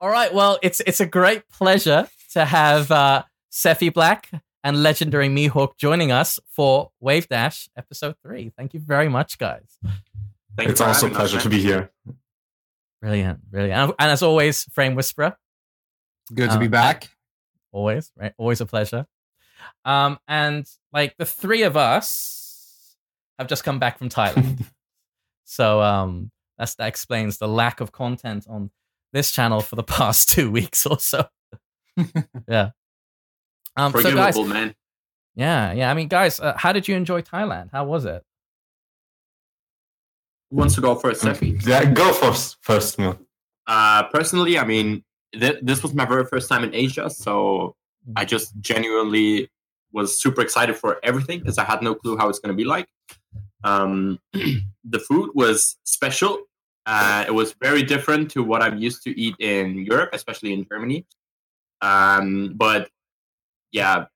All right. Well, it's it's a great pleasure to have uh, Sephi Black and legendary Mihawk joining us for Wave Dash episode three. Thank you very much, guys. Thank it's also a pleasure us, to be here. Brilliant, brilliant. And, as always, Frame Whisperer. Good to um, be back. Always, right? Always a pleasure. Um, and like the three of us have just come back from Thailand. so um that's that explains the lack of content on this channel for the past two weeks or so. yeah. Um, so guys, man. Yeah, yeah. I mean, guys, uh, how did you enjoy Thailand? How was it? Who wants to go first, Sephi? Yeah, go first, first, Neil. Uh, personally, I mean, th- this was my very first time in Asia, so I just genuinely was super excited for everything because I had no clue how it's going to be like. Um, the food was special. Uh, it was very different to what I'm used to eat in Europe, especially in Germany. Um, but yeah,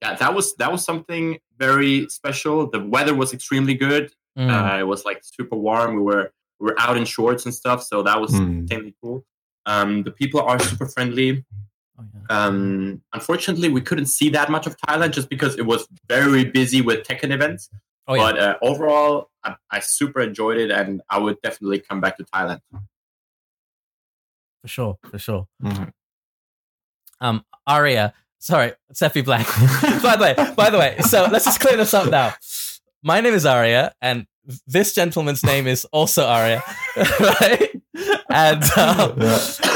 that that was that was something very special. The weather was extremely good. Mm. Uh, it was like super warm. We were we were out in shorts and stuff, so that was mm. extremely cool. Um, the people are super friendly. Oh, yeah. um, unfortunately, we couldn't see that much of Thailand just because it was very busy with Tekken events. Oh, yeah. But uh, overall, I, I, super enjoyed it, and I would definitely come back to Thailand. For sure, for sure. Mm-hmm. Um, Aria, sorry, Sephi Black. by the way, by the way, so let's just clear this up now. My name is Aria, and this gentleman's name is also Aria, right? And um,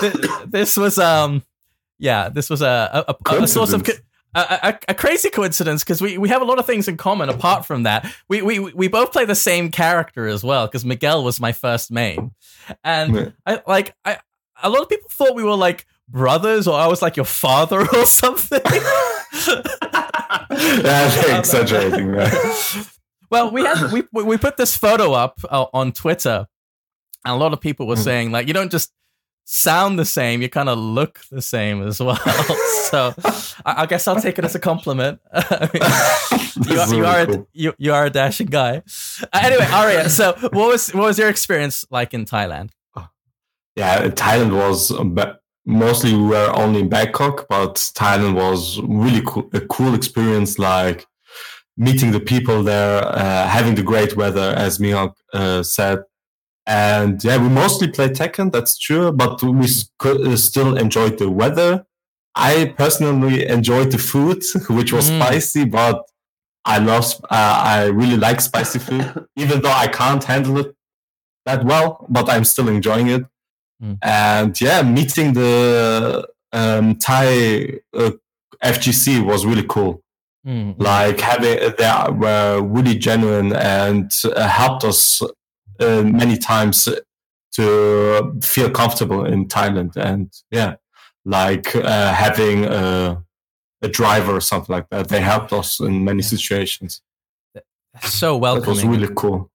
th- this was um, yeah, this was a a, a, a source of. Co- a, a, crazy coincidence because we, we have a lot of things in common apart from that. We we, we both play the same character as well because Miguel was my first main, and yeah. I like I a lot of people thought we were like brothers or I was like your father or something. That's exaggerating, man. Well, we had we we put this photo up uh, on Twitter, and a lot of people were mm. saying like you don't just sound the same, you kind of look the same as well. so I, I, guess I'll take it as a compliment. you, are, you, are cool. a, you, you are a dashing guy. Uh, anyway, Aria, so what was what was your experience like in Thailand? Yeah, Thailand was mostly we were only in Bangkok, but Thailand was really cool, a cool experience. Like meeting the people there, uh, having the great weather, as Mihawk uh, said. And yeah, we mostly played Tekken, that's true, but we uh, still enjoyed the weather. I personally enjoyed the food, which was mm. spicy, but I love, uh, I really like spicy food, even though I can't handle it that well, but I'm still enjoying it. Mm. And yeah, meeting the um, Thai uh, FGC was really cool. Mm. Like having they were really genuine and uh, helped us uh, many times to feel comfortable in Thailand. And yeah, like uh, having a, a, driver or something like that. They helped us in many situations. That's so welcoming. It was really cool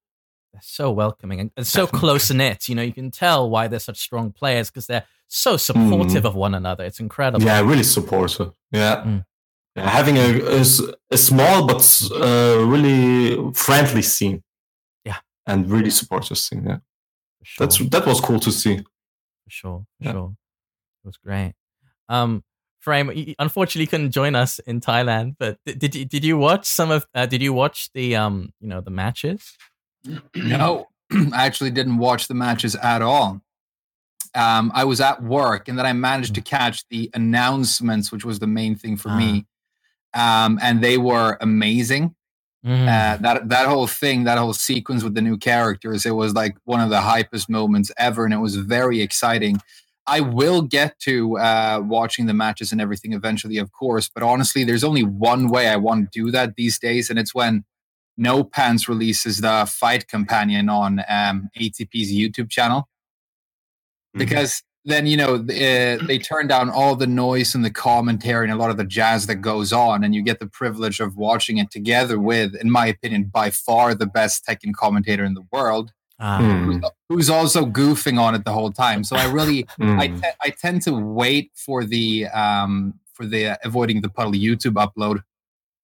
so welcoming and, and so close knit. You know, you can tell why they're such strong players because they're so supportive mm. of one another. It's incredible. Yeah, really supportive. Yeah. Mm. yeah having a, a, a, small but uh, really friendly scene. Yeah. And really supportive scene. Yeah. Sure. That's that was cool to see. For sure. For yeah. sure. It was great. Um, Frame, unfortunately, couldn't join us in Thailand. But did, did you did you watch some of? Uh, did you watch the um you know the matches? no, I actually didn't watch the matches at all. Um, I was at work, and then I managed to mm. catch the announcements, which was the main thing for uh. me. Ah. Um, and they were amazing. Mm. Uh, that that whole thing, that whole sequence with the new characters, it was like one of the hypest moments ever, and it was very exciting. I will get to uh, watching the matches and everything eventually, of course. But honestly, there's only one way I want to do that these days, and it's when no Pants releases the fight companion on um, ATP's YouTube channel mm-hmm. because then you know they, uh, they turn down all the noise and the commentary and a lot of the jazz that goes on, and you get the privilege of watching it together with, in my opinion, by far the best Tekken commentator in the world. Um. Who's, who's also goofing on it the whole time. So I really, mm. I, te- I tend to wait for the um, for the uh, avoiding the puddle YouTube upload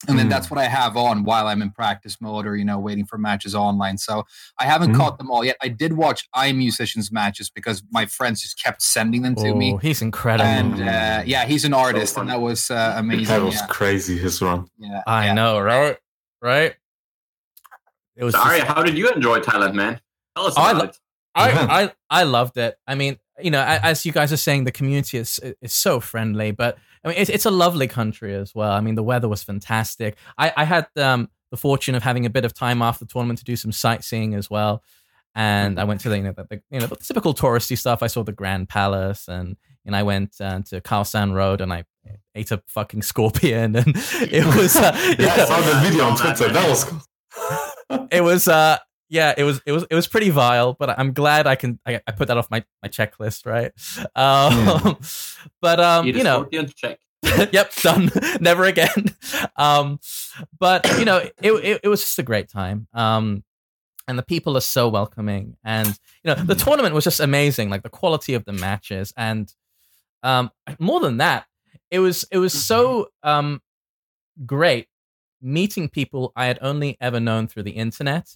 and then Mm. that's what I have on while I'm in practice mode or you know waiting for matches online. So I haven't Mm. caught them all yet. I did watch iMusicians matches because my friends just kept sending them to Oh, me. he's incredible. And uh, yeah, he's an artist, fun. and that was uh, amazing. That was yeah, crazy. His run. yeah, I yeah. know, right? Right? It was So, just- how did you enjoy Thailand, man? Tell us Oh, I about lo- it. I, I I loved it. I mean, you know, a- as you guys are saying, the community is is so friendly. But I mean, it's it's a lovely country as well. I mean, the weather was fantastic. I I had um, the fortune of having a bit of time after the tournament to do some sightseeing as well, and I went to the you know the, the you know the typical touristy stuff. I saw the Grand Palace, and and I went uh, to Khao San Road, and I ate a fucking scorpion, and it was uh, Yeah, I saw the video on Twitter. That was cool. it was uh yeah it was it was it was pretty vile but i'm glad i can i, I put that off my my checklist right? Um but um Eat a you know. scorpion, check. yep done. Never again. Um but you know it, it it was just a great time. Um and the people are so welcoming. And you know the tournament was just amazing like the quality of the matches. And um more than that it was it was so um great meeting people i had only ever known through the internet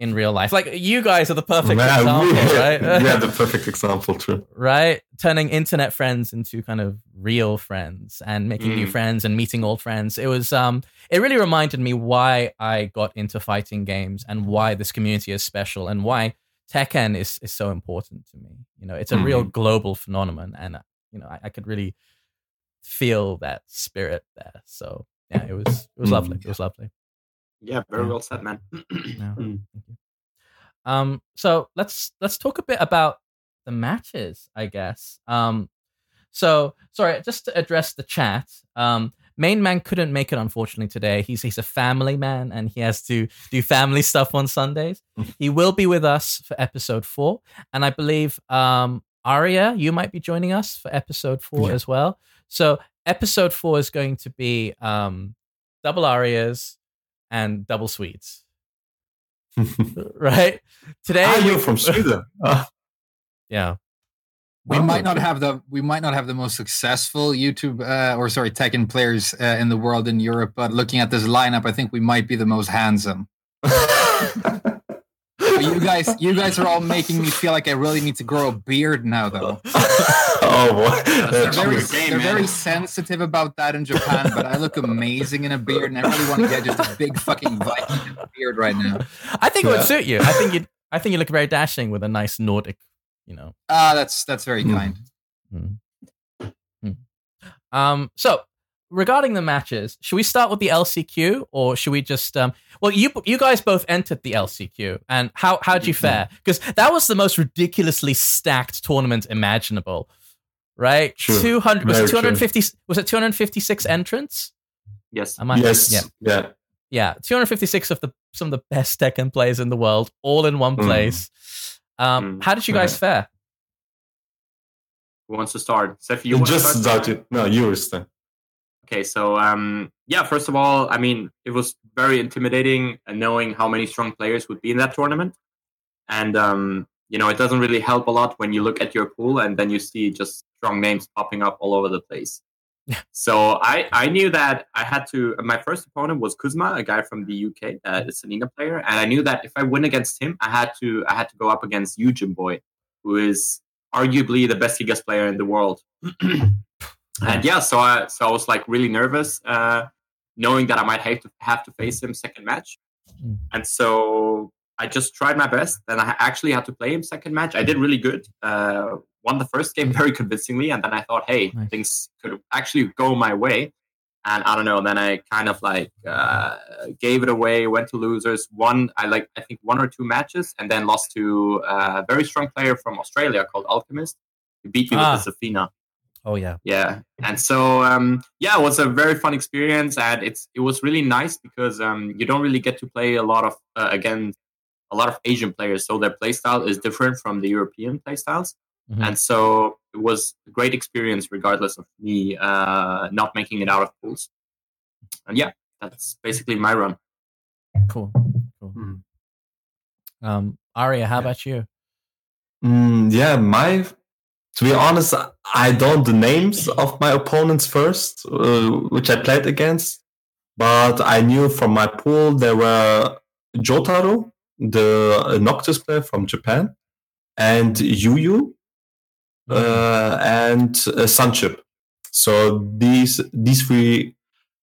in real life like you guys are the perfect example we, right yeah, the perfect example, too. right? Turning internet friends into kind of real friends and making new Mm. friends and meeting old friends. It was um it really reminded me why I got into fighting games and why this community is special and why Tekken is is so important to me. You know, it's a real global phenomenon and you know, I, I could really feel that spirit there. So yeah, it was it was Mm. lovely. It was lovely. Yeah, very Yeah. well said, man. Yeah. Mm. Um, so let's let's talk a bit about the matches, I guess. Um, so sorry, just to address the chat. Um, main man couldn't make it unfortunately today. He's he's a family man and he has to do family stuff on Sundays. he will be with us for episode four, and I believe um Aria, you might be joining us for episode four Yeah. as well. So episode four is going to be um double arias and double sweets right? Today, ah, you're from Sweden. Ah, yeah, We Oh, might not have the we might not have the most successful YouTube uh, or sorry Tekken players uh, in the world in Europe, but looking at this lineup, I think we might be the most handsome. But you guys, you guys are all making me feel like I really need to grow a beard now, though. oh boy, They're They're very, the they're very sensitive about that in Japan, but I look amazing in a beard, and I really want to get just a big fucking Viking beard right now. I think it would suit you. I think you, I think you look very dashing with a nice Nordic, you know. Ah, that's that's very Hmm. kind. Um, so regarding the matches, should we start with the LCQ or should we just? Um, well, you you guys both entered the LCQ, and how how'd you fare? Because that was the most ridiculously stacked tournament imaginable, right? True. Two hundred was it two hundred fifty was it two hundred fifty six entrants? Yes. Am I- yes, Yeah. yeah. Yeah, 256 of the some of the best Tekken players in the world, all in one Mm. place. Um, Mm. How did you guys fare? Who wants to start? Seth, you You want to just start? started. No, you were still. Okay, so um, yeah, first of all, I mean, it was very intimidating uh, knowing how many strong players would be in that tournament, and um, you know, it doesn't really help a lot when you look at your pool and then you see just strong names popping up all over the place. so I I knew that I had to. My first opponent was Kuzma, a guy from the UK, uh, a Selena player, and I knew that if I win against him, I had to I had to go up against Eugen Boy, who is arguably the best Gigas player in the world. and yeah, so I so I was like really nervous, uh, knowing that I might have to have to face him second match, Mm. and so I just tried my best. Then I actually had to play him second match. I did really good. Uh, won the first game very convincingly, and then I thought, hey, Nice. things could actually go my way. And I don't know. Then I kind of like uh, gave it away. Went to losers. Won. I like I think one or two matches, and then lost to a very strong player from Australia called Alchemist. He beat me Ah. with the Zafina. Oh yeah, Yeah, and so um, yeah, it was a very fun experience, and it's it was really nice because um, you don't really get to play a lot of uh, again a lot of Asian players, so their playstyle is different from the European playstyles, Mhm. and so it was a great experience regardless of me uh, not making it out of pools. And yeah, that's basically my run. cool, cool. Mm. Um, Aria, how about you? Mm, yeah, my. To be honest, I don't the names of my opponents first, uh, which I played against. but I knew from my pool there were Jotaro, the Noctis player from Japan, and Yuyu, uh, and uh, Sunchip. So these these three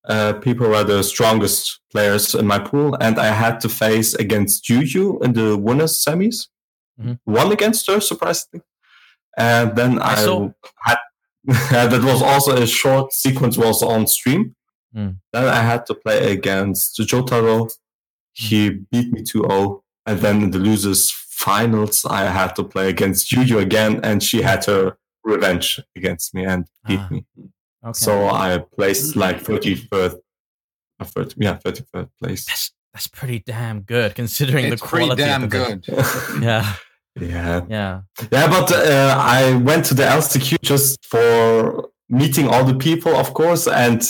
uh, people were the strongest players in my pool, and I had to face against Yuyu in the winners semis. Mhm. Won against her, surprisingly, and then I I, saw. had that was also a short sequence was on stream. Mm. Then I had to play against Jotaro. He beat me 2-0, and then in the losers finals, I had to play against Yuyu again, and she had her revenge against me and beat Ah. me. Okay. So I placed like 33rd. uh, 30, yeah, 33rd place. that's that's pretty damn good considering It's the pretty quality. damn of the good. Yeah, yeah. yeah. Yeah, but uh, I went to the LCQ just for meeting all the people, of course, and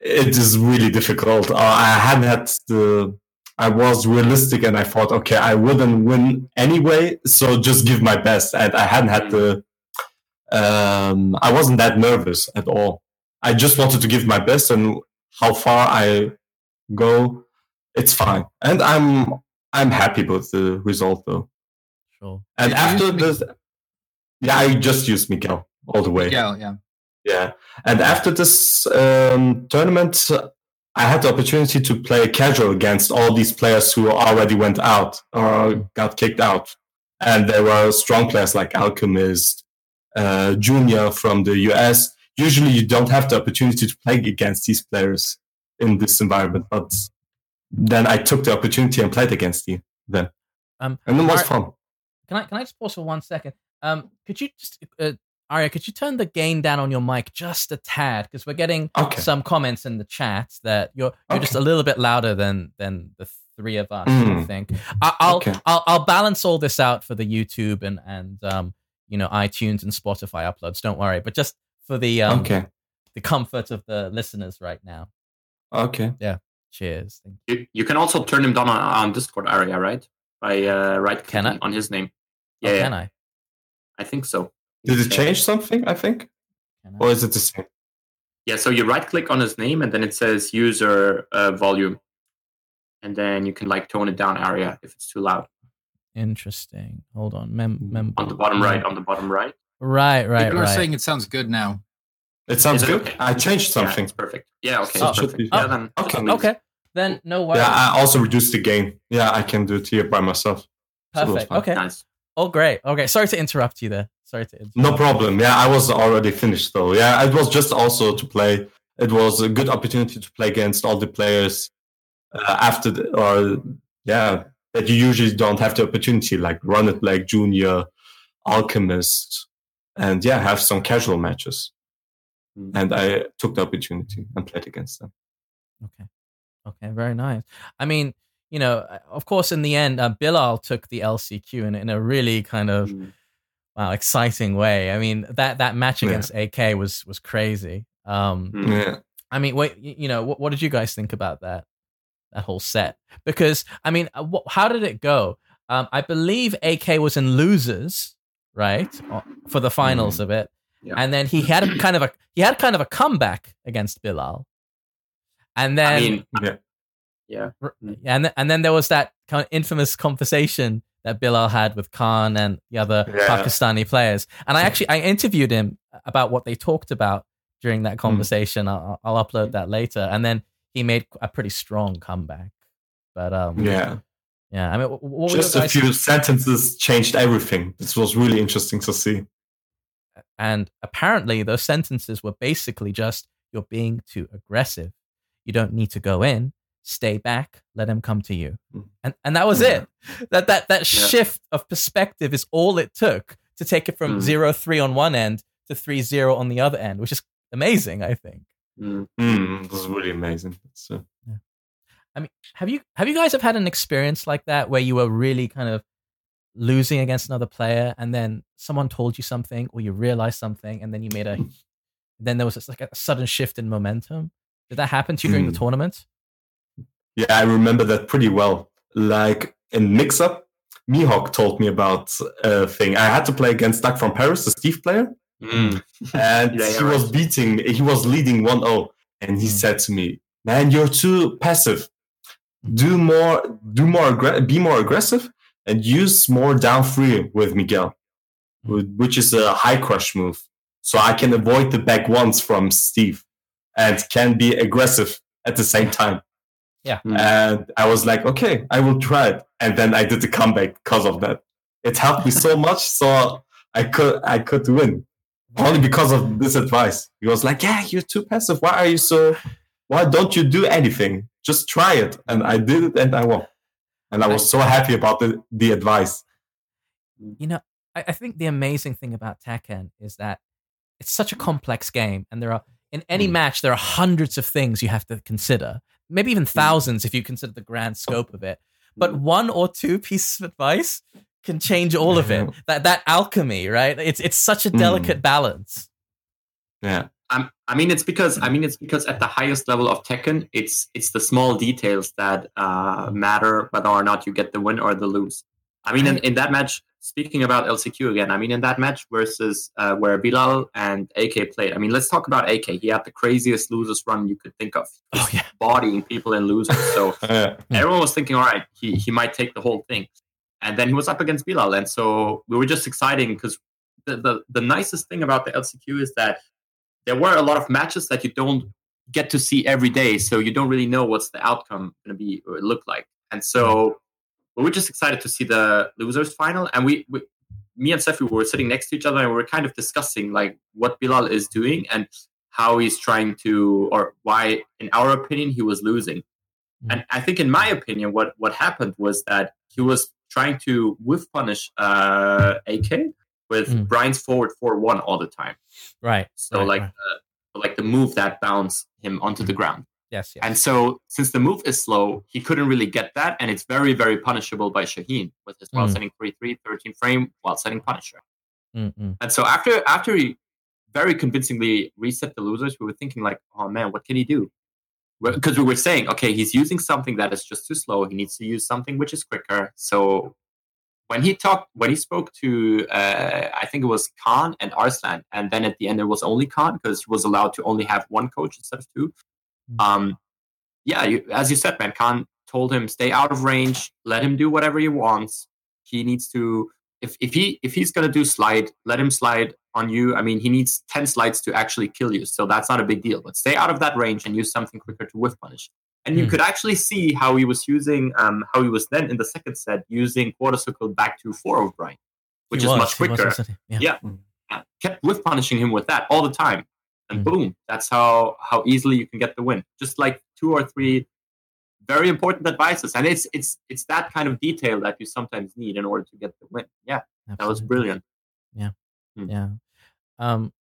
it is really difficult. Uh, I hadn't had the. I was realistic, and I thought, okay, I wouldn't win anyway, so just give my best. And I hadn't had the. Um, I wasn't that nervous at all. I just wanted to give my best, and how far I go, it's fine. And I'm I'm happy with the result, though. Sure. And Did after this, yeah, I just used Miguel all the way. Yeah, yeah. Yeah. And after this um, tournament, I had the opportunity to play casual against all these players who already went out or got kicked out. And there were strong players like Alchemist, uh, Junior from the US. Usually you don't have the opportunity to play against these players in this environment. But then I took the opportunity and played against you then. Um, And it was fun. Can I can I just pause for one second? Um, could you just uh, Aria, could you turn the gain down on your mic just a tad because we're getting Okay. some comments in the chat that you're you're just a little bit louder than than the three of us. I Mm. think I, I'll, Okay. I'll I'll balance all this out for the YouTube and and um you know iTunes and Spotify uploads. Don't worry, but just for the um okay. the comfort of the listeners right now. Okay. Yeah. Cheers. Thank You, you can also turn him down on, on Discord Aria, right? By uh, right Can I? clicking on his name. Yeah, Oh, yeah, can I? I think so. Did it change something? I think, Can I? or is it the same? Yeah, so you right click on his name and then it says user uh, volume. And then you can like tone it down Aria if it's too loud. Interesting. Hold on. Mem- mem- On the bottom right, on the bottom right. Right, right, People are right. saying it sounds good now. It sounds Is it good. okay? I changed Yeah, something. it's perfect. Yeah, okay. Oh, perfect. be- Yeah, then Okay. Okay. Then no worries. Yeah, I also reduced the gain. Yeah, I can do it here by myself. So it was Perfect. fine. Okay. Nice. Oh, great. Okay. Sorry to interrupt you there. Sorry to interrupt. No problem. Yeah, I was already finished though. Yeah, it was just also to play. It was a good opportunity to play against all the players uh, after, the, or yeah, that you usually don't have the opportunity, like Run It Black Junior, Alchemist, and yeah, have some casual matches. Mm. And I took the opportunity and played against them. Okay. Okay. Very nice. I mean, you know, of course, in the end, uh, Bilal took the LCQ in, in a really kind of Mm. wow exciting way. I mean, that that match Yeah. against AK was was crazy. Um, Mm. Yeah. I mean, wait, you know, what, what did you guys think about that that whole set? Because I mean, uh, wh- how did it go? Um, I believe AK was in losers, right, uh, for the finals of it, Yeah. and then he had a kind of a he had kind of a comeback against Bilal, and then I mean, Yeah. yeah. Mm-hmm. And and then there was that kind of infamous conversation that Bilal had with Khan and the other Yeah. Pakistani players. And I actually I interviewed him about what they talked about during that mm. conversation. I'll, I'll upload mm. that later. And then he made a pretty strong comeback. But um, Yeah. yeah. I mean, what Just a guys- few sentences changed everything. This was really interesting to see. And apparently, those sentences were basically just you're being too aggressive. You don't need to go in. Stay back. Let him come to you. Mm. And and that was Yeah. it. That that that Yeah. shift of perspective is all it took to take it from Mm. zero three on one end to three zero on the other end, which is amazing. I think. Mm. Mm, this is really amazing. So, I mean, have you have you guys have had an experience like that where you were really kind of losing against another player, and then someone told you something, or you realized something, and then you made a, then there was this, like a sudden shift in momentum. Did that happen to you during the Mm. tournament? yeah, I remember that pretty well. Like in mix up, Mihawk told me about a thing. I had to play against Doug from Paris, the Steve player, Mm. and Yeah, yeah, he was right. beating, he was leading 1 0. And he Mm. said to me, man, you're too passive. Do more, do more, aggra- be more aggressive, and use more down three with Miguel, which is a high crush move. So I can avoid the back ones from Steve, and can be aggressive at the same time. Yeah. Mm. And I was like, okay, I will try it. And then I did the comeback because of that. It helped me so much, so I could I could win only because of this advice. He was like, "Yeah, you're too passive. Why are you so? Why don't you do anything? Just try it." And I did it, and I won. And I was so happy about the the advice. You know, I, I think the amazing thing about Tekken is that it's such a complex game, and there are in any Mm. match there are hundreds of things you have to consider, maybe even thousands if you consider the grand scope of it. But one or two pieces of advice can change all of it. That that alchemy, right? It's it's such a Mm. delicate balance. Yeah, Um, I mean, it's because I mean it's because at the highest level of Tekken, it's it's the small details that uh, matter whether or not you get the win or the lose. I mean, in, in that match, speaking about LCQ again, I mean, in that match versus uh, where Bilal and AK played, I mean, let's talk about AK. He had the craziest losers run you could think of, Oh yeah. bodying people in losers. So yeah, Hmm. everyone was thinking, all right, he, he might take the whole thing. And then he was up against Bilal. And so we were just exciting because the, the, the nicest thing about the LCQ is that there were a lot of matches that you don't get to see every day. So you don't really know what's the outcome going to be or look like. And so we were just excited to see the losers final. And we, we me and Sefi were sitting next to each other and we were kind of discussing like what Bilal is doing and how he's trying to, or why, in our opinion, he was losing. And I think, in my opinion, what what happened was that he was trying to whiff punish uh, AK with Mm. Brian's forward four one all the time. Right. So right, like right. The, like the move that bounced him onto the ground. Yes, yes. And so since the move is slow, he couldn't really get that, and it's very very punishable by Shaheen with his while Mm. setting 3-3, 13 frame while setting Punisher. Mm-mm. And so after after he very convincingly reset the losers, we were thinking like, oh man, what can he do? Because we were saying, okay, he's using something that is just too slow. He needs to use something which is quicker. So when he talked, when he spoke to, uh, I think it was Khan and Arslan, and then at the end it was only Khan because he was allowed to only have one coach instead of two. Mm. Um, yeah, you, as you said, man, Khan told him stay out of range, let him do whatever he wants. He needs to if if he if he's gonna do slide, let him slide on you. I mean, he needs ten slides to actually kill you, so that's not a big deal. But stay out of that range and use something quicker to whiff punish. And you Hmm. could actually see how he was using, um, how he was then in the second set using quarter circle back to four of Brian, which He is was, much was quicker. yeah. Yeah. Uh, kept whiff punishing him with that all the time, and Mhm. boom, that's how how easily you can get the win. Just like two or three very important advices, and it's it's it's that kind of detail that you sometimes need in order to get the win. Yeah, that was brilliant. Yeah. Yeah. Um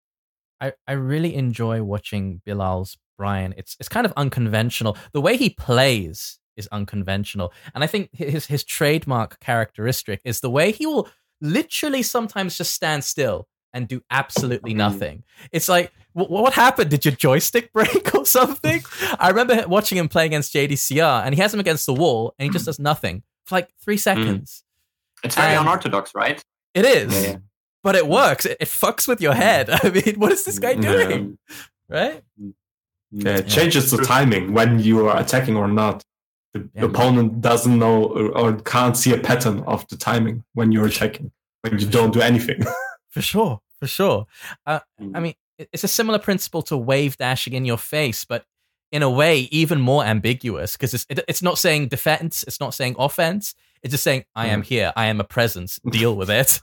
I I really enjoy watching Bilal's Brian. It's it's kind of unconventional. The way he plays is unconventional. And I think his his trademark characteristic is the way he will literally sometimes just stand still and do absolutely Mhm. nothing. It's like what happened? Did your joystick break or something? I remember watching him play against JDCR and he has him against the wall and he just does nothing for like 3 seconds. It's very Um, unorthodox, right? It is. Yeah, yeah. But it works. It, it fucks with your head. I mean, what is this guy Yeah. doing? Right? Yeah, it changes the timing when you are attacking or not. The Yeah. opponent doesn't know or, or can't see a pattern of the timing when you're attacking, when you don't do anything. For sure. For sure. Uh, Mm. I mean, it- it's a similar principle to wave dashing in your face, but in a way, even more ambiguous because it's, it, it's not saying defense, it's not saying offense. It's just saying, I am here, I am a presence, deal with it.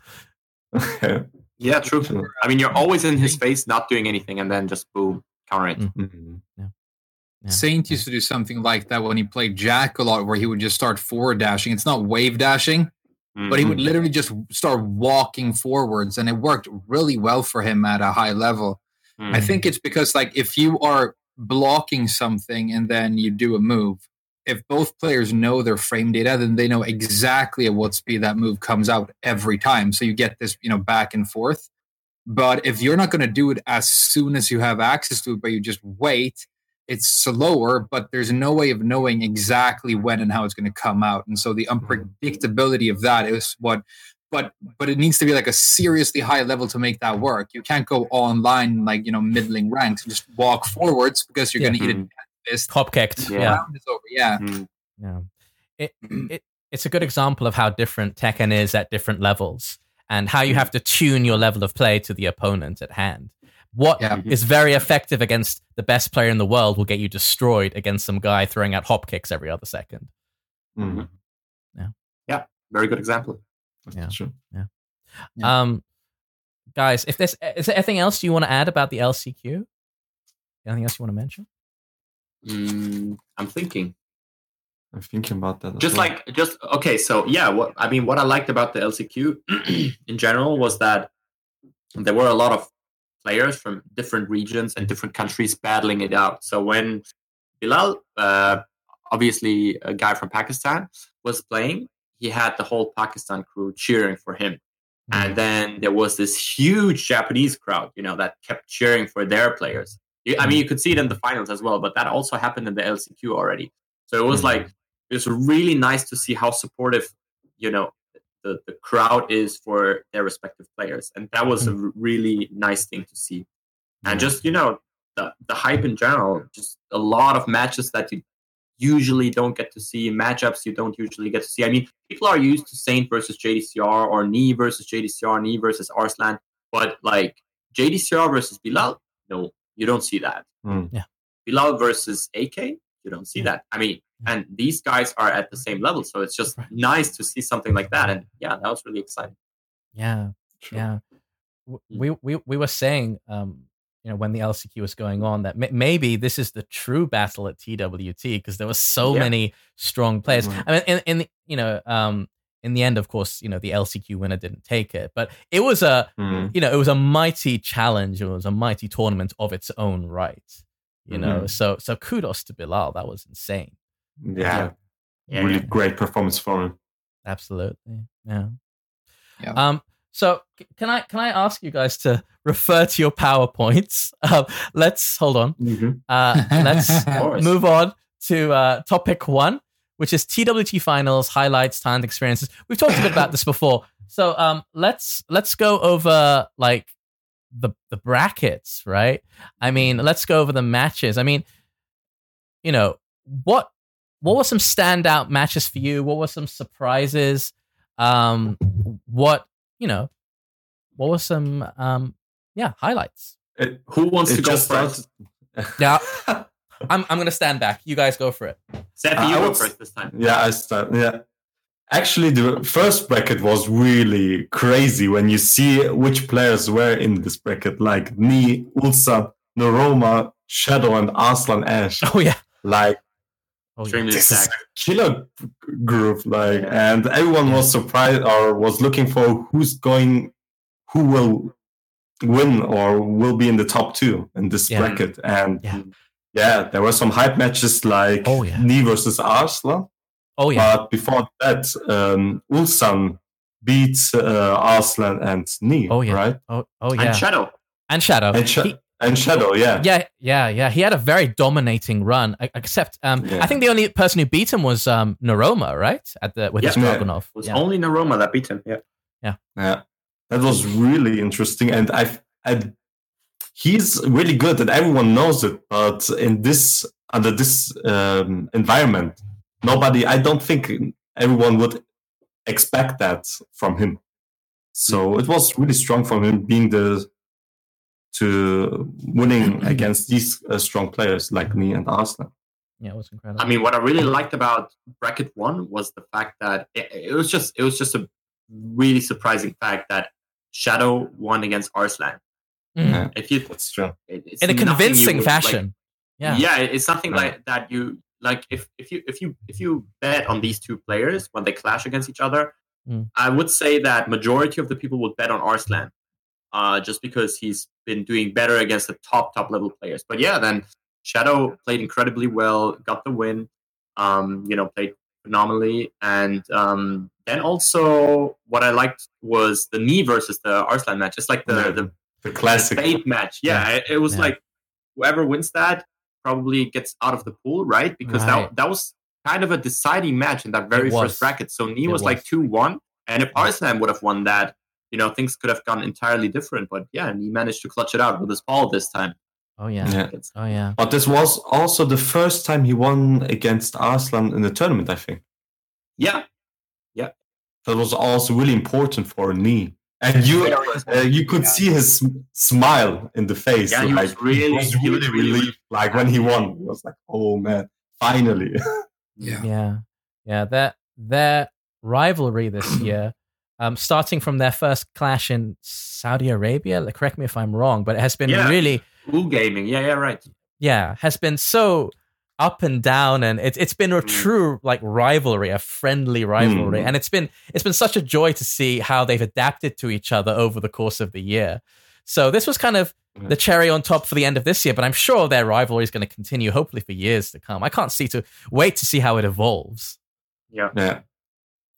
Yeah. Yeah, true. I mean, you're always in his face, not doing anything, and then just boom, counter it. Mm. Mhm. Yeah. Saint used to do something like that when he played Jack a lot, where he would just start forward dashing. It's not wave dashing, but he would literally just start walking forwards, and it worked really well for him at a high level. Mhm. I think it's because like if you are blocking something and then you do a move, if both players know their frame data, then they know exactly at what speed that move comes out every time. So you get this, you know, back and forth. But if you're not going to do it as soon as you have access to it, but you just wait, it's slower, but there's no way of knowing exactly when and how it's going to come out. And so the mm-hmm. unpredictability of that is what but but it needs to be like a seriously high level to make that work. You can't go online like you know middling ranks and just walk forwards because you're Yeah. going to eat Mhm. it this Hop kicked. Yeah. Yeah. round is over. Yeah. Mm-hmm. Yeah. It, it it's a good example of how different Tekken is at different levels and how you mm-hmm. have to tune your level of play to the opponent at hand. What is Yeah. very effective against the best player in the world will get you destroyed against some guy throwing out hop kicks every other second. Mhm. Very good example. Yeah. Sure. Yeah. Um, guys, if there's is there anything else you want to add about the LCQ? Anything else you want to mention? Mm, I'm thinking. I'm thinking about that. just well. like just okay so yeah what i mean what i liked about the lcq in general was that there were a lot of players from different regions and different countries battling it out. So when bilal uh, obviously a guy from pakistan was playing he had the whole pakistan crew cheering for him. And then there was this huge japanese crowd you know that kept cheering for their players. I mean you could see it in the finals as well but that also happened in the lcq already. So it was Mhm. like it was really nice to see how supportive you know the, the crowd is for their respective players. And that was a hmm. really nice thing to see. And hmm. just you know the, the hype in general just a lot of matches that you usually don't get to see matchups you don't usually get to see. I mean people are used to saint versus jdcr or knee versus jdcr knee versus arslan but like jdcr versus bilal no you don't see that. Mm. Yeah. bilal versus ak you don't see Yeah. that. I mean and these guys are at the same level so it's just Right. nice to see something like that and yeah that was really exciting Yeah. Sure. Yeah, we we we were saying, um, you know, when the LCQ was going on, that m- maybe this is the true battle at TWT because there were so Yeah. many strong players. Mhm. I mean, in, in the, you know, um, in the end, of course, you know, the LCQ winner didn't take it, but it was a, Mm. you know, it was a mighty challenge. It was a mighty tournament of its own right. You know, so so kudos to Bilal. That was insane. Yeah. Yeah, really yeah. great performance from him. Absolutely. Yeah. Yeah. Um. So c- can I can I ask you guys to refer to your powerpoints? Um, let's hold on. Uh, let's move on to uh, topic one, which is TWT finals highlights, talent experiences. We've talked a bit about this before, so um, let's let's go over like the the brackets, right? I mean, let's go over the matches. I mean, you know what what were some standout matches for you? What were some surprises? Um, what you know, what were some um, yeah highlights? It, who wants it to go first started. Yeah, I'm I'm gonna stand back. You guys go for it. Seth, I you go would- first this time Yeah, I start. Yeah. Actually, the first bracket was really crazy when you see which players were in this bracket, like Knee, Ulsan, Noroma, Shadow, and Arslan Ash. Oh yeah. Like Oh yeah. extremely this is stacked a killer group. Like, and everyone was surprised or was looking for who's going, who will win or will be in the top two in this Yeah. bracket. And Yeah. yeah, there were some hype matches like Oh, yeah. Knee versus Arslan. Oh yeah. But before that, um, Ulsan beat uh, Arslan and Knee, Oh, yeah. right? Oh oh yeah. and shadow And Shadow. And, Sha- He- and Shadow, yeah. yeah, yeah, yeah. He had a very dominating run. Except, um, Yeah. I think the only person who beat him was um, Noroma, right? At the with his Yeah. Dragunov. it was Yeah. only Noroma that beat him yeah Yeah, that was really interesting, and I, I, he's really good, and everyone knows it. But in this under this um, environment, nobody, I don't think everyone would expect that from him. So it was really strong from him being the to winning against these uh, strong players like me and Arslan. yeah, it was incredible. I mean, what I really liked about bracket one was the fact that it, it was just it was just a really surprising fact that Shadow won against Arslan. Mm. Yeah. If you That's true. it- it's in a convincing would, like- fashion. yeah. yeah, it's something Right. like that. You like if if you if you if you bet on these two players when they clash against each other, Mm. I would say that majority of the people would bet on Arslan, uh, just because he's been doing better against the top top level players. But yeah, then Shadow played incredibly well, got the win. Um, you know, played phenomenally, and um, then also what I liked was the knee versus the Arslan match. It's like the Yeah. the The classic. fate match. Yeah, it, it was Yeah. like whoever wins that probably gets out of the pool, right? Because Right. that that was kind of a deciding match in that very first bracket. So Knee It was, like two one, and if Arslan would have won that, you know, things could have gone entirely different. But yeah, and he managed to clutch it out with his ball this time. Oh yeah. Yeah. Oh yeah. But this was also the first time he won against Arslan in the tournament, I think. Yeah, Yeah. That was also really important for me. And you uh, you could see his smile in the face. Yeah, he was like, really- he was he really was really relieved. Like when he won, he was like, "Oh man, finally!" Yeah. Yeah. Yeah. Their their rivalry this year, um, starting from their first clash in Saudi Arabia. like, Correct me if I'm wrong, but it has been Yeah. really Ooh gaming. Yeah, yeah, right. yeah, has been so up and down and it's it's been a Mm. true like rivalry, a friendly rivalry. Mm. And it's been it's been such a joy to see how they've adapted to each other over the course of the year. So this was kind of the cherry on top for the end of this year, but I'm sure their rivalry is going to continue hopefully for years to come. I can't see to wait to see how it evolves. Yeah. yeah,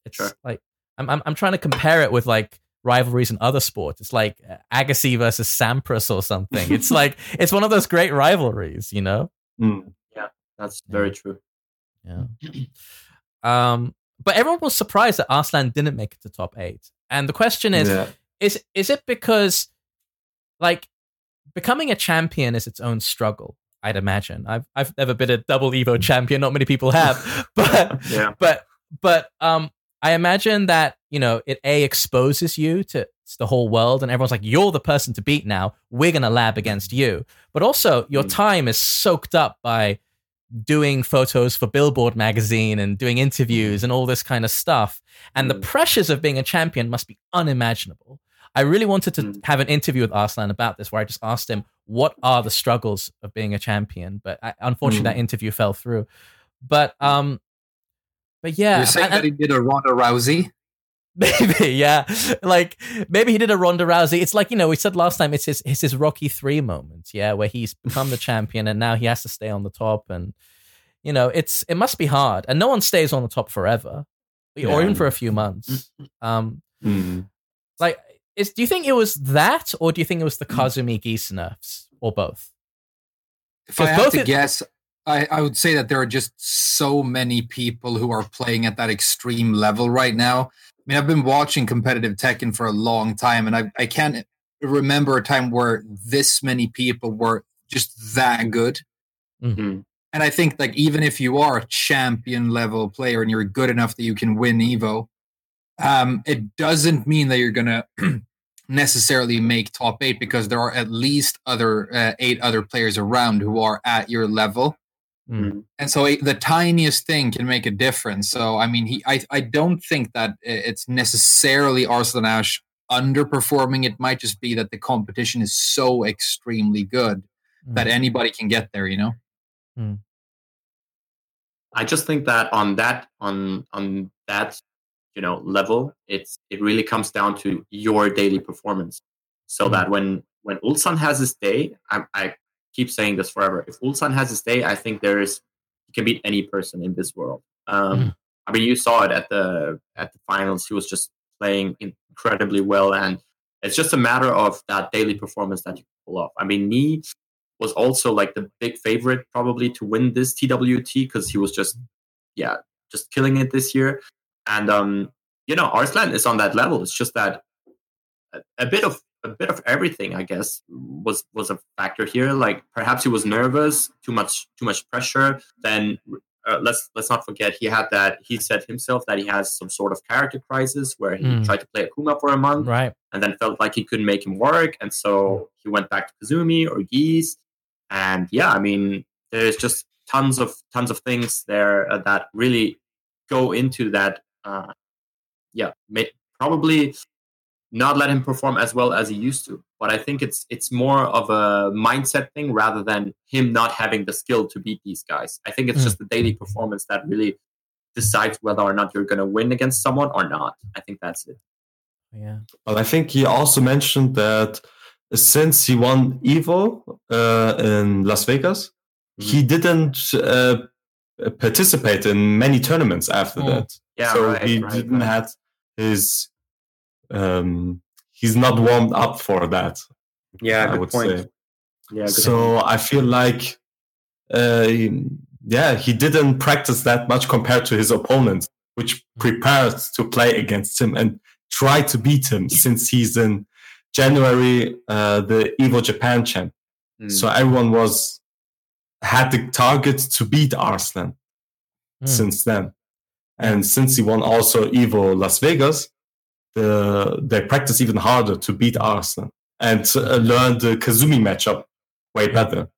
It's Sure. like I'm, I'm I'm trying to compare it with like rivalries in other sports. It's like uh, Agassi versus Sampras or something. It's like it's one of those great rivalries, you know. Mm. That's very true. Yeah. Um, but everyone was surprised that Arslan didn't make it to top eight. And the question is, yeah. is is it because like becoming a champion is its own struggle? I'd imagine. I've I've never been a double Evo champion. Not many people have, but Yeah. but but um, I imagine that you know it a exposes you to the whole world, and everyone's like, "You're the person to beat now. We're gonna lab against you." But also, your Mm. time is soaked up by doing photos for Billboard magazine and doing interviews and all this kind of stuff. And the Mm. pressures of being a champion must be unimaginable. I really wanted to have an interview with Arslan about this, where I just asked him what are the struggles of being a champion. But I, unfortunately, Mm. that interview fell through. But um, but yeah, You're saying and- that he did a Ronda Rousey? Maybe, yeah. Like maybe he did a Ronda Rousey. It's like you know we said last time. It's his it's his Rocky three moment, yeah, where he's become the champion and now he has to stay on the top, and you know it's it must be hard, and no one stays on the top forever, or even for a few months. Um, Mm. like, is do you think it was that, or do you think it was the Kazumi Geese nerfs, or both? If I have had both to it- guess, I, I would say that there are just so many people who are playing at that extreme level right now. I mean, I've been watching competitive Tekken for a long time, and I, I can't remember a time where this many people were just that good. Mhm. And I think, like, even if you are a champion level player and you're good enough that you can win Evo, um, it doesn't mean that you're gonna necessarily make top eight because there are at least other uh, eight other players around who are at your level. Mm. And so the tiniest thing can make a difference. So I mean, he I I don't think that it's necessarily Arslan Ash underperforming. It might just be that the competition is so extremely good that anybody can get there. You know. I just think that on that on on that you know level, it's it really comes down to your daily performance. So Mhm. that when when Ulsan has his day, I, I keep saying this forever. If Ulsan has his day, I think there is he can beat any person in this world. Um, Mhm. I mean, you saw it at the at the finals. He was just playing incredibly well, and it's just a matter of that daily performance that you pull off. I mean, Knee was also like the big favorite probably to win this TWT because he was just yeah just killing it this year. And um, you know, Arslan is on that level. It's just that a, a bit of a bit of everything, I guess, was was a factor here. Like perhaps he was nervous, too much too much pressure. Then uh, let's let's not forget he had that. He said himself that he has some sort of character crisis where he Mm. tried to play Akuma for a month Right. and then felt like he couldn't make him work, and so he went back to Kazumi or Geese. And yeah, I mean, there's just tons of tons of things there uh, that really go into that. Uh, yeah, may, probably not let him perform as well as he used to. But I think it's it's more of a mindset thing rather than him not having the skill to beat these guys. I think it's Mm. just the daily performance that really decides whether or not you're going to win against someone or not. I think that's it. Yeah. Well, I think he also mentioned that since he won Evo uh, in Las Vegas, he didn't uh, participate in many tournaments after Oh. that. Yeah, so right, he right, didn't right. have his. Um, he's not warmed up for that. Yeah, I good would point. say. Yeah, good So I feel like, uh, yeah, he didn't practice that much compared to his opponents, which prepared to play against him and try to beat him since he's in January uh, the Evo Japan champ. Mm. So everyone was had the target to beat Arslan Mm. since then. And since he won also Evo Las Vegas, the, they practice even harder to beat Arslan and uh, learn the Kazumi matchup way better.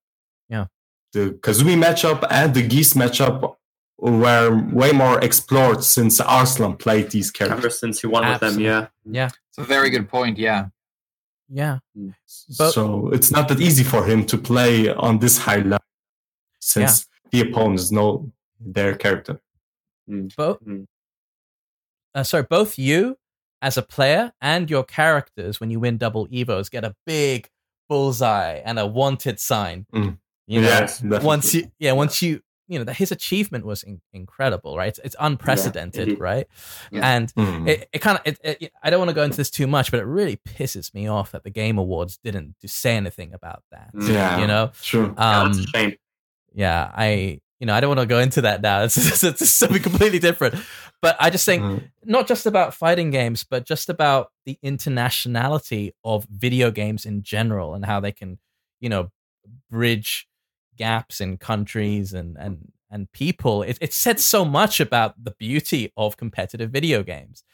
Yeah. The Kazumi matchup and the Geese matchup were way more explored since Arslan played these Ever characters. since he won with them, yeah. yeah. It's a very good point. Yeah. Yeah. But- so it's not that easy for him to play on this high level since the opponents know their character. Both. Mm. Uh, sorry, both you as a player and your characters, when you win double evos, get a big bullseye and a wanted sign. Mm. You know, Yes, once you, yeah, once you, you know, that his achievement was in- incredible, right? It's, it's unprecedented, indeed. right? Yeah. And Mm. it, it kind of, it, it, I don't want to go into this too much, but it really pisses me off that the Game Awards didn't say anything about that. Yeah, You know, sure. Yeah, um, shame. yeah, I, you know, I don't want to go into that now. It's, it's, it's something completely different. But I just think Mm. not just about fighting games, but just about the internationality of video games in general and how they can, you know, bridge gaps in countries and and and people. It, it said so much about the beauty of competitive video games,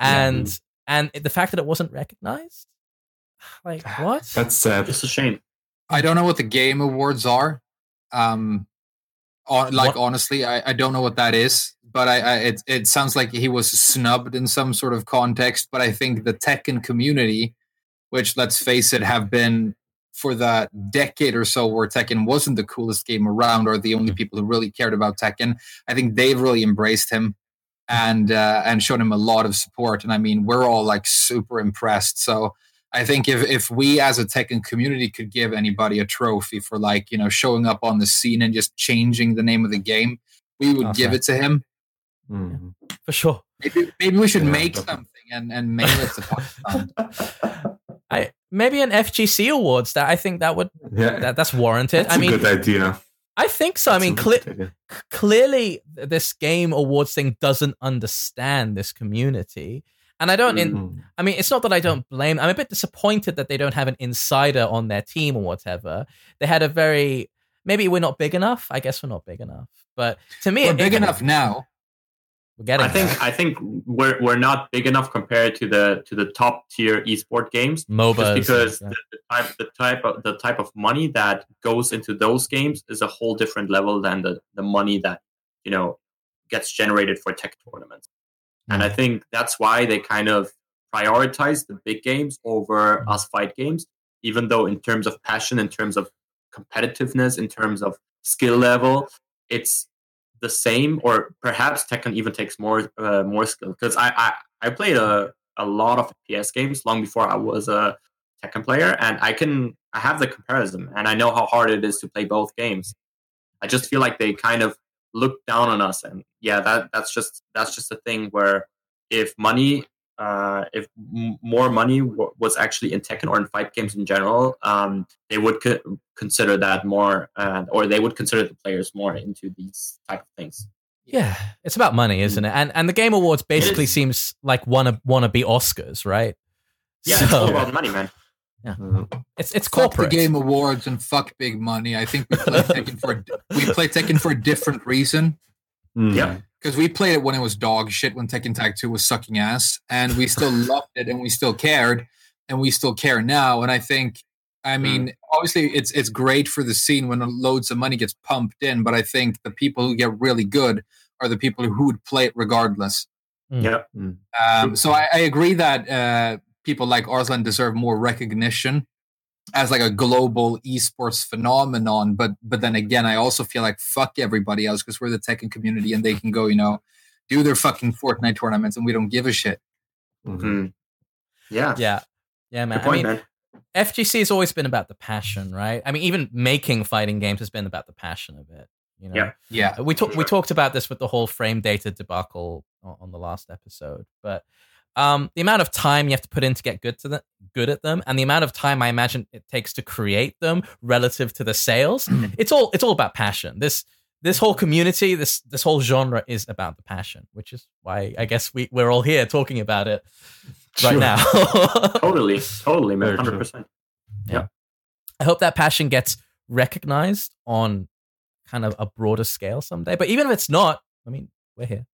Yeah. and and the fact that it wasn't recognized. Like what? That's sad. It's a shame. I don't know what the game awards are. Um, on, like What- honestly, I, I don't know what that is. But I, I it it sounds like he was snubbed in some sort of context. But I think the Tekken community, which let's face it, have been for that decade or so where Tekken wasn't the coolest game around, or the only people who really cared about Tekken. I think they've really embraced him and uh, and shown him a lot of support. And I mean, we're all like super impressed. So I think if if we as a Tekken community could give anybody a trophy for like you know showing up on the scene and just changing the name of the game, we would give it to him. Mm. For sure. Maybe maybe we should Yeah, make definitely. something and and mail it to Pakistan. I maybe an FGC awards that I think that would Yeah, that, that's warranted. that's I mean, good idea. I think so. I That's a mean, good cle- clearly this game awards thing doesn't understand this community and i don't in, Mm. i mean it's not that i don't blame i'm a bit disappointed that they don't have an insider on their team or whatever they had a very maybe we're not big enough i guess we're not big enough but to me We're it- big it- enough now. we're getting I think. I think we're we're not big enough compared to the to the top tier esport games. MOBAs, just because yeah. the, the type the type of the type of money that goes into those games is a whole different level than the the money that you know gets generated for Tekken tournaments. And I Mm. think that's why they kind of prioritize the big games over Mm. us fight games, even though in terms of passion, in terms of competitiveness, in terms of skill level, it's the same, or perhaps Tekken even takes more uh, more skill. Because I, I I played a a lot of PS games long before I was a Tekken player, and I can I have the comparison, and I know how hard it is to play both games. I just feel like they kind of look down on us, and yeah, that that's just that's just a thing where if money, uh, if m- more money w- was actually in Tekken or in fight games in general, um, they would co- consider that more, uh, or they would consider the players more into these type of things. yeah it's about money isn't it and and the game awards basically seems like wanna wanna be oscars right Yeah, it's all about money, man. Mm. it's it's Fuck the corporate game awards and fuck big money. I think we play Tekken for a- we play Tekken for a different reason. Mm. Yeah. because we played it when it was dog shit when Tekken Tag 2 was sucking ass and we still loved it and we still cared and we still care now and I think I mean obviously it's it's great for the scene when loads of money gets pumped in but I think the people who get really good are the people who would play it regardless Mm. Yeah. um, so I, I agree that uh, people like Arslan deserve more recognition as like a global esports phenomenon. But but then again, I also feel like fuck everybody else because we're the Tekken community and they can go, you know, do their fucking Fortnite tournaments and we don't give a shit. Mhm. Mm. Yeah. yeah yeah man Good point, i mean man. FGC has always been about the passion, right? I mean, even making fighting games has been about the passion of it. You know, Yeah. Yeah. we talked we talked about this with the whole frame data debacle o- on the last episode, but um, the amount of time you have to put in to get good to the, good at them, and the amount of time I imagine it takes to create them relative to the sales, it's all it's all about passion. This this whole community, this this whole genre is about the passion, which is why I guess we we're all here talking about it right Sure. now. Totally, totally, man. Hundred percent. Yeah. I hope that passion gets recognized on kind of a broader scale someday. But even if it's not, I mean, we're here,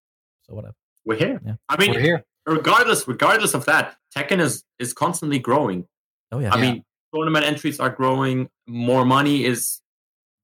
so whatever. We're here. Yeah. I mean, We're here. Regardless, regardless of that, Tekken is is constantly growing. Oh yeah, I Yeah. mean, tournament entries are growing. More money is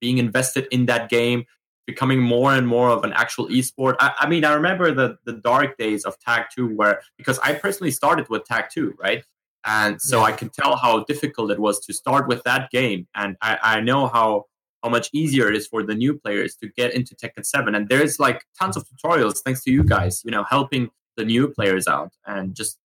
being invested in that game, becoming more and more of an actual esport. I, I mean, I remember the the dark days of Tag Two, where because I personally started with Tag Two, right? And so Yeah. I can tell how difficult it was to start with that game, and I, I know how how much easier it is for the new players to get into Tekken Seven. And there's like tons of tutorials thanks to you guys, you know, helping the new players out and just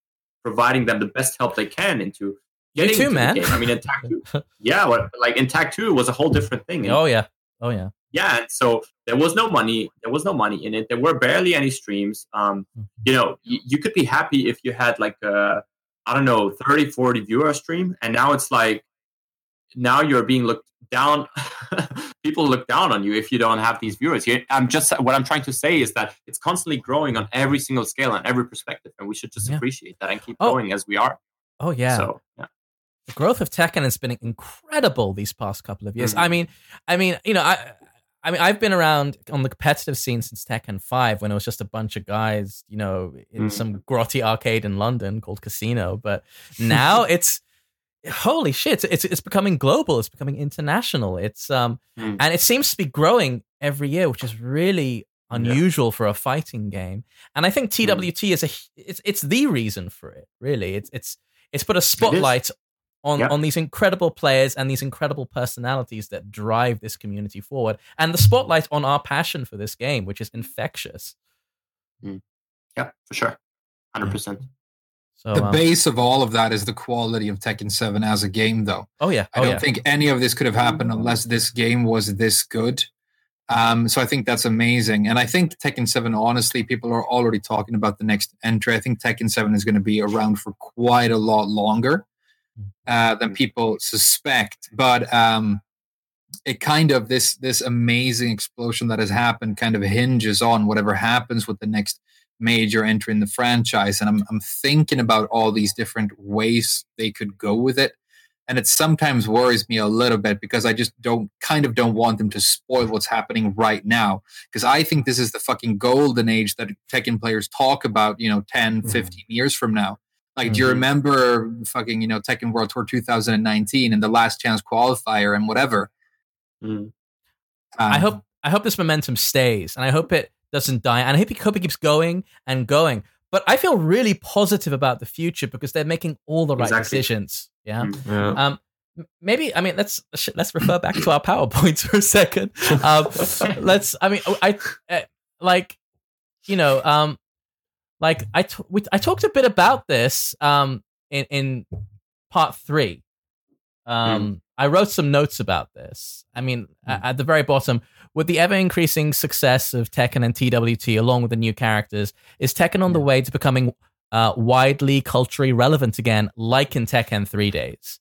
providing them the best help they can into You getting too, into the man. game. I mean, in Tag Two, yeah, what, like in Tag Two, was a whole different thing. And oh yeah, oh yeah. yeah, and so there was no money. There was no money in it. There were barely any streams. Um, Mhm. you know, you, you could be happy if you had like a, I don't know, 30, 40 viewer stream, and now it's like, now you're being looked down. People look down on you if you don't have these viewers. You- I'm just what I'm trying to say is that it's constantly growing on every single scale and every perspective, and we should just Yeah. appreciate that and keep Oh. going as we are. Oh yeah. So yeah. the growth of Tekken has been incredible these past couple of years. Mhm. I mean, I mean, you know, I, I mean, I've been around on the competitive scene since Tekken Five when it was just a bunch of guys, you know, in Mhm. some grotty arcade in London called Casino. But now it's holy shit! It's it's becoming global. It's becoming international. It's um, Mm. and it seems to be growing every year, which is really unusual for a fighting game. And I think TWT is a it's it's the reason for it. Really, it's it's it's put a spotlight on Yeah. on these incredible players and these incredible personalities that drive this community forward, and the spotlight on our passion for this game, which is infectious. Yeah, for sure, hundred percent. So, The um, base of all of that is the quality of Tekken 7 as a game, though. oh yeah, I oh don't yeah, think any of this could have happened unless this game was this good. Um, so I think that's amazing. And I think Tekken 7, honestly, people are already talking about the next entry. I think Tekken 7 is going to be around for quite a lot longer uh, than people suspect. But um, it kind of this this amazing explosion that has happened kind of hinges on whatever happens with the next major entry in the franchise. And I'm I'm thinking about all these different ways they could go with it. And it sometimes worries me a little bit because I just don't kind of don't want them to spoil what's happening right now. Because I think this is the fucking golden age that Tekken players talk about, you know, 10, Mhm. 15 years from now. Like, do you Mhm. remember fucking, you know, Tekken World Tour 2019 and the last chance qualifier and whatever? Mm. I Um, hope I hope this momentum stays, and I hope it doesn't die, and I hope it, hope it keeps going and going. But I feel really positive about the future because they're making all the right Exactly. decisions. Yeah. Mm. Yeah. Um, maybe I mean let's let's refer back to our powerpoints for a second. Um, let's. I mean, I uh, like you know um like I t- we, I talked a bit about this um in in part three. Um, I wrote some notes about this. I mean, a- at the very bottom, with the ever increasing success of Tekken and TWT, along with the new characters, is Tekken on the way to becoming uh, widely culturally relevant again, like in Tekken Three Days?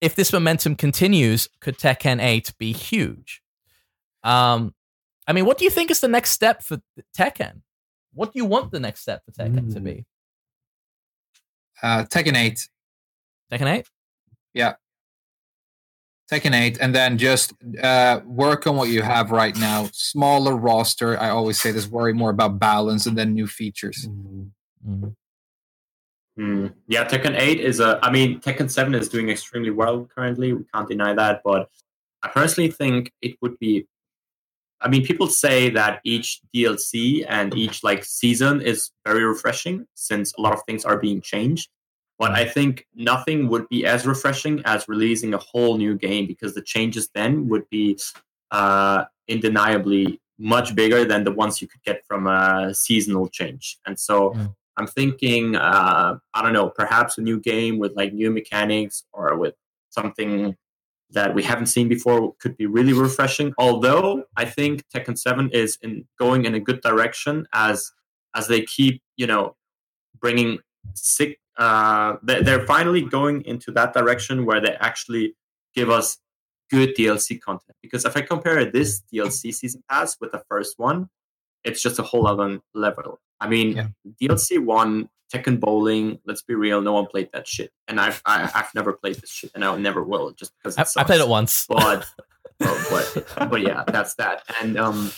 If this momentum continues, could Tekken 8 be huge? Um, I mean, what do you think is the next step for Tekken? What do you want the next step for Tekken to be? uh, Tekken 8. Tekken 8? Tekken 8, and then just uh, work on what you have right now. Smaller roster. I always say this, worry more about balance and then new features. Mm. Mm. Yeah, Tekken 8 is a. I mean, Tekken 7 is doing extremely well currently. We can't deny that. But I personally think it would be. I mean, people say that each DLC and each like season is very refreshing since a lot of things are being changed. But I think nothing would be as refreshing as releasing a whole new game because the changes then would be uh, undeniably much bigger than the ones you could get from a seasonal change. And so Mm. I'm thinking, uh, I don't know, perhaps a new game with like new mechanics or with something that we haven't seen before could be really refreshing. Although I think Tekken 7 is in going in a good direction as as they keep, you know, bringing sick. Uh, they- they're finally going into that direction where they actually give us good DLC content. Because if I compare this DLC season pass with the first one, it's just a whole other level. I mean, Yeah. DLC one Tekken Bowling. Let's be real, no one played that shit, and I've I, have i have never played this shit, and I never will, just because I, I, played it once. But but but yeah, that's that. And um,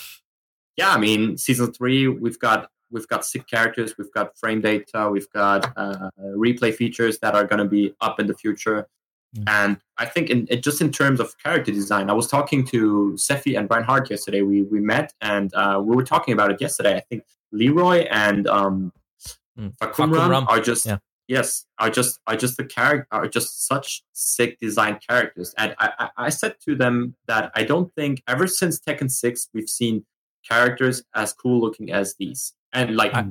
yeah, I mean, season three, we've got we've got sick characters, we've got frame data, we've got uh, replay features that are going to be up in the future. Mm. And I think, in, in, just in terms of character design, I was talking to Sephi and Brian Hart yesterday. We we met and uh, we were talking about it yesterday. I think Leroy and um, mm. Fahkumram are just yeah. yes, are just are just the character are just such sick design characters. And I, I, I said to them that I don't think ever since Tekken Six we've seen characters as cool looking as these and like I,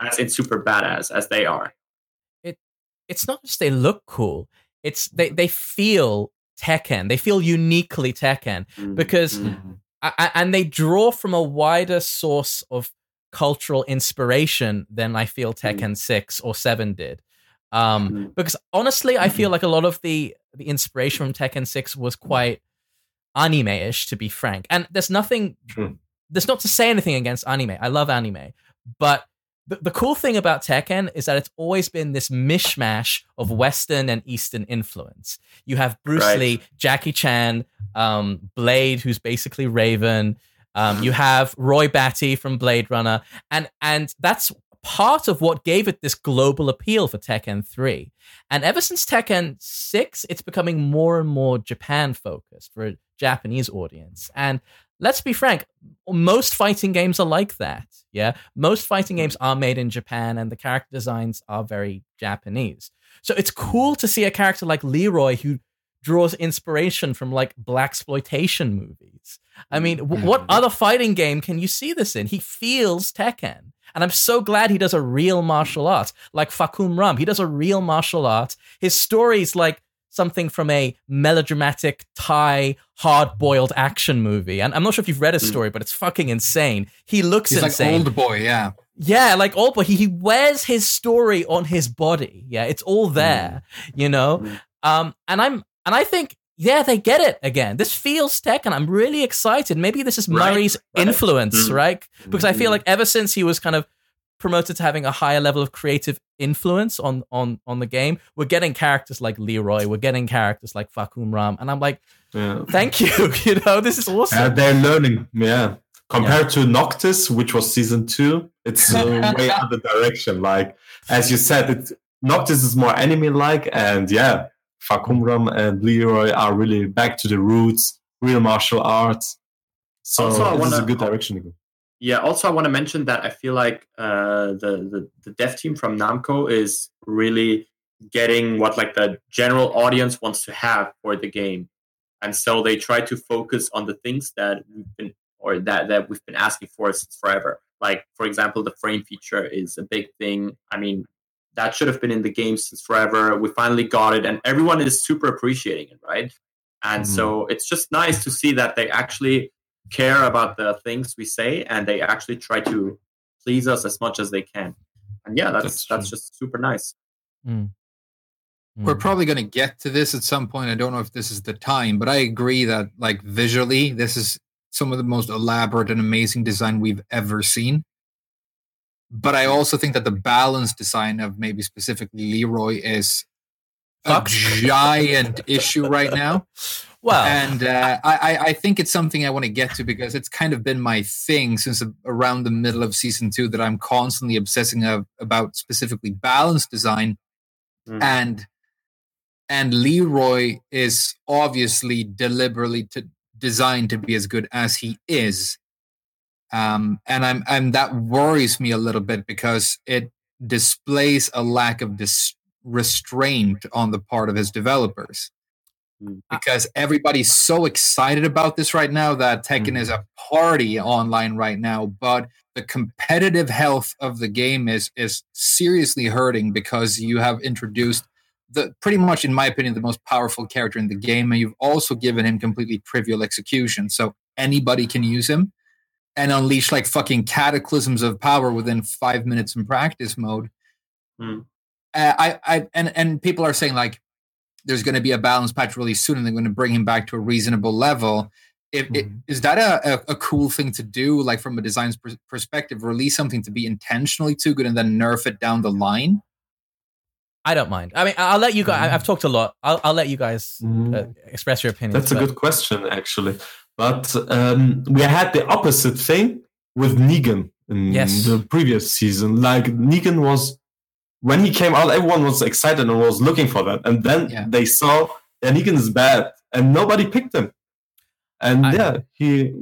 as in super badass as they are. It it's not just they look cool; it's they they feel Tekken. They feel uniquely Tekken mm-hmm. because, mm-hmm. I, and they draw from a wider source of cultural inspiration than I feel. Tekken mm-hmm. six or seven did. Um, mm-hmm. because honestly, I feel mm-hmm. like a lot of the the inspiration from Tekken six was quite anime-ish, to be frank. And there's nothing. There's not to say anything against anime. I love anime, but the, the cool thing about Tekken is that it's always been this mishmash of Western and Eastern influence. You have Bruce right. Lee, Jackie Chan, um, Blade, who's basically Raven. Um, you have Roy Batty from Blade Runner, and and that's part of what gave it this global appeal for Tekken 3. And ever since Tekken 6, it's becoming more and more Japan focused for a Japanese audience. And let's be frank, most fighting games are like that. Yeah. Most fighting games are made in Japan and the character designs are very Japanese. So it's cool to see a character like Leroy who draws inspiration from like blaxploitation movies. I mean, w- what mm-hmm. other fighting game can you see this in? He feels Tekken. And I'm so glad he does a real martial art like Fahkumram. He does a real martial art. His stories like something from a melodramatic Thai hard boiled action movie. And I'm not sure if you've read his hmm. story, but it's fucking insane. He looks He's insane. like old boy, yeah. Yeah, like old boy. He, he wears his story on his body. Yeah, it's all hmm. there, mm. you know? Mm. Um, and I'm and I think yeah, they get it again. This feels Tekken, and I'm really excited. Maybe this is Murray's right. influence, mm. right? Because I feel hmm. like ever since he was kind of promoted to having a higher level of creative influence on on on the game. We're getting characters like Leroy, we're getting characters like Fahkumram, and I'm like, yeah. thank you. you know, this is awesome. Uh, they're learning, yeah. Compared yeah. to Noctis, which was season two, it's uh, way other direction. Like as you said, it Noctis is more anime-like, and yeah, Fahkumram and Leroy are really back to the roots, real martial arts. So also, this wanna, is a good direction to go. Yeah. Also, I want to mention that I feel like uh, the, the the dev team from Namco is really getting what like the general audience wants to have for the game, and so they try to focus on the things that we've been or that that we've been asking for since forever. Like for example, the frame feature is a big thing. I mean, that should have been in the game since forever. We finally got it, and everyone is super appreciating it, right? And mm-hmm. so it's just nice to see that they actually care about the things we say and they actually try to please us as much as they can. And yeah, that's that's, that's just super nice. Mm. Mm. We're probably going to get to this at some point. I don't know if this is the time, but I agree that like visually, this is some of the most elaborate and amazing design we've ever seen. But I also think that the balance design of maybe specifically Leroy is a giant issue right now. Well, and uh, I, I think it's something I want to get to because it's kind of been my thing since around the middle of season two that I'm constantly obsessing of, about specifically balance design, mm. and and Leroy is obviously deliberately to, designed to be as good as he is, um, and I'm and that worries me a little bit because it displays a lack of dis- restraint on the part of his developers. Mm. because everybody's so excited about this right now that Tekken is a party online right now. But the competitive health of the game is is seriously hurting because you have introduced the pretty much, in my opinion, the most powerful character in the game, and you've also given him completely trivial execution. So anybody can use him and unleash like fucking cataclysms of power within five minutes in practice mode. Mm. Uh, I, I, and and people are saying like there's going to be a balance patch really soon and they're going to bring him back to a reasonable level. if, mm-hmm. is that a, a, a, cool thing to do like from a design perspective release something to be intentionally too good and then nerf it down the line I don't mind. I mean, I'll let you guys. I've talked a lot. I'll, I'll let you guys uh, mm. express your opinion. That's a good question, actually. But um, we had the opposite thing with Negan in yes. the previous season. Like Negan was when he came out, everyone was excited and was looking for that, and then yeah. they saw that Negan is bad, and nobody picked him. And I, yeah, he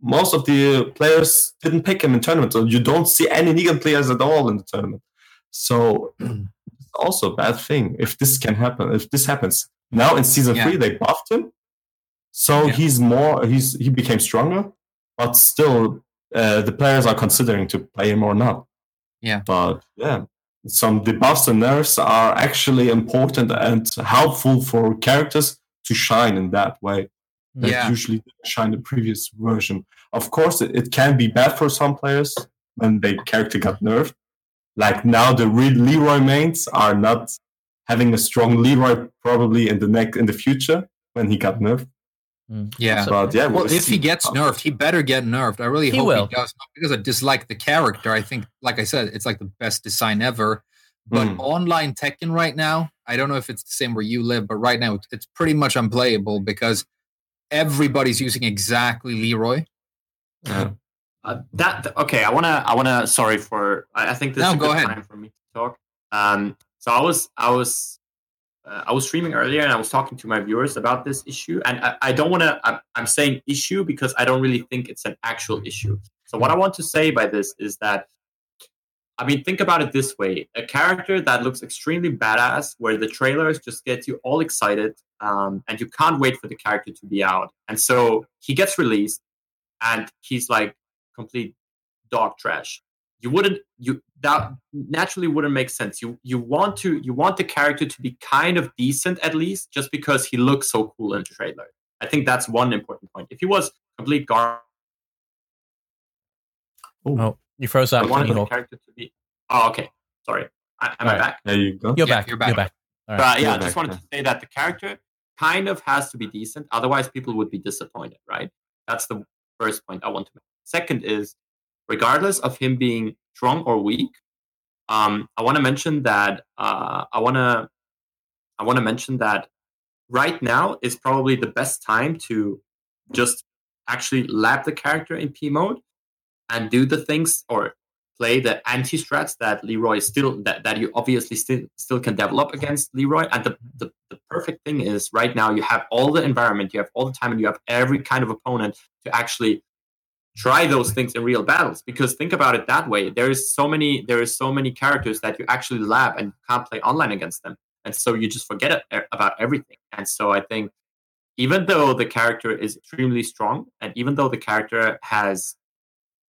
most of the players didn't pick him in tournament, so you don't see any Negan players at all in the tournament. So also a bad thing if this can happen. If this happens now in season yeah. three, they buffed him, so yeah. he's more. He's he became stronger, but still, uh, the players are considering to play him or not. Yeah, but yeah, some debuffs and nerfs are actually important and helpful for characters to shine in that way. That yeah. usually shine the previous version. Of course, it, it can be bad for some players when their character got nerfed, like now the real Leroy mains are not having a strong Leroy probably in the neck in the future when he got nerfed. Mm. Yeah, but yeah. Well, if he gets nerfed, he better get nerfed. I really he hope will. he does. Not because I dislike the character. I think, like I said, it's like the best design ever. But mm. online Tekken right now, I don't know if it's the same where you live, but right now it's pretty much unplayable because everybody's using exactly Leroy. Yeah. Uh, that okay. I wanna. I wanna. Sorry for. I, I think this no, is a good ahead. time for me to talk. Um. So I was. I was. Uh, I was streaming earlier and I was talking to my viewers about this issue. And I, I don't want to. I'm, I'm saying issue because I don't really think it's an actual issue. So what I want to say by this is that. I mean, think about it this way: a character that looks extremely badass, where the trailers just get you all excited, um, and you can't wait for the character to be out. And so he gets released, and he's like complete dog trash you wouldn't you that naturally wouldn't make sense. You you want to you want the character to be kind of decent at least just because he looks so cool in the trailer. I think that's one important point. If he was complete garbage oh. oh. You froze out i wanted the character to be oh okay. Sorry. I, am right. I back? There you go. You're yeah, back. you're back, you're back. but yeah i just wanted to say that the character kind of has to be decent otherwise people would be disappointed right? That's the first point i want to make. Second is, regardless of him being strong or weak, um, I want to mention that uh, I want to I want to mention that right now is probably the best time to just actually lap the character in P mode and do the things or play the anti strats that Leroy still that, that you obviously still still can develop against Leroy. And the, the, the perfect thing is right now you have all the environment, you have all the time, and you have every kind of opponent to actually try those things in real battles. Because think about it that way there is so many there is so many characters that you actually lab and can't play online against them. And so you just forget about everything. And so i think even though the character is extremely strong and even though the character has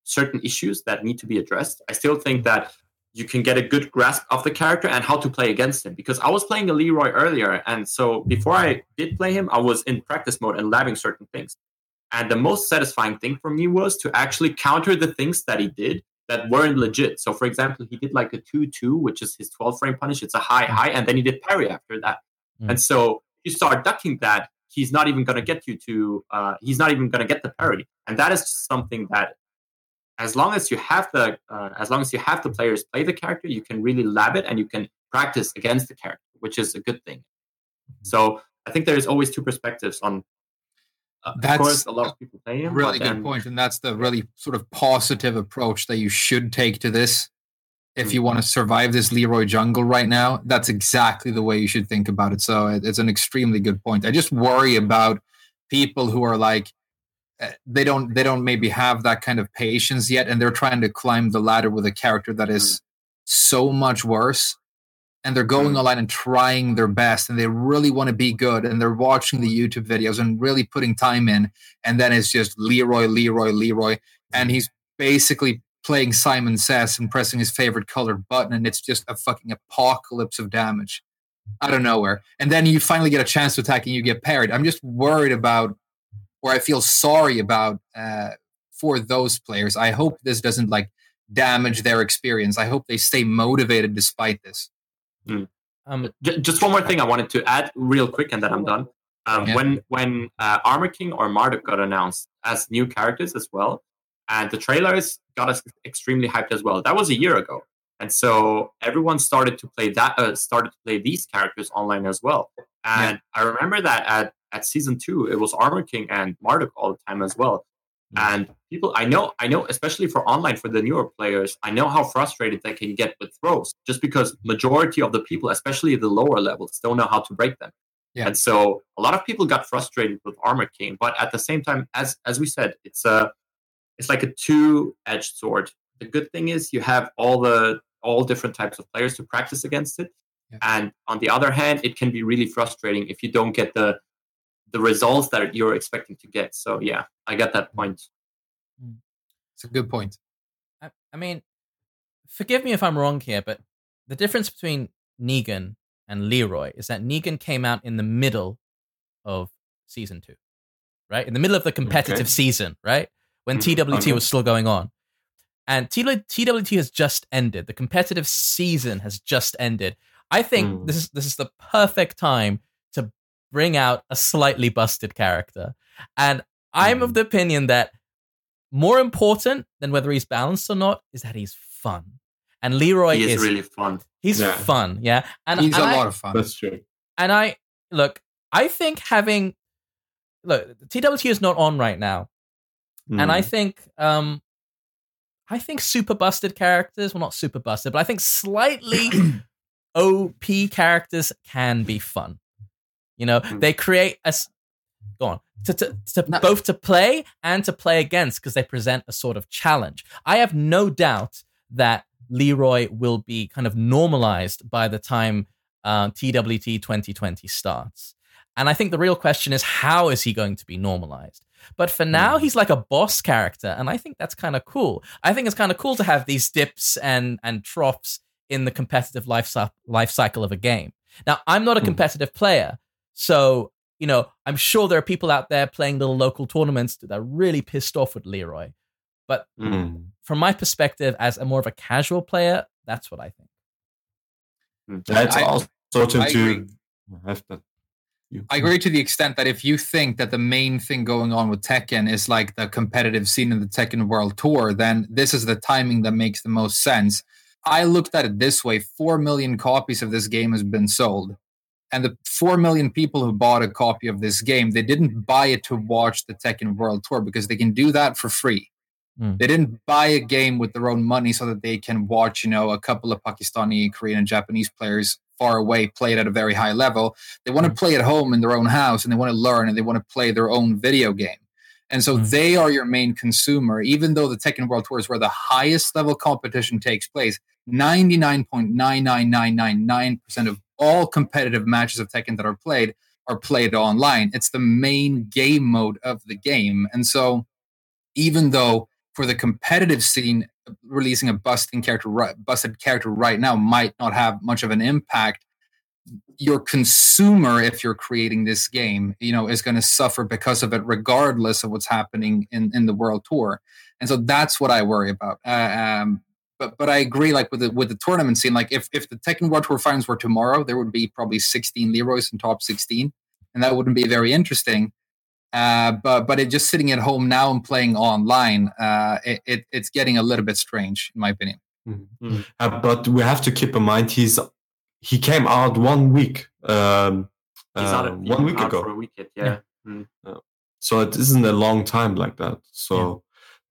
certain issues that need to be addressed i still think that you can get a good grasp of the character and how to play against him. Because i was playing a leroy earlier and so before i did play him i was in practice mode and labbing certain things and the most satisfying thing for me was to actually counter the things that he did that weren't legit. So, for example, he did like a 2 2, which is his 12 frame punish. It's a high, mm. high, and then he did parry after that. Mm. And so you start ducking that, he's not even going to get you to, uh, he's not even going to get the parry. And that is something that, as long as you have the, uh, as long as you have the players play the character, you can really lab it and you can practice against the character, which is a good thing. Mm-hmm. So I think there is always two perspectives on uh, that's of course, a lot of people pay him. Really good point, and that's the really sort of positive approach that you should take to this. If you want to mm-hmm. survive this Leroy jungle right now, that's exactly the way you should think about it. So it's an extremely good point. I just worry about people who are like eh, they don't they don't maybe have that kind of patience yet, and they're trying to climb the ladder with a character that is mm. so much worse and they're going mm. online and trying their best and they really want to be good and they're watching the YouTube videos and really putting time in. And then it's just Leroy, Leroy, Leroy. And he's basically playing Simon Says and pressing his favorite colored button. And it's just a fucking apocalypse of damage out of nowhere. And then you finally get a chance to attack and you get parried. I'm just worried about, or I feel sorry about uh, for those players. I hope this doesn't like damage their experience. I hope they stay motivated despite this. Mm. Um, just one more thing I wanted to add real quick, and then I'm done. Um, Yeah. When when uh, Armor King or Marduk got announced as new characters as well, and the trailers got us extremely hyped as well. That was a year ago, and so everyone started to play that uh, started to play these characters online as well. And I remember that at at season two, it was Armor King and Marduk all the time as well. And people, I know, I know, especially for online for the newer players, I know how frustrated they can get with throws, just because majority of the people, especially the lower levels, don't know how to break them. Yeah. And so a lot of people got frustrated with Armor King, but at the same time, as as we said, it's a it's like a two edged sword. The good thing is you have all the all different types of players to practice against it, Yeah. and on the other hand, it can be really frustrating if you don't get the the results that you're expecting to get. So yeah, I get that mm-hmm. point. Mm-hmm. It's a good point. I, I mean, forgive me if I'm wrong here, but the difference between Negan and Leroy is that Negan came out in the middle of season two, right? In the middle of the competitive Okay. season, right? When. Mm-hmm. TWT Okay. was still going on. And TWT has just ended. The competitive season has just ended. I think Mm. this is this is the perfect time bring out a slightly busted character. And I'm of Mm. the opinion that more important than whether he's balanced or not is that he's fun. And Leroy he is, is really fun. he's Yeah. fun, yeah. And He's and a I- lot of fun. That's true. and I look, I think having look, TWT is not on right now, and I Mm. think um, I think super busted characters, well, not super busted, but I think slightly OP characters can be fun. You know, Mm. they create a go on to, to, to No. both to play and to play against because they present a sort of challenge. I have no doubt that Leroy will be kind of normalized by the time uh, TWT 2020 starts. And I think the real question is how is he going to be normalized? But for now, Hmm. he's like a boss character, and I think that's kind of cool. I think it's kind of cool to have these dips and and troughs in the competitive life, life cycle of a game. Now, I'm not a Hmm. competitive player, so you know I'm sure there are people out there playing little local tournaments that are really pissed off with Leroy. But Mm. from my perspective, as a more of a casual player, that's what I think. That's I- also to, I to have that. You. I agree to the extent that if you think that the main thing going on with Tekken is like the competitive scene in the Tekken World Tour, then this is the timing that makes the most sense. I looked at it this way 4 million copies of this game has been sold. And the 4 million people who bought a copy of this game, they didn't buy it to watch the Tekken World Tour because they can do that for free. Hmm. They didn't buy a game with their own money so that they can watch, you know, a couple of Pakistani, Korean, and Japanese players far away play it at a very high level. They want to play at home in their own house and they want to learn and they want to play their own video game. And so Mm. they are your main consumer, even though the Tekken World Tour is where the highest level competition takes place. 99.99999% of all competitive matches of Tekken that are played are played online. It's the main game mode of the game. And so even though for the competitive scene, releasing a busting character, busted character right now might not have much of an impact. Your consumer, if you're creating this game, you know, is going to suffer because of it, regardless of what's happening in in the world tour. And so that's what I worry about. Uh, um, but but I agree, like with the with the tournament scene, like if if the Tekken World Tour finals were tomorrow, there would be probably 16 Leroys in top 16, and that wouldn't be very interesting. Uh, but but it just sitting at home now and playing online, uh, it, it it's getting a little bit strange, in my opinion. Uh, but we have to keep in mind he's he came out one week um, He's uh, out of one week out ago for a week yet. Yeah. so it isn't a long time like that so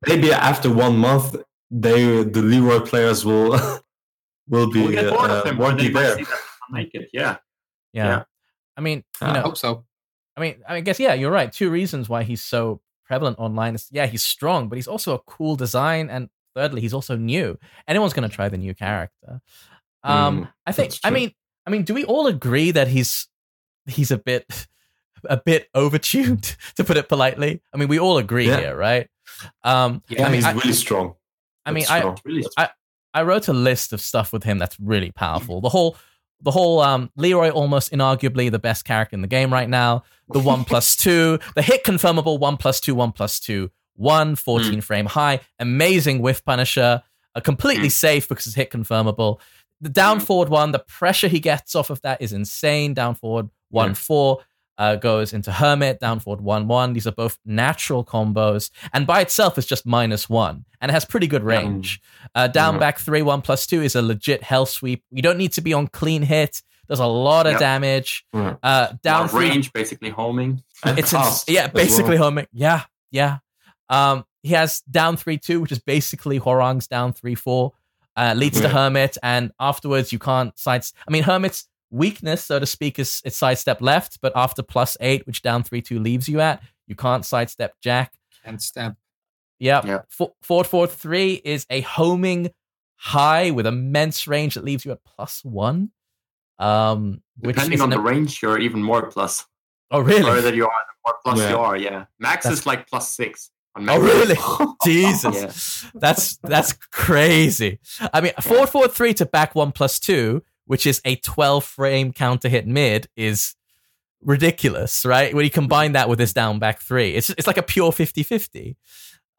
maybe after one month they the leroy players will will be We'll get uh, of him, won't be there see make it. Yeah. Yeah. Yeah. I mean, you I I hope so. I mean, I guess yeah, you're right. Two reasons why he's so prevalent online is yeah, he's strong, but he's also a cool design, and thirdly, he's also new. Anyone's going to try the new character. Um, Mm, I think. I mean, I mean, do we all agree that he's he's a bit a bit overtuned, to put it politely? I mean, we all agree Yeah. here, right? Um, yeah I mean, he's I, really strong I mean, That's I. Really. I wrote a list of stuff with him that's really powerful. The whole the whole um Leroy almost inarguably the best character in the game right now. The one plus two, the hit confirmable one plus two, one plus two, one 14 frame high, amazing whiff punisher, uh, completely safe because it's hit confirmable. The down Mm. forward one, the pressure he gets off of that is insane. Down forward one Yeah. four. Uh, goes into Hermit, down forward 1 1. These are both natural combos. And by itself, is just minus 1. And it has pretty good range. Uh, down Yeah. back 3 1 plus 2 is a legit hell sweep. You don't need to be on clean hit. Does a lot of Yep. damage. Yeah. Uh, Down three, range, basically homing. It's ins- yeah, basically well. homing. Yeah, yeah. Um, he has down three two, which is basically Hwoarang's down three four. Uh, leads to Hermit, and afterwards you can't side. I mean, Hermit's weakness, so to speak, is it's sidestep left, but after plus eight, which down three two leaves you at, you can't sidestep Jack. And step. Yep. Yeah. Fo- Forward four three is a homing high with immense range that leaves you at plus one. Um, which Depending is on an- the range, you're even more plus. oh really? The really? further you are, the more plus Yeah. you are. Yeah, max That's- is like plus six. On Oh max. really? Jesus, that's that's crazy. I mean, four four three to back one plus two, which is a twelve frame counter hit mid, is ridiculous, right? When you combine that with this down back three, it's it's like a pure 50-50.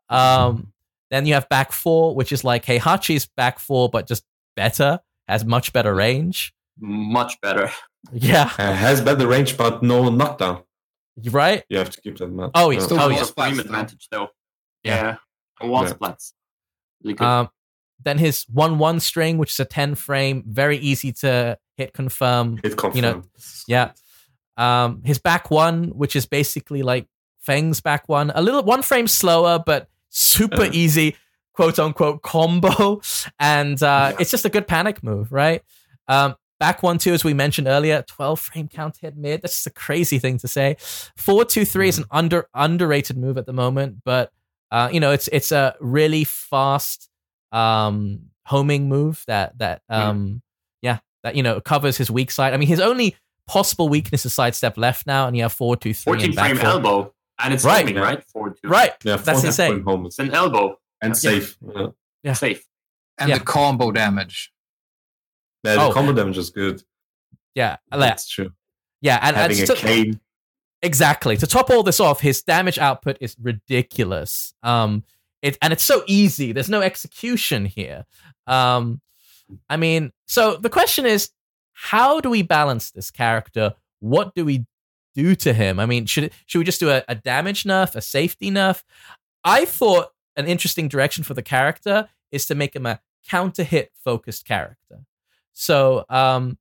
Um, then you have back four, which is like Heihachi's back four, but just better, has much better range. Much better. Yeah, Uh, has better range, but no knockdown. right. You have to keep that in mind. Oh, yeah. Still Oh, yeah. A frame advantage though. Yeah. Yeah. And wall Yeah. splats. Really. Um, then his one one string, which is a ten frame, very easy to hit confirm. Hit confirm. you know, Yeah. Um, his back one, which is basically like Feng's back one, a little one frame slower, but super Uh. easy, quote unquote combo, and uh, Yeah. it's just a good panic move, right? Um, back one two, as we mentioned earlier, twelve frame count hit mid. That's just a crazy thing to say. Four two three is an under underrated move at the moment, but uh, you know it's it's a really fast um homing move that that um yeah that you know covers his weak side. I mean, his only possible weakness is sidestep left now, and you have four two three 14 and frame four. elbow. And it's Right. homing, Yeah. right? Four, two. Right, Yeah, That's four insane. home It's an elbow. and safe. Yeah. Yeah. Safe. And Yeah. the combo damage. Yeah, the Oh. combo damage is good. yeah, yeah, That's true. yeah, and, and Having a to- cane. exactly to top all this off, his damage output is ridiculous. Um, it and it's so easy. There's no execution here. Um, I mean, so the question is, how do we balance this character? What do we do to him? I mean, should should we just do a, a damage nerf, a safety nerf? I thought an interesting direction for the character is to make him a counter hit focused character. So, um,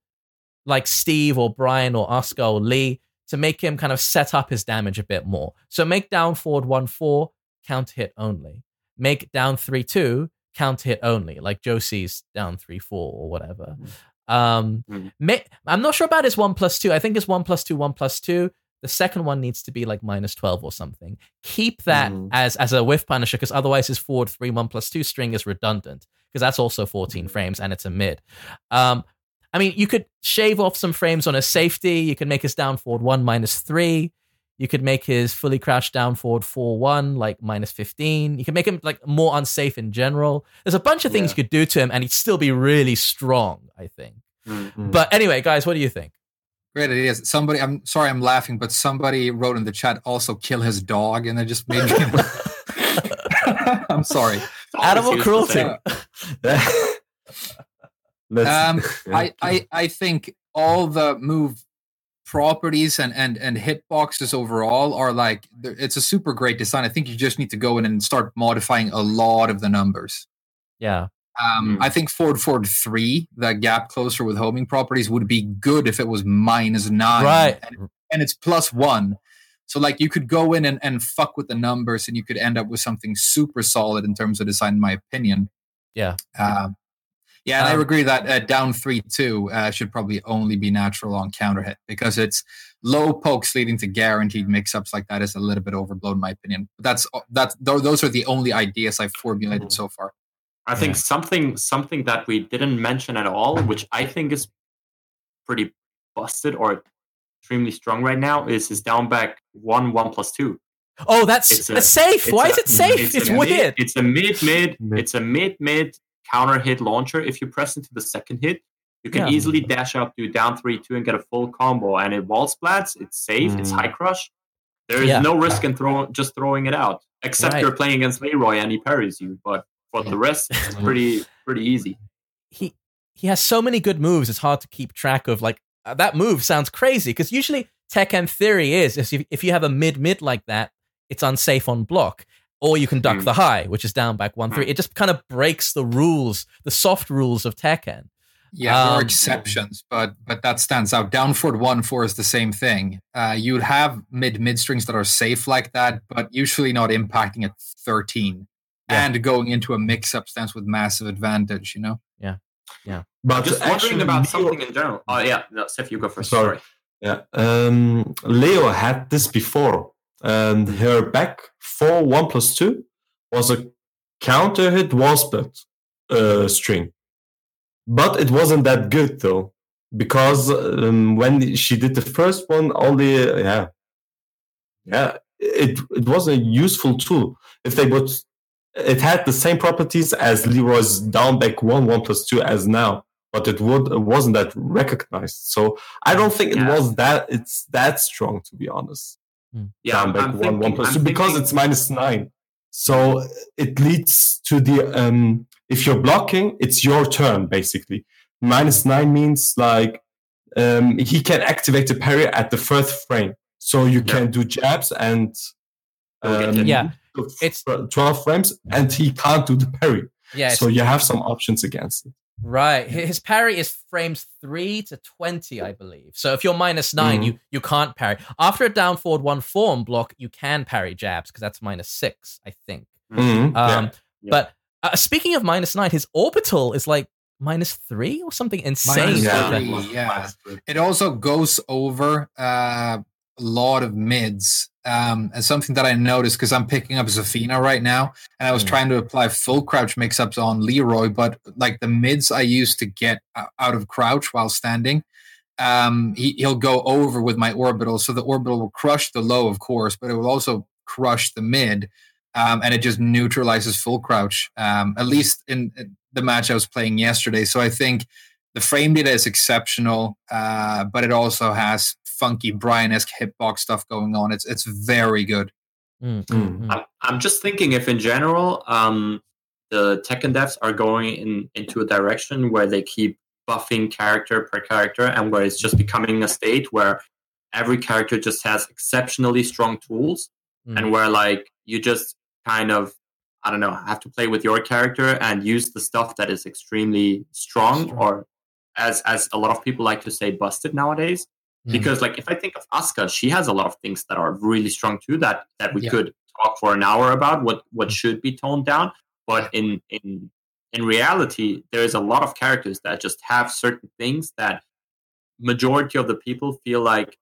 like Steve or Bryan or Oscar or Lee, to make him kind of set up his damage a bit more. So make down forward one four counter hit only. Make down three two count hit only, like Josie's down three four or whatever. Um, Mhm. may, I'm not sure about his one plus two. I think it's one plus two, one plus two. The second one needs to be like minus twelve or something. Keep that Mhm. as as a whiff punisher because otherwise his forward three one plus two string is redundant because that's also 14 frames and it's a mid. Um, I mean, you could shave off some frames on his safety. You can make his down forward one minus three. You could make his fully crouched down forward four one like minus 15. You could make him like more unsafe in general. There's a bunch of things Yeah. you could do to him and he'd still be really strong, I think. Mm. Mm. But anyway, guys, what do you think? Great ideas. Somebody, I'm sorry, I'm laughing, but somebody wrote in the chat also kill his dog, and it just made me. I'm sorry. Animal cruelty. Um. I, I, I think all the move properties and and and hitboxes overall are like it's a super great design. I think you just need to go in and start modifying a lot of the numbers. Yeah. Um, Hmm. I think Ford Ford three, the gap closer with homing properties, would be good if it was minus nine, Right. And, and it's plus one. So like you could go in and, and fuck with the numbers, and you could end up with something super solid in terms of design, in my opinion. Yeah. Um, yeah, and Um, I agree that uh, down three two uh, should probably only be natural on counter hit because it's low pokes leading to guaranteed mix ups like that is a little bit overblown, in my opinion. But that's that's tho- those are the only ideas I've formulated so far. I think Yeah. something something that we didn't mention at all, which I think is pretty busted or extremely strong right now, is his down back one one plus two. Oh, that's, It's a- safe. Why a- is it safe? It's, a weird. Mid, it's a mid mid. Mid. It's a mid mid counter hit launcher. If you press into the second hit, you can Yeah. easily dash up, do down three two, and get a full combo. And it wall splats. It's safe. It's Mm. high crush. There is Yeah. no risk in throw, just throwing it out, except Right. you're playing against Leroy and he parries you. But for the rest, it's pretty pretty easy. he he has so many good moves. It's hard to keep track of. Like uh, that move sounds crazy because usually Tekken theory is, is if, if you have a mid mid like that, it's unsafe on block. Or you can duck Mm. the high, which is down back one three. It just kind of breaks the rules, the soft rules of Tekken. Yeah, there Um, are exceptions, but but that stands out. Down forward one four is the same thing. Uh, you'd have mid mid strings that are safe like that, but usually not impacting at thirteen Yeah. and going into a mix up stance with massive advantage. You know. Yeah, yeah. But Just actually, wondering about Leo- something in general. Oh yeah, no, Seth, you go first. Sorry. Sorry. Yeah. Um, Leo had this before, and her back four one plus two was a counter hit wall split uh, string, but it wasn't that good though because um, when she did the first one, only uh, yeah, yeah, it it was a useful tool. If they would, it had the same properties as Leroy's down back one one plus two as now. But it would it wasn't that recognized. So I don't think it was that it's that strong to be honest. Yeah, I'm, back I'm one thinking, one plus I'm two because thinking- it's minus nine. So it leads to the um if you're blocking, it's your turn basically. Minus nine means like um he can activate the parry at the first frame. So you Yeah. can do jabs and um. Yeah, it's- 12 frames and he can't do the parry. Yeah, so you have some options against it. Right. His parry is frames three to twenty, I believe. So if you're minus 9 Mhm. you you can't parry. After a down forward one form block, you can parry jabs because that's minus six, I think. Mhm. Um, Yeah. But uh, speaking of minus nine, his orbital is like minus three or something insane. Three. yeah. It also goes over uh, a lot of mids. Um, and something that I noticed because I'm picking up Zafina right now, and I was Mm. trying to apply full crouch mix ups on Leroy, but like the mids I used to get out of crouch while standing, um, he, he'll go over with my orbital. So the orbital will crush the low, of course, but it will also crush the mid. Um, and it just neutralizes full crouch, um, at least in, in the match I was playing yesterday. So I think the frame data is exceptional, uh, but it also has funky Bryan-esque hitbox stuff going on. It's it's very good. Mm, Mm. mm. I'm, I'm just thinking if in general um, the Tekken devs are going in into a direction where they keep buffing character per character and where it's just becoming a state where every character just has exceptionally strong tools Mm. and where like you just kind of I don't know have to play with your character and use the stuff that is extremely strong Strong. or as as a lot of people like to say busted nowadays Mm. because like if I think of Asuka, she has a lot of things that are really strong too that that we Yeah. could talk for an hour about what what should be toned down. But in in in reality, there is a lot of characters that just have certain things that majority of the people feel like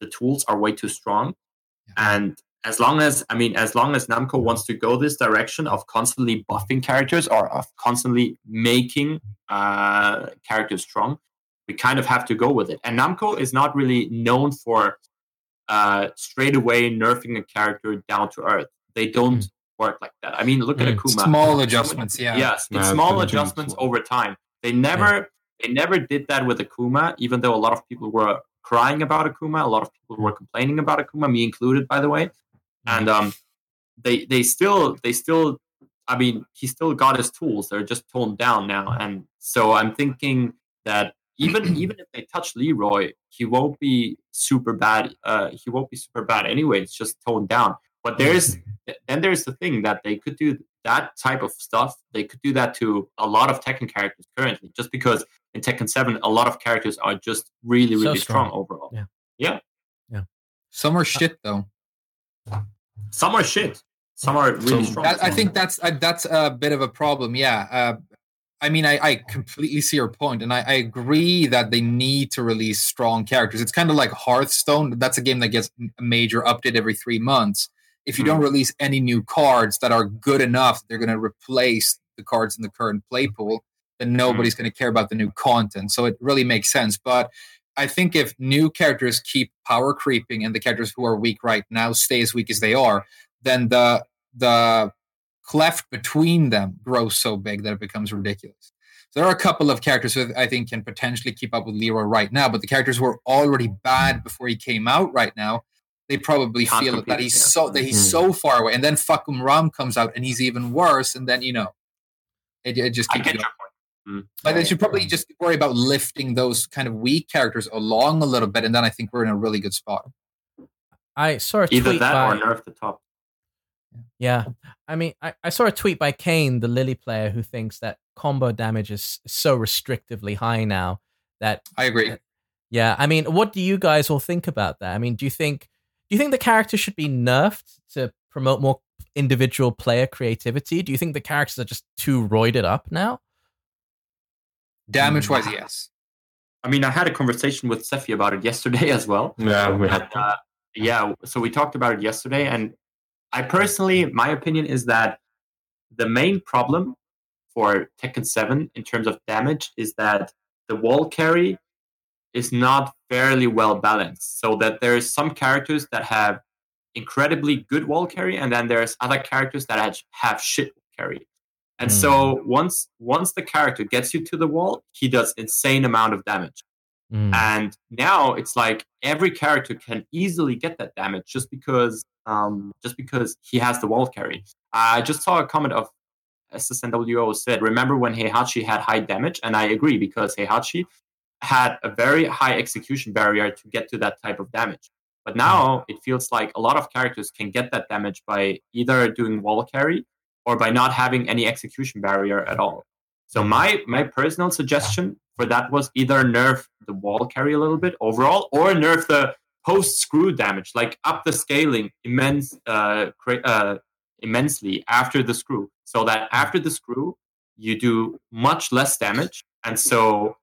the tools are way too strong. And as long as I mean, as long as Namco wants to go this direction of constantly buffing characters or of constantly making uh, characters strong, we kind of have to go with it. And Namco is not really known for uh, straight away nerfing a character down to earth. They don't work like that. I mean, look at Mm. Akuma. Small adjustments, yeah. Yes, Yeah, small it's gonna change adjustments slow. over time. They never they never did that with Akuma, even though a lot of people were crying about Akuma. A lot of people were complaining about Akuma, me included, by the way. And um, they they still they still I mean, he still got his tools. They're just toned down now. And so I'm thinking that even even if they touch Leroy, he won't be super bad. Uh, he won't be super bad anyway. It's just toned down. But there's then there's the thing that they could do that type of stuff. They could do that to a lot of Tekken characters currently, just because in Tekken Seven a lot of characters are just really So really strong. strong. overall. Yeah. Yeah. Some are shit though. Some are shit. Some are really Some- strong. That, I think that's uh, that's a bit of a problem. Yeah. Uh, I mean, I, I completely see your point, and I, I agree that they need to release strong characters. It's kind of like Hearthstone. That's a game that gets a major update every three months. If you don't hmm. release any new cards that are good enough, they're going to replace the cards in the current play pool. Then hmm. nobody's going to care about the new content. So it really makes sense. But I think if new characters keep power creeping and the characters who are weak right now stay as weak as they are, then the the cleft between them grows so big that it becomes ridiculous. So there are a couple of characters who I think can potentially keep up with Leroy right now, but the characters who are already bad before he came out right now, they probably Can't feel compete, that he's yeah. so that he's Mhm. so far away. And then Fahkumram comes out and he's even worse, and then you know it, it just I keeps get going. your point. Like they should probably just worry about lifting those kind of weak characters along a little bit, and then I think we're in a really good spot. I saw a Either that by or nerf the top. yeah. I mean, I, I saw a tweet by Kane, the Lili player, who thinks that combo damage is so restrictively high now that I agree. yeah. I mean, what do you guys all think about that? I mean, do you think do you think the character should be nerfed to promote more individual player creativity? Do you think the characters are just too roided up now? Damage wise, yes. I mean, I had a conversation with Sephi about it yesterday as well. Yeah, we had. Uh, yeah, so we talked about it yesterday, and I personally, my opinion is that the main problem for Tekken 7 in terms of damage is that the wall carry is not fairly well balanced. So that there's some characters that have incredibly good wall carry, and then there's other characters that have, have shit carry. And so hmm. once once the character gets you to the wall, he does insane amount of damage. Mm. And now it's like every character can easily get that damage just because um, just because he has the wall carry. I just saw a comment of SSNWO said, remember when Heihachi had high damage? And I agree because Heihachi had a very high execution barrier to get to that type of damage. But now it feels like a lot of characters can get that damage by either doing wall carry or by not having any execution barrier at all. So my my personal suggestion for that was either nerf the wall carry a little bit overall, or nerf the post screw damage, like up the scaling immense uh, cra- uh, immensely after the screw, so that after the screw you do much less damage, and so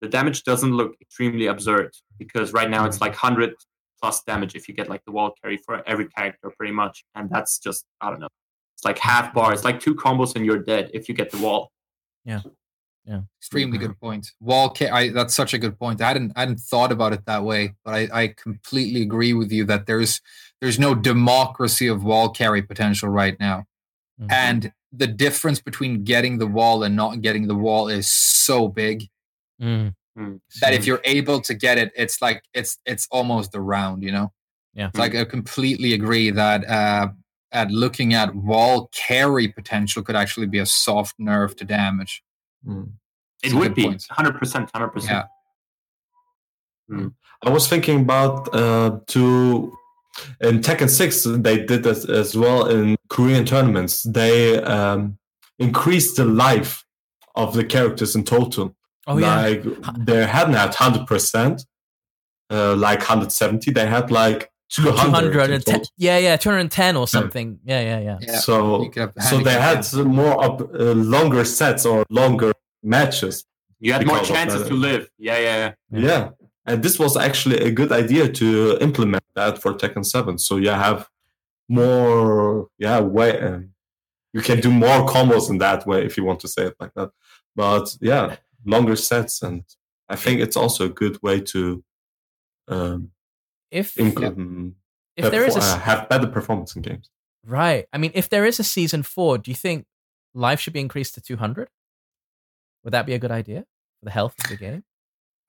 the damage doesn't look extremely absurd because right now it's like hundred plus damage if you get like the wall carry for every character pretty much, and that's just I don't know. It's like half bar. It's like two combos and you're dead if you get the wall. Extremely good point. Wall ca- I, that's such a good point. I hadn't I hadn't thought about it that way, but I, I completely agree with you that there's there's no democracy of wall carry potential right now. Mhm. And the difference between getting the wall and not getting the wall is so big Mm. Mm. that if you're able to get it, it's like it's it's almost a round, you know? Yeah. It's like I completely agree that uh at looking at wall carry potential could actually be a soft nerf to damage. Mm. It would be hundred percent, hundred percent. Yeah. I was thinking about uh, to in Tekken Six they did this as well in Korean tournaments. They um, increased the life of the characters in total. Oh yeah. like they hadn't had hundred percent, uh, like hundred seventy. They had like two hundred. 210 yeah yeah 210 or something yeah yeah yeah Yeah. So You could have so they had more up, uh, longer sets or longer matches. You had more chances to live. Yeah, yeah, yeah. Yeah. Yeah. And this was actually a good idea to implement that for Tekken 7. So you have more, yeah, way. Um, you can do more combos in that way if you want to say it like that. But yeah, longer sets. And I think it's also a good way to um, if inc- Yeah. um, if there is a uh, have better performance in games. right i mean if there is a season 4 do you think life should be increased to 200 would that be a good idea for the health of the game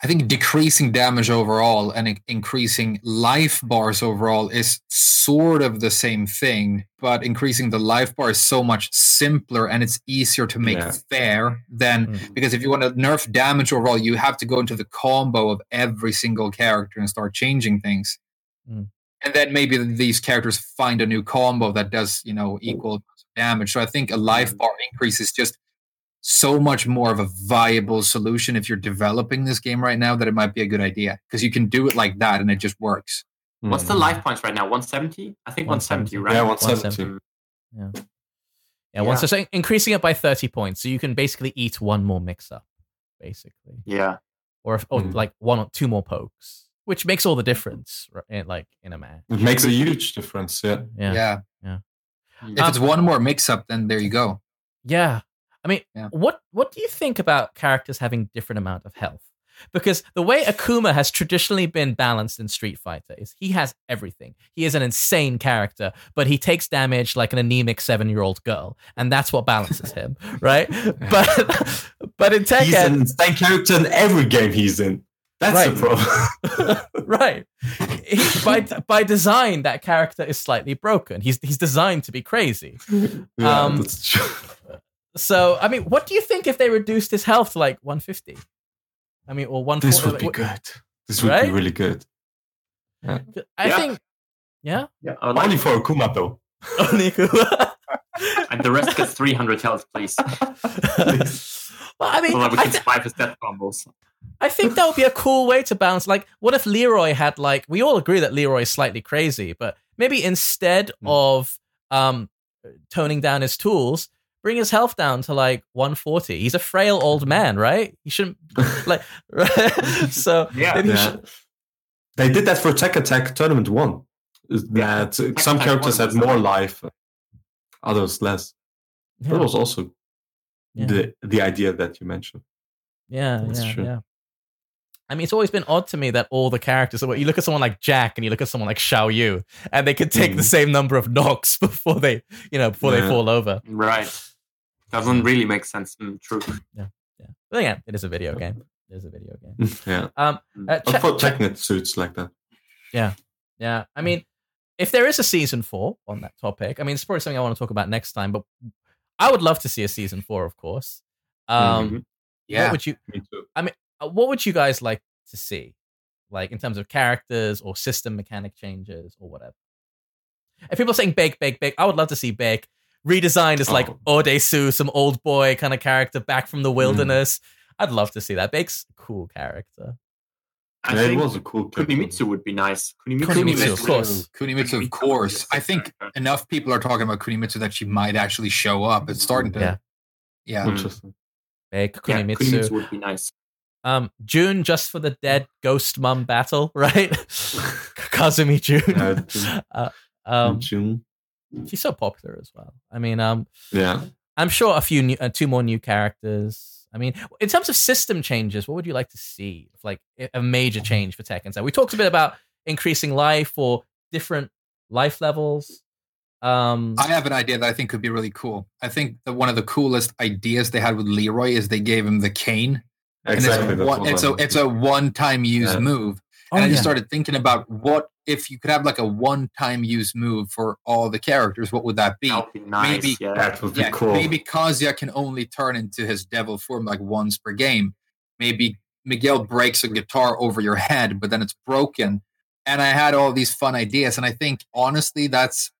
I think decreasing damage overall and increasing life bars overall is sort of the same thing, but increasing the life bar is so much simpler and it's easier to make Yeah. fair than Mm. because if you want to nerf damage overall, you have to go into the combo of every single character and start changing things. Mm. And then maybe these characters find a new combo that does, you know, equal damage. So I think a life bar increase is just so much more of a viable solution if you're developing this game right now that it might be a good idea because you can do it like that and it just works. What's the Mm. life points right now? 170? I think 170, 170. right? Yeah, 170. 170. yeah, once Yeah. so increasing it by 30 points so you can basically eat one more mix up basically Yeah. or, if, or Mm. like one or two more pokes which makes all the difference right, like in a match It makes a huge difference. Yeah. yeah Yeah. Yeah. If Um, it's one more mix up, then there you go. Yeah. I mean, Yeah. what what do you think about characters having different amount of health? Because the way Akuma has traditionally been balanced in Street Fighter is he has everything. He is an insane character, but he takes damage like an anemic seven year old girl, and that's what balances him, right? But but in He's an Tekken, insane character in every game he's in. That's Right. the problem. right? He, by by design, that character is slightly broken. He's he's designed to be crazy. yeah, Um, that's true. So I mean, what do you think if they reduced his health to like 150? I mean, or 140? This would be like, good. This would Right? be really good. I Yeah. think, yeah. Yeah, I like Only it. for Akuma though. Only Akuma. and the rest gets 300 health, please. well, I mean, So that we I, can th- spy his death combos. I think that would be a cool way to balance. Like, what if Leroy had like we all agree that Leroy is slightly crazy, but maybe instead Hmm. of um toning down his tools, bring his health down to like 140. He's a frail old man, right? He shouldn't like so Yeah. maybe he Yeah. should, They did that for Tekken Tag Tournament 1. Is Yeah. That uh, some Attack characters had more life, others less. yeah, That was also yeah, the, the idea that you mentioned. yeah, That's yeah, true. yeah. I mean, it's always been odd to me that all the characters. You look at someone like Jack, and you look at someone like Xiao Yu, and they could take the Mhm. same number of knocks before they, you know, before they fall over. Right. Doesn't really make sense. Mm, true. Yeah. Yeah. But again, it is a video game. It is a video game. yeah. Um, uh, But for Cha- Technet suits like that. yeah, yeah. I mean, if there is a season four on that topic, I mean, it's probably something I want to talk about next time. But I would love to see a season four, of course. Um, Mhm. what Yeah. would you? Me too. uh, What would you guys like to see, like in terms of characters or system mechanic changes or whatever? If people are saying Baek, Baek, Baek, I would love to see Baek redesigned as like Oh. Odesu, some old boy kind of character back from the wilderness. I'd love to see that. Baek's a cool character. I Yeah, it think was a cool character. Kunimitsu would be nice. Kunimitsu, Kunimitsu, of course. Kunimitsu, of course. I think enough people are talking about Kunimitsu that she might actually show up. It's starting to. Yeah. Yeah. Mm. Interesting. Bake, Yeah, Kunimitsu. Kunimitsu would be nice. Um, Jun just for the dead ghost mum battle, right? Kazumi Jun. Yeah, Jun. uh, um, Jun. She's so popular as well. I mean, um, Yeah. I'm sure a few new, uh, two more new characters. I mean, in terms of system changes, what would you like to see? Like a major change for Tekken So We talked a bit about increasing life or different life levels. Um, I have an idea that I think could be really cool. I think that one of the coolest ideas they had with Leroy is they gave him the cane. Exactly. And it's, one, it's I a meant. it's a one time use Yeah. move. Oh, And I just started thinking about what if you could have like a one time use move for all the characters, what would that be? That would be nice. Maybe- yeah. That would be Yeah, cool. maybe Kazuya can only turn into his devil form like once per game. Maybe Miguel breaks a guitar over your head, but then it's broken. And I had all these fun ideas, and I think honestly, that's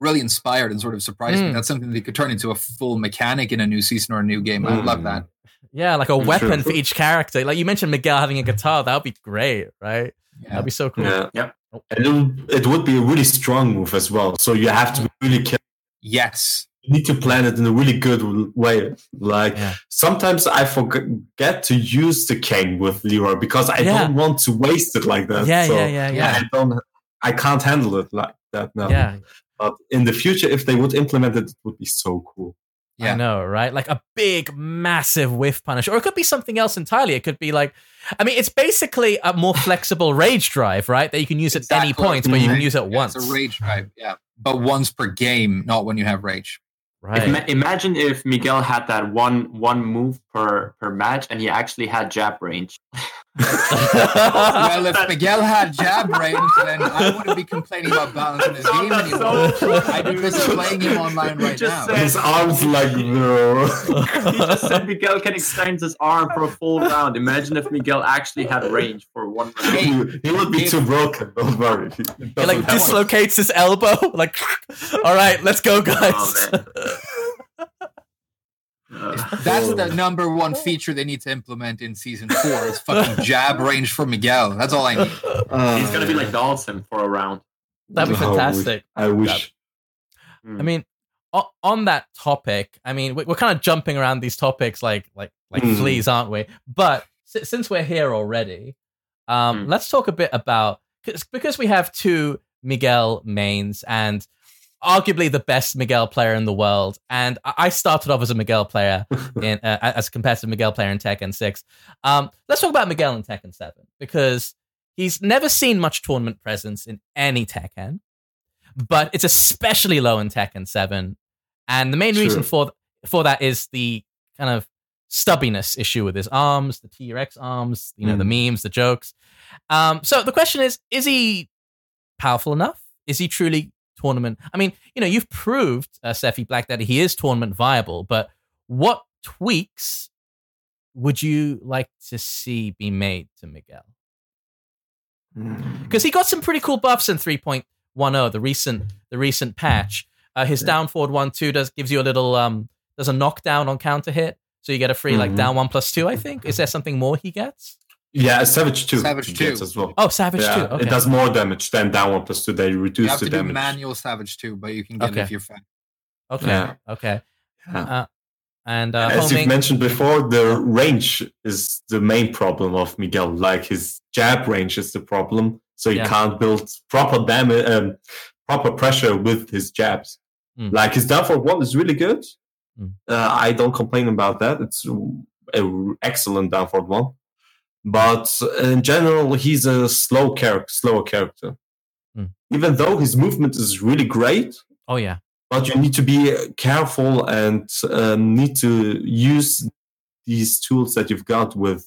really inspired and sort of surprised me. Mm. That's something that could turn into a full mechanic in a new season or a new game. I love Mm. that. Yeah, like a weapon for each character. Like you mentioned Miguel having a guitar. That would be great, right? Yeah. That'd be so cool. Yeah. Yep. Oh. And it would, it would be a really strong move as well. So you have to be really careful. Yes. You need to plan it in a really good way. Like Yeah. sometimes I forget to use the cane with Leroy because I Yeah. don't want to waste it like that. Yeah, So yeah, yeah, yeah. I don't. I can't handle it like that now. Yeah, But in the future, if they would implement it, it would be so cool. I know, right? Like a big, massive whiff punish, or it could be something else entirely. It could be like, I mean, it's basically a more flexible rage drive, right? That you can use at any Exactly. point, but you can Mhm. use it Yeah, once, It's a rage drive. Yeah. But once per game, not when you have rage. right? Ima- imagine if Miguel had that one one move per per match, and he actually had jab range. well, if Miguel had jab range, then I wouldn't be complaining about balance in his game anymore. so I'd be busy playing him online You right just now. said- His arms like bro. he just said Miguel can extend his arm for a full round. Imagine if Miguel actually had range for one round. Hey, he, he would be if- too broken. Don't worry. It He like happen. dislocates his elbow. Like, all right, let's go, oh, guys. Oh, Uh, That's the number one feature they need to implement in season four. Is fucking jab range for Miguel. That's all I need. Uh, he's gonna be like Dhalsim for a round. That'd be Oh, fantastic. I wish. Mm. I mean, on that topic, I mean, we- we're kind of jumping around these topics like like like Hmm. fleas, aren't we? But since we're here already, um, Hmm. let's talk a bit about 'cause- because we have two Miguel mains and arguably the best Miguel player in the world. And I started off as a Miguel player in uh, as a competitive Miguel player in Tekken Six. Um, let's talk about Miguel in Tekken Seven because he's never seen much tournament presence in any Tekken, but it's especially low in Tekken Seven. And the main reason for for that is the kind of stubbiness issue with his arms, the T Rex arms, you know, the memes, the jokes. Um, so the question is: Is he powerful enough? Is he truly tournament? I mean, you know, you've proved uh, Sephi Black that he is tournament viable, but what tweaks would you like to see be made to Miguel? Because he got some pretty cool buffs in 3.10, the recent the recent patch. Uh, his down forward one two does gives you a little um does a knockdown on counter hit, so you get a free like Mhm. down one plus two. I think is there something more he gets? Yeah, Savage 2. Savage he 2. as well. Oh, Savage yeah, too. Okay. It does more damage than down 1 plus 2. They reduce You reduce have the to do damage. manual Savage too, but you can get Okay. it if you're fan. Okay. Yeah. Okay. Yeah. Uh, and uh, As you've mentioned before, the range is the main problem of Miguel. Like his jab range is the problem, so he Yeah. can't build proper damage, um, proper pressure with his jabs. Mm. Like his down forward one is really good. Mm. Uh, I don't complain about that. It's an excellent down forward one. But in general, he's a slow character, slower character. Mm. Even though his movement is really great, oh yeah. but you need to be careful and um, need to use these tools that you've got with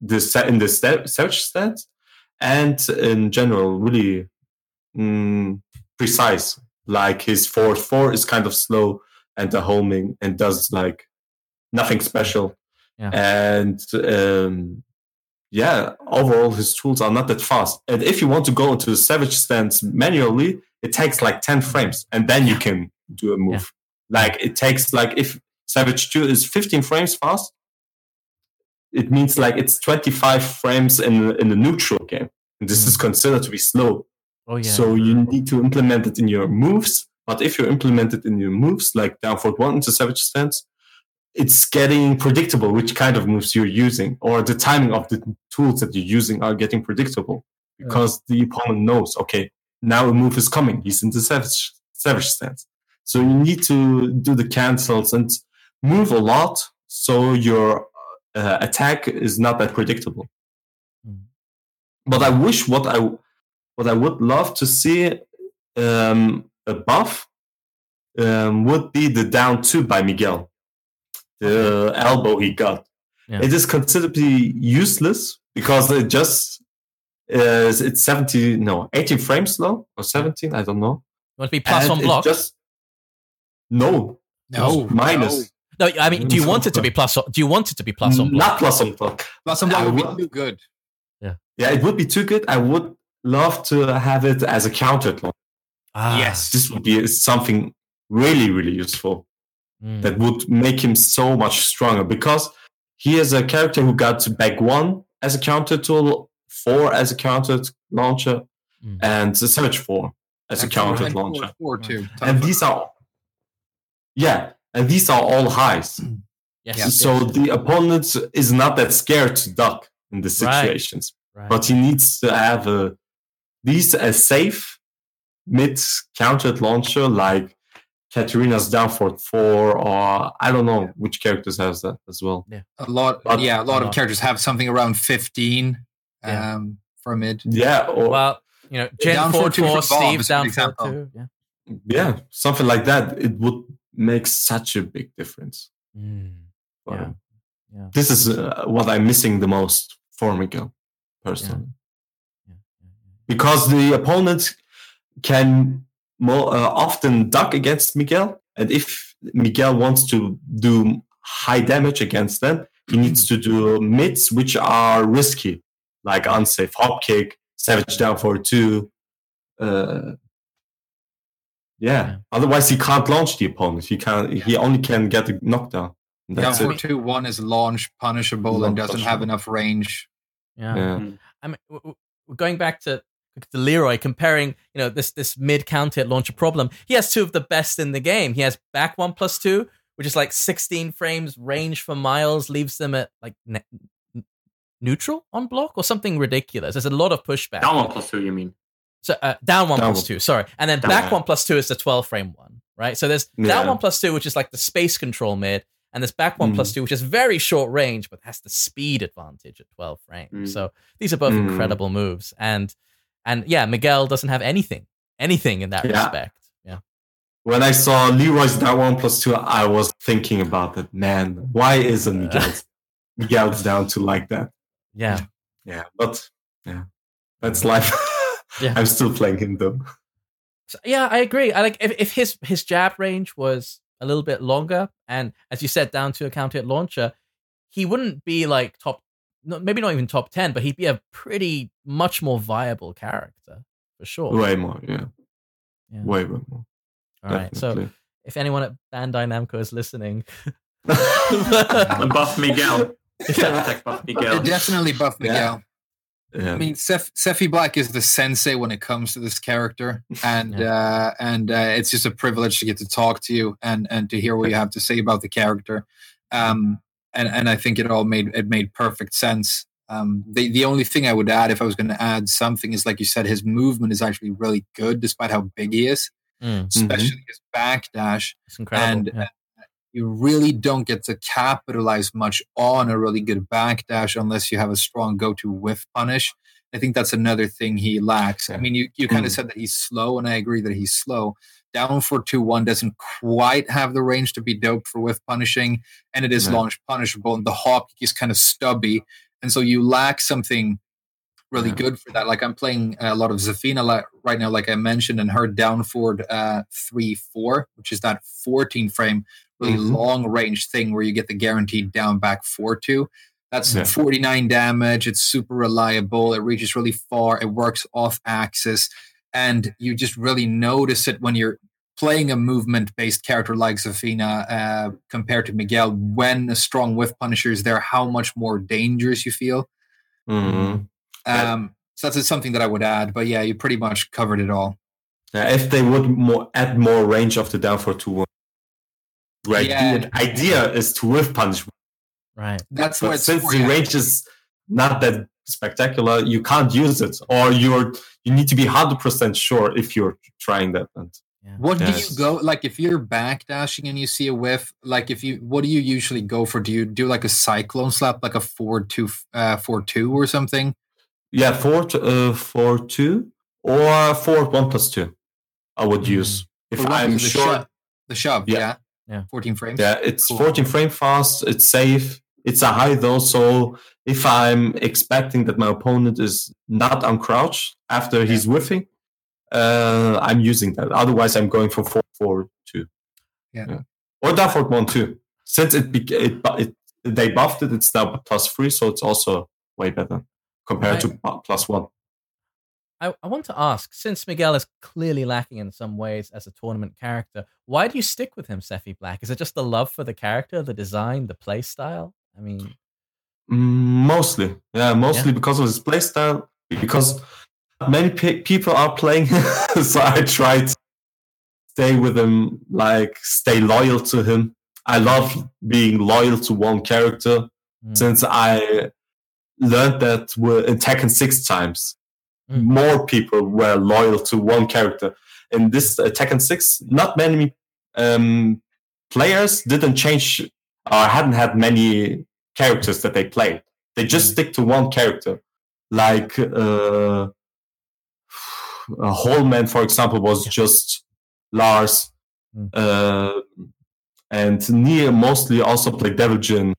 the set in the sta- search stats and in general really mm, precise like his forward four is kind of slow and the homing and does like nothing special Yeah. and um, yeah overall his tools are not that fast. And if you want to go into the savage stance manually it takes like 10 frames and then you can do a move. Like it takes like if savage 2 is 15 frames fast it means like it's 25 frames in in the neutral game. And this is hmm. considered to be slow. Oh yeah. so you need to implement it in your moves. But if you implement it in your moves, like down forward one into savage stance, it's getting predictable which kind of moves you're using, or the timing of the tools that you're using are getting predictable because the opponent knows, okay, now a move is coming. He's in the savage savage stance. So you need to do the cancels and move a lot, so your uh, attack is not that predictable. Mm. But I wish what I what I would love to see um, a buff um, would be the down two by Miguel, the elbow he got. Yeah. It is considerably useless because it just is it's 70 no 18 frames low or 17 I don't know. you want to be plus And on block? Just no No, minus no. no, I mean, do you want it to be plus? On, do you want it to be plus on block? not plus on block. Plus, some block would be too good. Yeah, yeah, it would be too good. I would love to have it as a counter launch. Ah, Yes. This would be something really really useful. Mm, that would make him so much stronger because he is a character who got back one as a counter tool, four as a counter launcher, Mm. and the Savage four as a counter launcher. Four, four too. And these are, yeah, and these are all highs. yes, Yeah. So yes, the opponent is not that scared to duck in the Right. situations, right. but he needs to have a these a safe mid countered launcher like Katarina's down for four, or I don't know which characters has that as well. Yeah, a lot, But- yeah, a lot Uh, of characters have something around fifteen Yeah. um, for mid. Yeah, or well, you know, Gen Down four four two four, for Bob Steve is down good four two. Yeah. yeah, something like that. It would make such a big difference. Mm, But Yeah. Yeah. This is uh, what I'm missing the most for Miguel, personally, yeah, yeah, yeah. because the opponent can more uh, often duck against Miguel, and if Miguel wants to do high damage against them, he needs to do mids which are risky, like unsafe hop kick, savage down for two. Uh, yeah. Yeah. Otherwise, he can't launch the opponent. He can. He only can get a knockdown. And Down That's four it. two one is launch punishable and doesn't have enough range. Yeah. Yeah. I mean, w- w- going back to to Leroy, comparing you know this this mid counter at launcher problem. He has two of the best in the game. He has back one plus two, which is like 16 frames range for miles, leaves them at like ne- neutral on block or something ridiculous. There's a lot of pushback. Down one plus two, you mean? So uh, down one Down plus one. two, sorry, and then Down back one. one plus two is the 12 frame one, right? So there's down one plus two, which is like the space control mid, and there's back one Mm. plus two, which is very short range but has the speed advantage at 12 frames. Mm. So these are both Mm. incredible moves, and and yeah, Miguel doesn't have anything, anything in that Yeah. respect. Yeah, When I saw Leroy's down one plus two, I was thinking about it. Man, why isn't uh. Miguel's, Miguel's down to like that? yeah, Yeah, but yeah, that's life. Yeah. I'm still playing him though. So, yeah. I agree. I like if, if his his jab range was a little bit longer, and as you said, down to a counter hit launcher, he wouldn't be like top, maybe not even top ten, but he'd be a pretty much more viable character for sure. Way more, yeah. Yeah. Way, way more. All right. So if anyone at Bandai Namco is listening, Buff Miguel. Hashtag Buff Miguel. definitely buff Miguel. yeah. I mean, Seth, Sephi Black is the sensei when it comes to this character, and uh, and uh, it's just a privilege to get to talk to you and and to hear what you have to say about the character. Um, and and I think it all made it made perfect sense. Um, the the only thing I would add, if I was going to add something, is like you said, his movement is actually really good, despite how big he is, Mm, especially his backdash. it's incredible. And yeah. you really don't get to capitalize much on a really good backdash unless you have a strong go-to whiff punish. I think that's another thing he lacks. I mean, you, you kind of Mm. said that he's slow, and I agree that he's slow. Down for two one doesn't quite have the range to be doped for with punishing, and it is No. launch punishable. And the hop is kind of stubby, and so you lack something really Yeah. good for that. Like I'm playing a lot of Zafina right now, like I mentioned, and her down forward uh, three four, which is that 14 frame, really Mhm. long range thing where you get the guaranteed down back four two. That's Yeah. 49 damage. It's super reliable. It reaches really far. It works off axis, and you just really notice it when you're playing a movement based character like Zafina uh, compared to Miguel. When a strong whiff punisher is there, how much more dangerous you feel. Mhm. Yeah. Um, so that's something that I would add. But yeah, you pretty much covered it all. Yeah, if they would more add more range of the down for two one. Right. Yeah. The idea is to whiff punish, right. That's but what since the yeah. range is not that spectacular, you can't use it, or you're you need to be hundred percent sure if you're trying that. And Yeah. What do you go like if you're backdashing and you see a whiff? Like if you, what do you usually go for? Do you do like a cyclone slap, like a forward two, uh, four two or something? yeah, four to, uh, four two or four one plus two. I would Mhm. use if Or what I'm the sure. shove? The shove, Yeah. yeah, Yeah. fourteen frames. Yeah, it's Cool. 14 frame fast. It's safe. It's a high though, so if I'm expecting that my opponent is not on crouch after he's whiffing, uh, I'm using that. Otherwise, I'm going for four four two. Yeah. or down for one two. Since it, bec- it, it they buffed it, it's now plus three, so it's also way better compared to plus one. I, I want to ask, since Miguel is clearly lacking in some ways as a tournament character, why do you stick with him, Sephi Black? Is it just the love for the character, the design, the play style? I mean, Mostly, yeah, mostly because of his playstyle. Because many pe- people are playing, so I try to stay with him, like stay loyal to him. I love being loyal to one character mm, since I learned that with- in Tekken six times, Mm. more people were loyal to one character. In this uh, Tekken six, not many um, players didn't change or hadn't had many characters that they play. They just Mm. stick to one character. Like uh, a Holman, for example, was just Lars. Mm. Uh, and Knee mostly also played Devil Jin.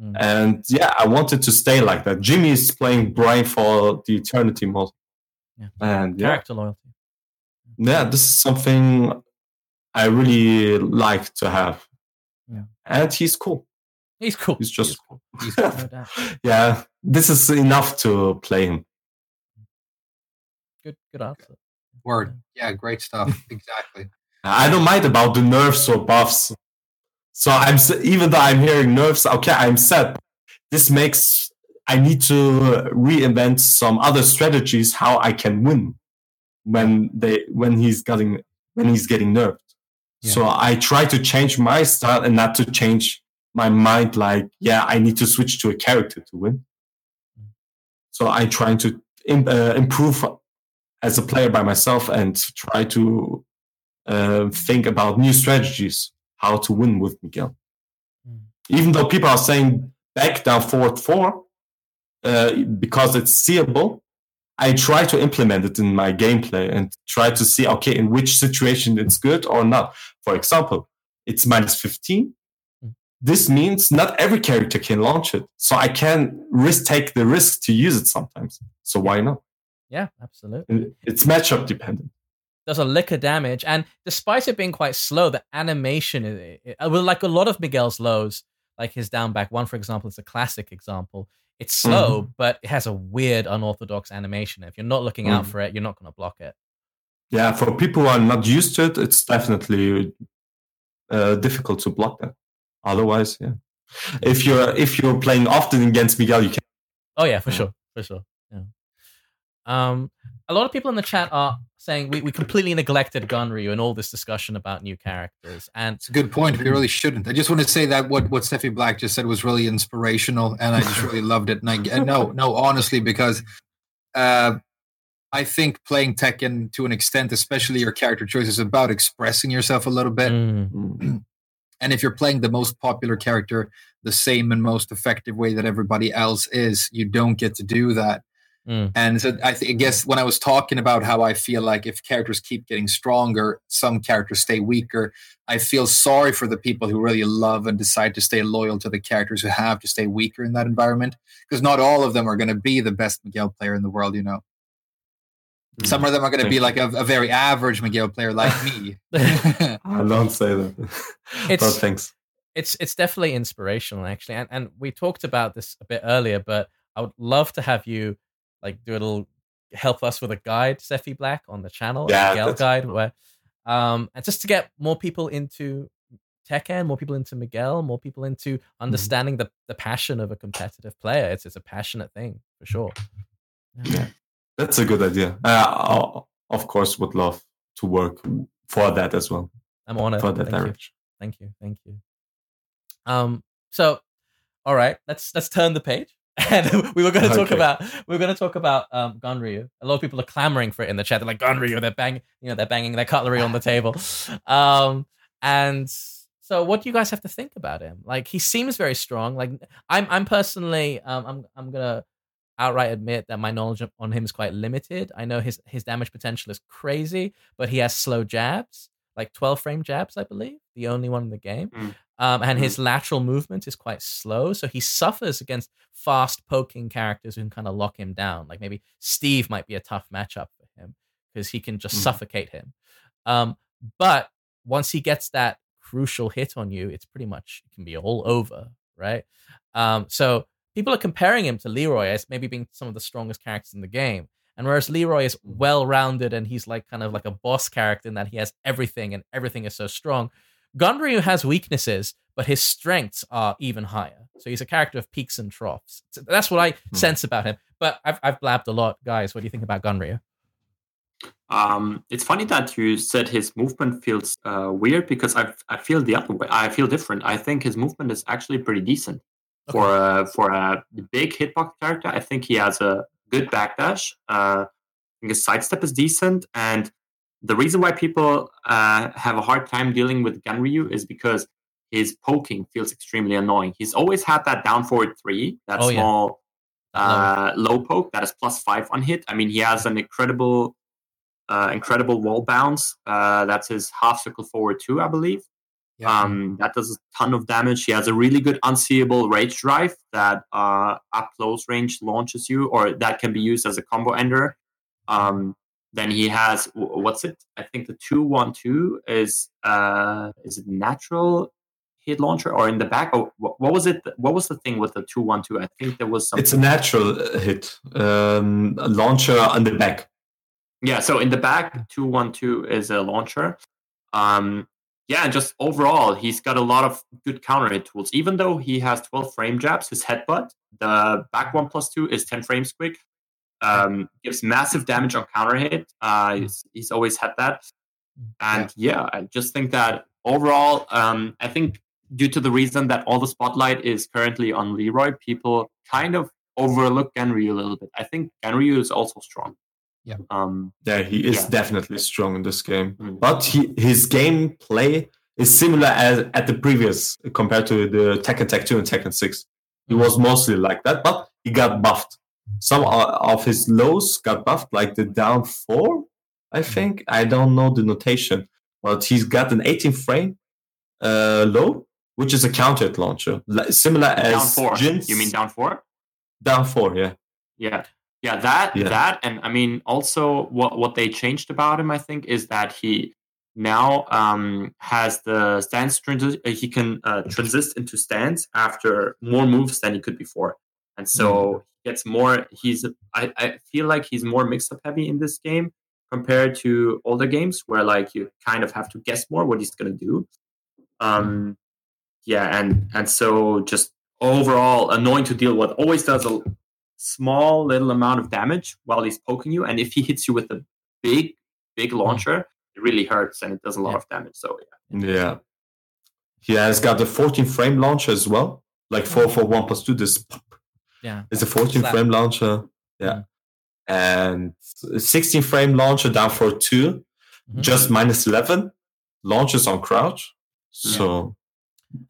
mm, And yeah, I wanted to stay like that. Jimmy is playing Bryan for the Eternity mode. Yeah. And yeah, character loyalty. yeah, this is something I really like to have. Yeah. And he's cool. He's cool. He's just cool. He's cool, no doubt. yeah, this is enough to play him. Good, good answer. Word, yeah, great stuff. exactly. I don't mind about the nerfs or buffs. So I'm even though I'm hearing nerfs, okay, I'm set. This makes I need to reinvent some other strategies how I can win when they when he's getting when he's getting nerfed. So I try to change my style and not to change my mind. Like, yeah, I need to switch to a character to win. So I'm trying to im- uh, improve as a player by myself and try to uh, think about new strategies how to win with Miguel. Mm. Even though people are saying back down forward four uh, because it's seeable, I try to implement it in my gameplay and try to see okay in which situation it's good or not. For example, it's minus fifteen. This means not every character can launch it, so I can risk take the risk to use it sometimes. So why not? Yeah, absolutely. It's matchup dependent. does a lick of damage, and despite it being quite slow, the animation is it, well, like a lot of Miguel's lows, like his down back one, for example, is a classic example. It's slow, Mhm. but it has a weird, unorthodox animation. If you're not looking out Mhm. for it, you're not going to block it. Yeah, for people who are not used to it, it's definitely uh, difficult to block that. Otherwise, yeah. If you're if you're playing often against Miguel, you can. Oh yeah, for sure, for sure. Yeah. Um, a lot of people in the chat are saying we, we completely neglected Ganryu in all this discussion about new characters, and It's a good point. We really shouldn't. I just want to say that what what Sephi Black just said was really inspirational, and I just really loved it. And I and no, no, honestly, because uh, I think playing Tekken to an extent, especially your character choice, is about expressing yourself a little bit. Mm, Mm. And if you're playing the most popular character the same and most effective way that everybody else is, you don't get to do that. mm, And so I, th- I guess when I was talking about how I feel like if characters keep getting stronger, some characters stay weaker. I feel sorry for the people who really love and decide to stay loyal to the characters who have to stay weaker in that environment, because not all of them are going to be the best Miguel player in the world. You know, some of them are going to be like a, a very average Miguel player like me. I don't say that. It's- but thanks. it's it's definitely inspirational actually, and and we talked about this a bit earlier, but I would love to have you like do a little help us with a guide, Sephi Black, on the channel, Yeah, Miguel that's- guide, where um and just to get more people into Tekken, more people into Miguel, more people into Mm-hmm. understanding the the passion of a competitive player. It's it's a passionate thing for sure. Yeah. That's a good idea. Uh, I, of course, would love to work for that as well, I'm honored. for that Thank you. direction. Thank you. Thank you. Um. So, all right. Let's let's turn the page. And we were going to talk Okay. about we were going to talk about um Ganryu. A lot of people are clamoring for it in the chat. They're like Ganryu. They're banging. You know, they're banging their cutlery on the table. Um. And so, what do you guys have to think about him? Like, he seems very strong. Like, I'm I'm personally um I'm I'm gonna outright admit that my knowledge on him is quite limited. I know his his damage potential is crazy, but he has slow jabs, like 12 frame jabs, I believe, the only one in the game. Mm. Um, and his lateral movement is quite slow, so he suffers against fast poking characters who can kind of lock him down. Like maybe Steve might be a tough matchup for him because he can just Mhm. suffocate him. Um, but once he gets that crucial hit on you, it's pretty much it can be all over, right? Um, so people are comparing him to Leroy as maybe being some of the strongest characters in the game. And whereas Leroy is well rounded and he's like kind of like a boss character in that he has everything and everything is so strong, Ganryu has weaknesses, but his strengths are even higher. So he's a character of peaks and troughs. So that's what I sense about him. But I've, I've blabbed a lot. Guys, what do you think about Ganryu? Um, it's funny that you said his movement feels uh, weird because I I feel the other way. I feel different. I think his movement is actually pretty decent for a for a big hitbox character. I think he has a good backdash. Uh, I think his sidestep is decent, and the reason why people uh, have a hard time dealing with Ganryu is because his poking feels extremely annoying. He's always had that down forward three, that Oh, small That uh, low poke that is plus five on hit. I mean, he has an incredible, uh, incredible wall bounce. Uh, that's his half circle forward two, I believe. Um, that does a ton of damage. He has a really good unseeable rage drive that uh, up close range launches you, or that can be used as a combo ender. Um, then he has what's it? I think the two one two is uh, is it natural hit launcher or in the back? Oh, what was it? What was the thing with the two one two? I think there was something. It's a natural uh, hit. Um, a launcher on the back. Yeah, so in the back, 212 is a launcher. Um, yeah, and just overall, he's got a lot of good counter hit tools. Even though he has 12 frame jabs, his headbutt, the back one plus two is 10 frames quick. Um, gives massive damage on counter hit. Uh, he's, he's always had that. And yeah, I just think that overall, um, I think due to the reason that all the spotlight is currently on Leroy, people kind of overlook Ganryu a little bit. I think Ganryu is also strong. Yeah. Um, Yeah, he is Yeah. definitely strong in this game. Mm. But he, his gameplay is similar as at the previous compared to the Tekken Tag 2 and Tekken 6. He was mostly like that, but he got buffed. Some of his lows got buffed, like the down four, I think. I don't know the notation, but he's got an 18 frame uh, low, which is a counter hit launcher, similar as down four. Jin's You mean down four? down four? Yeah, Yeah. Yeah, that Yeah. that, and I mean, also what what they changed about him, I think, is that he now um, has the stance transi- uh, he can uh, transist into stance after more moves than he could before, and so he gets more. He's I, I feel like he's more mix up heavy in this game compared to older games where like you kind of have to guess more what he's gonna do. Um, yeah, and and so just overall annoying to deal with. Always does a small little amount of damage while he's poking you, and if he hits you with a big big launcher, it really hurts and it does a lot Yeah. of damage. So yeah, Yeah. He has got the 14 frame launcher as well. Like 4 for 1 plus 2. This pop, Yeah. It's a 14 Slap. frame launcher. Yeah. And 16 frame launcher down for 2. Mhm. Just minus 11 launches on crouch. So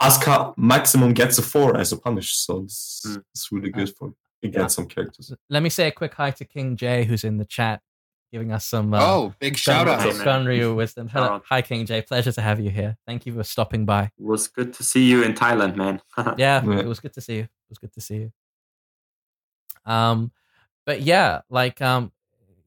Asuka maximum gets a 4 as a punish. So it's, Mm. it's really good for against some characters. Let me say a quick hi to King J, who's in the chat, giving us some. Uh, oh, big shout some- out. Hey, some. Ganryu wisdom. Hello. Shout. Hi, King J. Pleasure to have you here. Thank you for stopping by. it was good to see you in Thailand, man. Yeah, Yeah. it was good to see you. It was good to see you. Um, but yeah, like um,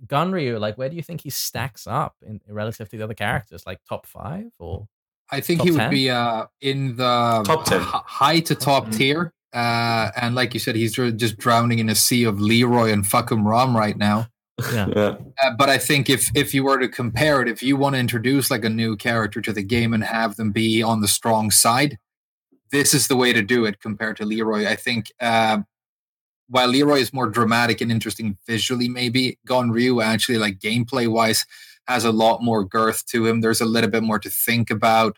Ganryu, like where do you think he stacks up in relative to the other characters? Like top five or I think Top he would 10? be uh, in the Top 10. high to top Mhm. tier. Uh, and like you said, he's just drowning in a sea of Leroy and fucking Rom right now. yeah, Yeah. Uh, but I think if if you were to compare it, if you want to introduce like a new character to the game and have them be on the strong side, this is the way to do it compared to Leroy. I think uh, while Leroy is more dramatic and interesting visually, maybe Gon Ganryu actually like gameplay wise has a lot more girth to him. There's a little bit more to think about.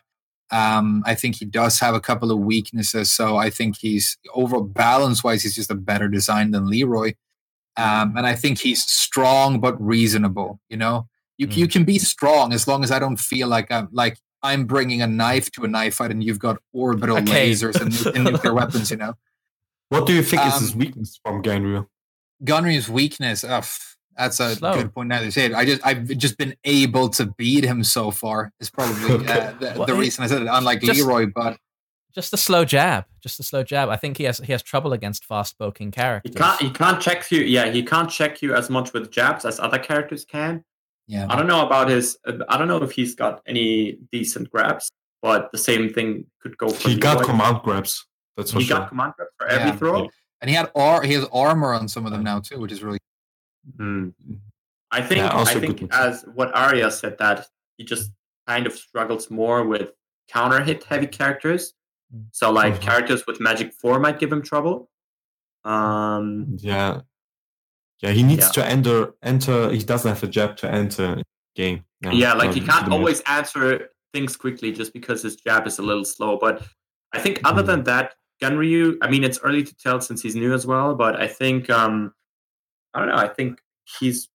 Um, I think he does have a couple of weaknesses, so I think he's overall balance wise, he's just a better design than Leroy. Um, and I think he's strong but reasonable. You know, you Mm. you can be strong as long as I don't feel like I'm like I'm bringing a knife to a knife fight and you've got orbital Okay. lasers and, and nuclear weapons. You know, What do you think is Um, his weakness from Ganryu? Ganryu's weakness. Ugh, that's a Slow. good point. Now to say it, I just I've just been able to beat him so far. Is probably uh, the, Well, the reason I said it. Unlike just- Leroy, but just a slow jab, just a slow jab. I think he has he has trouble against fast poking he can't he can't check you. Yeah, he can't check you as much with jabs as other characters can. yeah, I don't know about his. uh, I don't know if he's got any decent grabs, but the same thing could go for He got Leroy. command grabs. That's for He sure. got command grabs for every Yeah. throw. and he had ar- he has armor on some of them now too, which is really Hmm. I think Yeah, I think as what Aria said that he just kind of struggles more with counter hit heavy characters. Mm. So like Mhm. characters with magic four might give him trouble. Um Yeah. Yeah, he needs Yeah. to enter enter he doesn't have a jab to enter game. yeah, like he can't always answer things quickly just because his jab is a little slow. But I think other Mhm. than that, Ganryu, I mean it's early to tell since he's new as well, but I think um I don't know, I think he's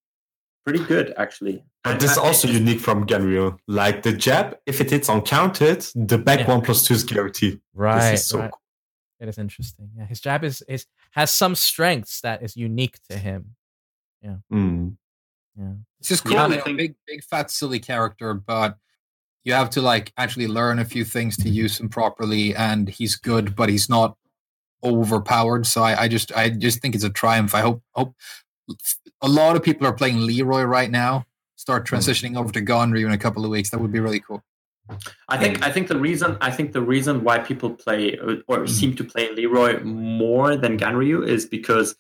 pretty good actually. But this is I- I- also unique from Ganryu. Like the jab, if it hits uncounted, the back Yeah. one plus two is guaranteed. right, This is so right. cool. It is interesting. Yeah, his jab is is has some strengths that is unique to him. Mm. Yeah, it's just cool. Yeah, you think- big big fat silly character, but you have to like actually learn a few things to use him properly. And he's good, but he's not overpowered. So I, I just I just think it's a triumph. I hope hope a lot of people are playing Leroy right now. Start hmm. transitioning over to Ganryu in a couple of weeks. That would be really cool. I think I think the reason I think the reason why people play or, or seem to play Leroy more than Ganryu is because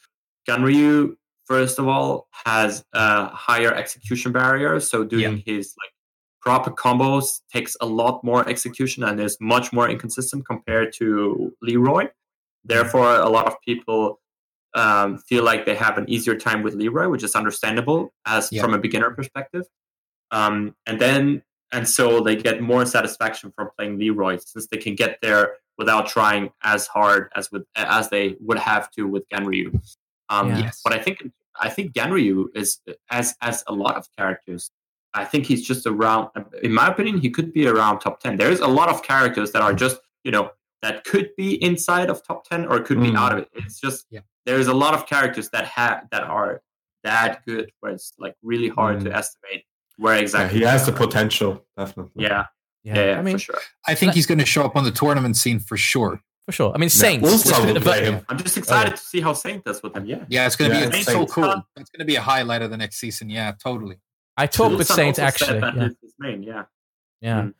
Ganryu first of all has a higher execution barrier, so doing his like proper combos takes a lot more execution and is much more inconsistent compared to Leroy. Hmm. Therefore, a lot of people um, feel like they have an easier time with Leroy, which is understandable as Yeah. from a beginner perspective. Um, and then and so they get more satisfaction from playing Leroy since they can get there without trying as hard as with as they would have to with Ganryu. Um, Yeah. Yes. But I think I think Ganryu is as as a lot of characters. I think he's just around. In my opinion, he could be around top ten. There's a lot of characters that are just you know that could be inside of top ten or could be Mm. out of it. It's just Yeah. There's a lot of characters that have that are that good where it's like really hard to Mm. estimate where exactly Yeah, exactly he has the potential, definitely. Yeah, yeah. yeah, yeah, I mean, for sure. I think he's going to show up on the tournament scene for sure. for sure. I mean, Saints. Ulster was- will but- play him. I'm just excited to see how Saint does with him. Yeah. Yeah, it's going to Yeah, be it's it's so Saints. cool. It's going to be a highlight of the next season. Yeah, totally. I talked with Ulsan Saint also actually. Yeah. his main, yeah. Yeah. Mm.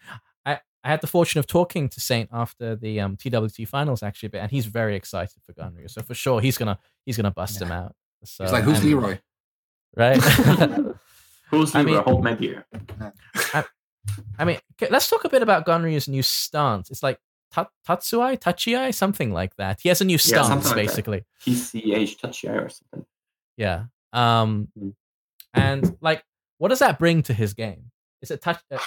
I, I had the fortune of talking to Saint after the um, TWT finals actually a bit, and he's very excited for Ganryu. So for sure he's gonna he's gonna bust Yeah. him out. So, It's like, who's and- Leroy? Right. Who's I Leroy? mean- Hold my beer. I mean, let's talk a bit about Ganryu's new stance. It's like ta- Tatsuai, Tachiai, something like that. He has a new something stance, like that. basically. TCH touchy or something. Yeah. Um, Mm. and like, what does that bring to his game? Is it touch? Uh,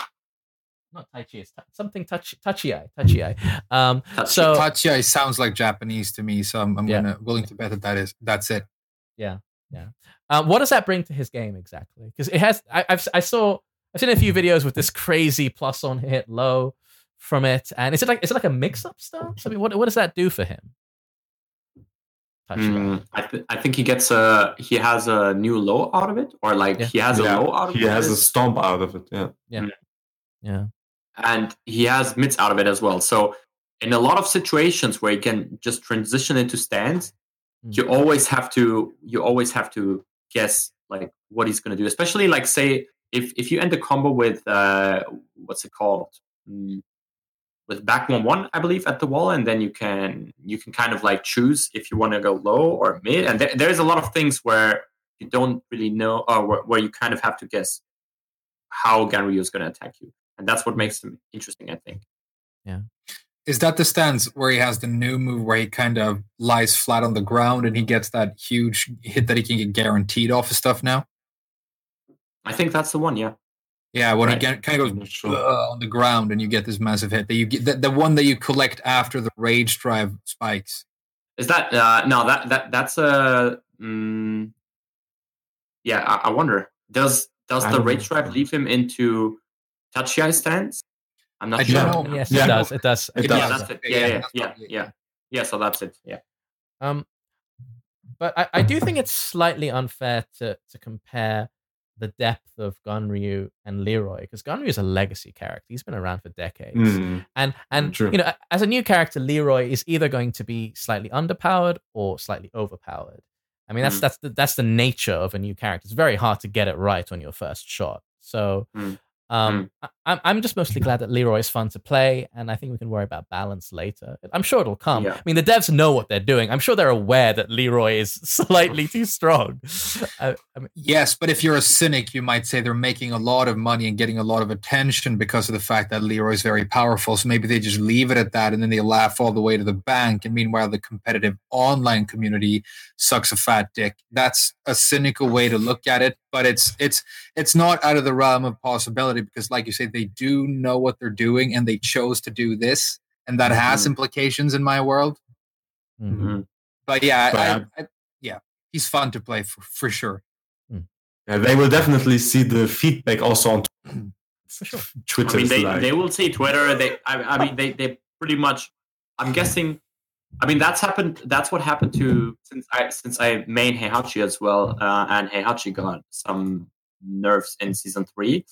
not Tai Chi, it's ta- something touch, touchy-eye, touchy-eye. Um, Touchy. so Tachia sounds like Japanese to me, so I'm, I'm Yeah. gonna willing to bet that that is that's it. Yeah yeah um, what does that bring to his game exactly? Because it has. I, I've I saw I've seen a few videos with this crazy plus on hit low from it, and is it like is it like a mix up stance? I mean, what what does that do for him? Mm, I, th- I think he gets a he has a new low out of it, or like Yeah. he has Yeah, a low out of He it, He has a stomp out of it. Yeah. Yeah. yeah, and he has mids out of it as well. So in a lot of situations where you can just transition into stands, Mm. you always have to you always have to guess like what he's going to do. Especially like say if if you end a combo with uh what's it called mm, with back one one I believe at the wall, and then you can you can kind of like choose if you want to go low or mid. And there, there's a lot of things where you don't really know or where, where you kind of have to guess how Ganryu is going to attack you, and that's what makes him interesting. I think. Yeah. Is that the stance where he has the new move where he kind of lies flat on the ground and he gets that huge hit that he can get guaranteed off of stuff now? I think that's the one. Yeah. Yeah, when Right. he get, kind of goes sure. On the ground and you get this massive hit. That you get the, the one that you collect after the rage drive spikes. Is that uh, no? That that that's a. Mm, yeah, I, I wonder. Does does I the rage drive leave him into touchy eye stance? I'm not I sure. know. yes, Yeah. it does. It does. It It Yeah, does. does. that's it. Yeah, Yeah, yeah, that's yeah, probably it, yeah, yeah. So that's it. Yeah. Um, but I, I do think it's slightly unfair to to compare the depth of Ganryu and Leroy because Ganryu is a legacy character. He's been around for decades. Mm. And and True. you know, as a new character, Leroy is either going to be slightly underpowered or slightly overpowered. I mean, that's Mm. that's the that's the nature of a new character. It's very hard to get it right on your first shot. So, Mm. Um, I, I'm I'm just mostly glad that Leroy is fun to play, and I think we can worry about balance later. I'm sure it'll come. Yeah. I mean, the devs know what they're doing. I'm sure they're aware that Leroy is slightly too strong. I, I mean, Yes, but if you're a cynic, you might say they're making a lot of money and getting a lot of attention because of the fact that Leroy is very powerful. So maybe they just leave it at that and then they laugh all the way to the bank. And meanwhile, the competitive online community sucks a fat dick. That's a cynical way to look at it, but it's it's it's not out of the realm of possibility because, like you say, they do know what they're doing and they chose to do this, and that has Mhm. implications in my world. mm. Mhm. But yeah, I, But- I, I, yeah, he's fun to play for, for sure. Yeah, they will definitely see the feedback also on. Twitter. I mean, they, like, they will see Twitter. They, I, I mean, they, they pretty much. I'm guessing. I mean, that's happened. That's what happened to since I since I main Heihachi as well, uh, and Heihachi got some nerfs in season three.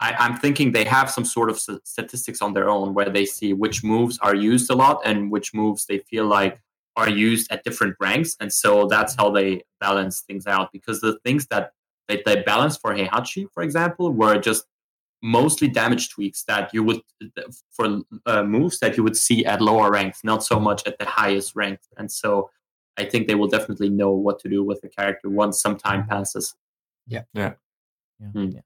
I, I'm thinking they have some sort of statistics on their own where they see which moves are used a lot and which moves they feel like are used at different ranks, and so that's how they balance things out. Because the things that they, balanced for Heihachi, for example, were just mostly damage tweaks that you would for uh, moves that you would see at lower ranks, not so much at the highest rank. And so I think they will definitely know what to do with the character once some time passes. Yeah. Hmm. yeah.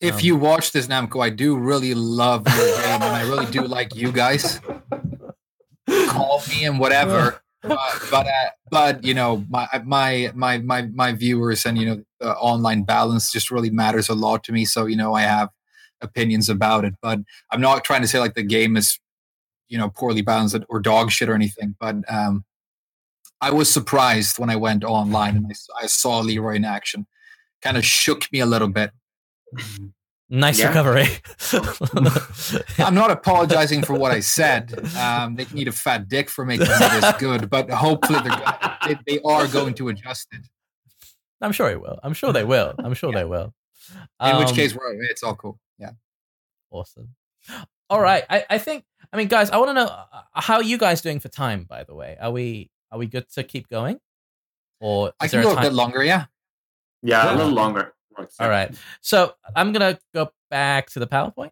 If Um, you watch this Namco, I do really love your game, and I really do like you guys. Call me and whatever, but but, uh, but you know my my my my my viewers and you know the online balance just really matters a lot to me. So you know I have opinions about it, but I'm not trying to say like the game is you know poorly balanced or dog shit or anything. But um, I was surprised when I went online and I saw Leroy in action. Kind of shook me a little bit. Nice Yeah. recovery. I'm not apologizing for what I said. Um, they need a fat dick for making this good, but hopefully they're, they, they are going to adjust it. I'm sure it will. I'm sure they will. I'm sure they will. In which Um, case, it's all cool. Yeah. awesome. All right. I, I think, I mean, guys, I want to know. how are you guys doing for time? By the way, are we are we good to keep going? Or I can there go a time- bit longer. Yeah. Yeah, Yeah. a little longer. All right. So I'm gonna go back to the PowerPoint.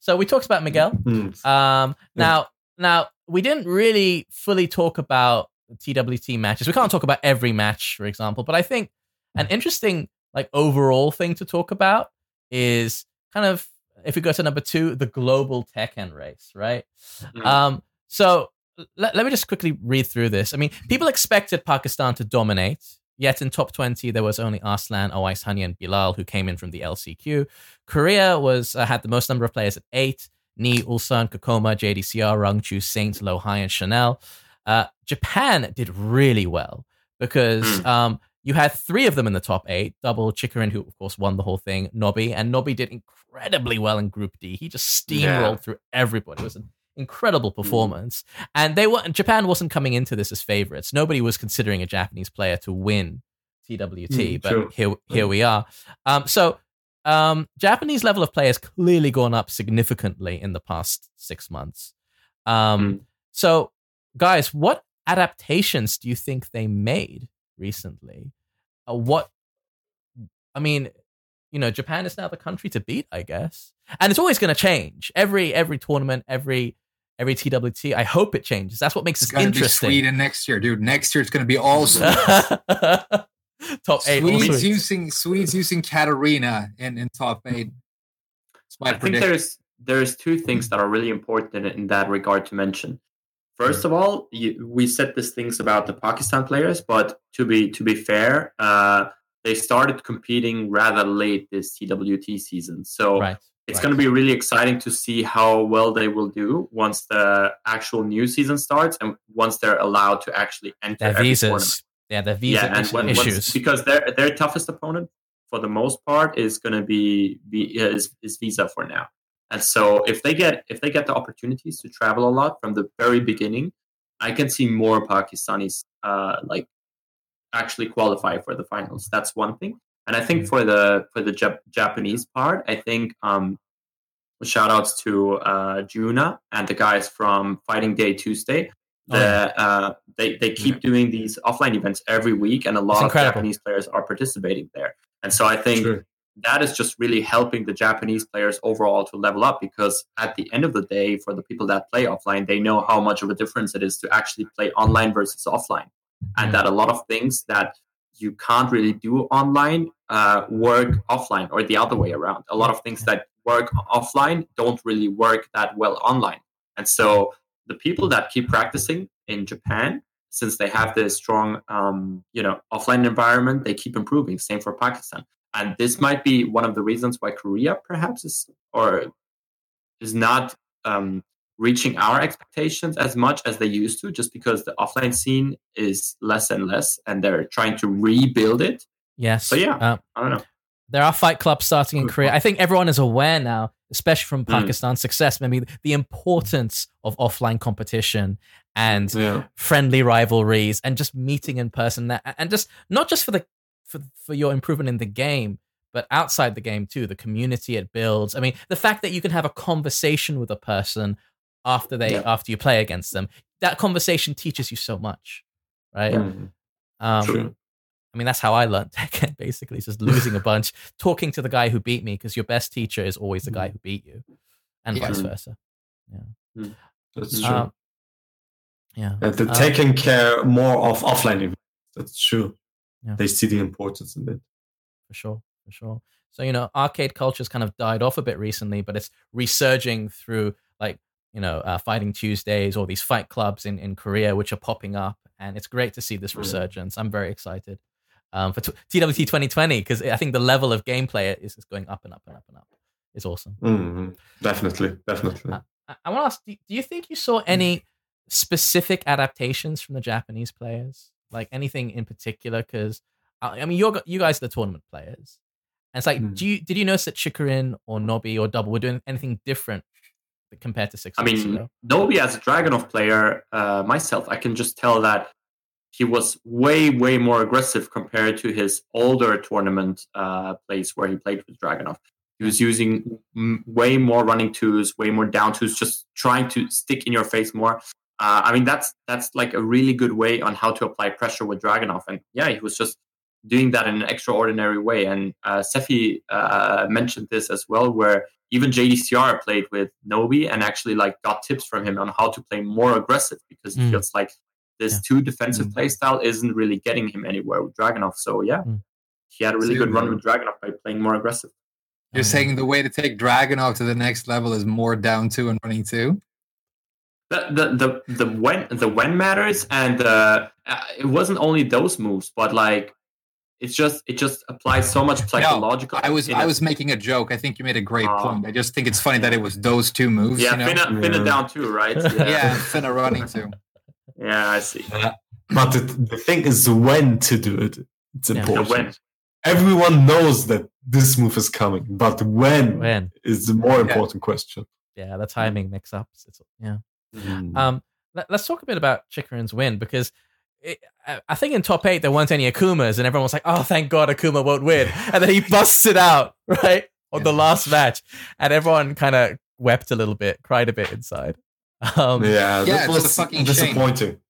So we talked about Miguel. Mm. Um, now, now we didn't really fully talk about TWT matches. We can't talk about every match, for example, but I think an interesting, like overall thing to talk about is kind of if we go to number two, the global tech Tekken race, right? Mm. Um, so let, let me just quickly read through this. I mean, people expected Pakistan to dominate. Yet in top 20, there was only Arslan, Awais Honey, and Bilal who came in from the LCQ. Korea was uh, had the most number of players at eight. Knee, Ulsan, Kokoma, JDCR, Rangchu, Saints, LowHigh, and Chanel. Uh, Japan did really well because Mm. um, you had three of them in the top eight. Double Chikurin, who of course won the whole thing. Nobi and Nobi did incredibly well in Group D. He just steamrolled Yeah. through everybody. It was an incredible performance. And they were Japan wasn't coming into this as favorites. Nobody was considering a Japanese player to win TWT, Mm, but true. here here we are. Um, so um, Japanese level of play has clearly gone up significantly in the past six months. Um, Mm. So, guys, what adaptations do you think they made recently? Uh, what, I mean, you know, Japan is now the country to beat, I guess, and it's always going to change. Every every tournament, every every TWT. I hope it changes. That's what makes It's it gonna be interesting. Sweden next year, dude. Next year it's gonna be all Swedes. Top eight. Swedes Swedes. using Swedes using Katarina in, in top eight. It's my I think there's there's two things that are really important in, in that regard to mention. First of all, you, we said these things about the Pakistan players, but to be to be fair, uh, they started competing rather late this TWT season. So right. It's right. going to be really exciting to see how well they will do once the actual new season starts and once they're allowed to actually enter Their every tournament. Yeah, their visa yeah, and when, issues. because their their toughest opponent for the most part is going to be, be is, is Visa for now. And so if they get if they get the opportunities to travel a lot from the very beginning, I can see more Pakistanis uh, like actually qualify for the finals. That's one thing. And I think for the for the Jap- Japanese part, I think um, shout outs to uh, Juna and the guys from Fighting Day Tuesday. Oh, The, uh, they they keep doing these offline events every week, and a lot of. Japanese players are participating there. And so I think that is just really helping the Japanese players overall to level up because at the end of the day, for the people that play offline, they know how much of a difference it is to actually play online versus offline, and Mm. that a lot of things that you can't really do online uh, work offline or the other way around. A lot of things that work offline don't really work that well online, and so the people that keep practicing in Japan since they have this strong um, you know offline environment they keep improving. Same for pakistan. And this might be one of the reasons why korea perhaps is or is not um, reaching our expectations as much as they used to just because the offline scene is less and less and they're trying to rebuild it Yes. So, yeah. Uh, i don't know there are fight clubs starting in Korea. I think everyone is aware now, especially from Mm. Success, maybe the importance of offline competition and Yeah. friendly rivalries and just meeting in person that- and just not just for the for, for your improvement in the game but outside the game too the community it builds i mean the fact that you can have a conversation with a person after they Yeah. after you play against them that conversation teaches you so much right Mhm. um True. I mean, that's how I learned Tekken. Basically, just losing a bunch, talking to the guy who beat me, because your best teacher is always the guy who beat you, and Yeah. vice versa. Yeah. That's Mm. true. Um, yeah, and they're um, taking care more of offline events. That's true. Yeah. They see the importance in it. for sure, for sure. So you know, arcade culture's kind of died off a bit recently, but it's resurging through like you know, uh, fighting Tuesdays or these fight clubs in in Korea, which are popping up, and it's great to see this Mm. resurgence. I'm very excited um, for t- TWT 2020 because I think the level of gameplay is is going up and up and up and up. It's awesome. Mhm. Definitely, definitely. Uh, I, I want to ask: do, do you think you saw any specific adaptations from the Japanese players, like anything in particular? Because I, I mean, you're you guys are the tournament players, and it's like, Hmm. do you did you notice that Chikurin or Nobi or Double were doing anything different compared to six I mean, ago? Nobi as a Dragunov player, uh, myself, I can just tell that he was way, way more aggressive compared to his older tournament uh, plays where he played with Dragonov. He was using m- way more running twos, way more down twos, just trying to stick in your face more. uh, I mean, that's that's like a really good way on how to apply pressure with Dragunov. And yeah, he was just doing that in an extraordinary way. And uh, Sephi uh, mentioned this as well, where even JDCR played with Nobi and actually like got tips from him on how to play more aggressive because he Mm. feels like this Yeah. two defensive Mm. play style isn't really getting him anywhere with Dragunov. So yeah, Mm. he had a really good run with Dragunov by playing more aggressive. You're Um, saying the way to take Dragunov to the next level is more down two and running two? The the the, the when the when matters, and uh, uh, it wasn't only those moves, but like it's just it just applies so much psychological. I was I it. was making a joke. I think you made a great Ah. point. I just think it's funny that it was those two moves. yeah, you know? Finna, Finna down too, right? yeah, and Finna running too. yeah, I see. But the, the thing is when to do it. It's Yeah. Important. when. Everyone knows that this move is coming, but when When? is the more important question. Yeah, the timing mix ups. It's yeah. Mm. Um, let, us talk a bit about Chikurin's win because it, I, I think in top eight there weren't any Akumas, and everyone was like, "Oh, thank God Akuma won't win," and then he busts it out right on the last match, and everyone kind of wept a little bit, cried a bit inside. Um, yeah, Yeah, that it's a was fucking shame. disappointing.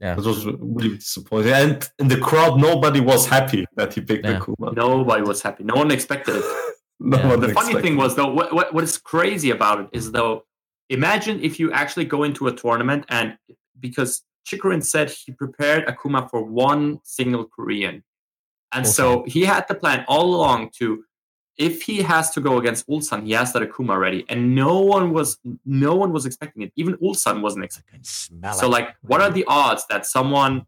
Yeah. It was really disappointing. And in the crowd, nobody was happy that he picked Yeah. Akuma. Nobody was happy. No one expected it. No Yeah. one the funny expected thing was though, what, what what is crazy about it is though, imagine if you actually go into a tournament and because Chikurin said he prepared Akuma for one single Korean, and so he had the plan all along to. If he has to go against Ulsan, he has that Akuma ready, and no one was no one was expecting it. Even Ulsan wasn't expecting. it. So, like, what are the odds that someone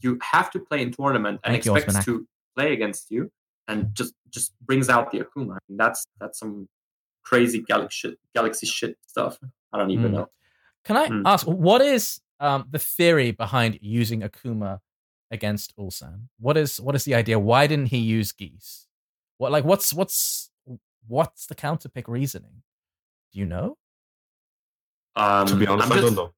you have to play in tournament and Thank expects Osmanak. to play against you and just just brings out the Akuma? Mean, that's that's some crazy galaxy shit, galaxy shit stuff. I don't even Mm. know. Can I Hmm. ask what is um, the theory behind using Akuma against Ulsan? What is what is the idea? Why didn't he use Geese? What like what's what's what's the counterpick reasoning? Do you know? Um, To be honest, I'm I don't know.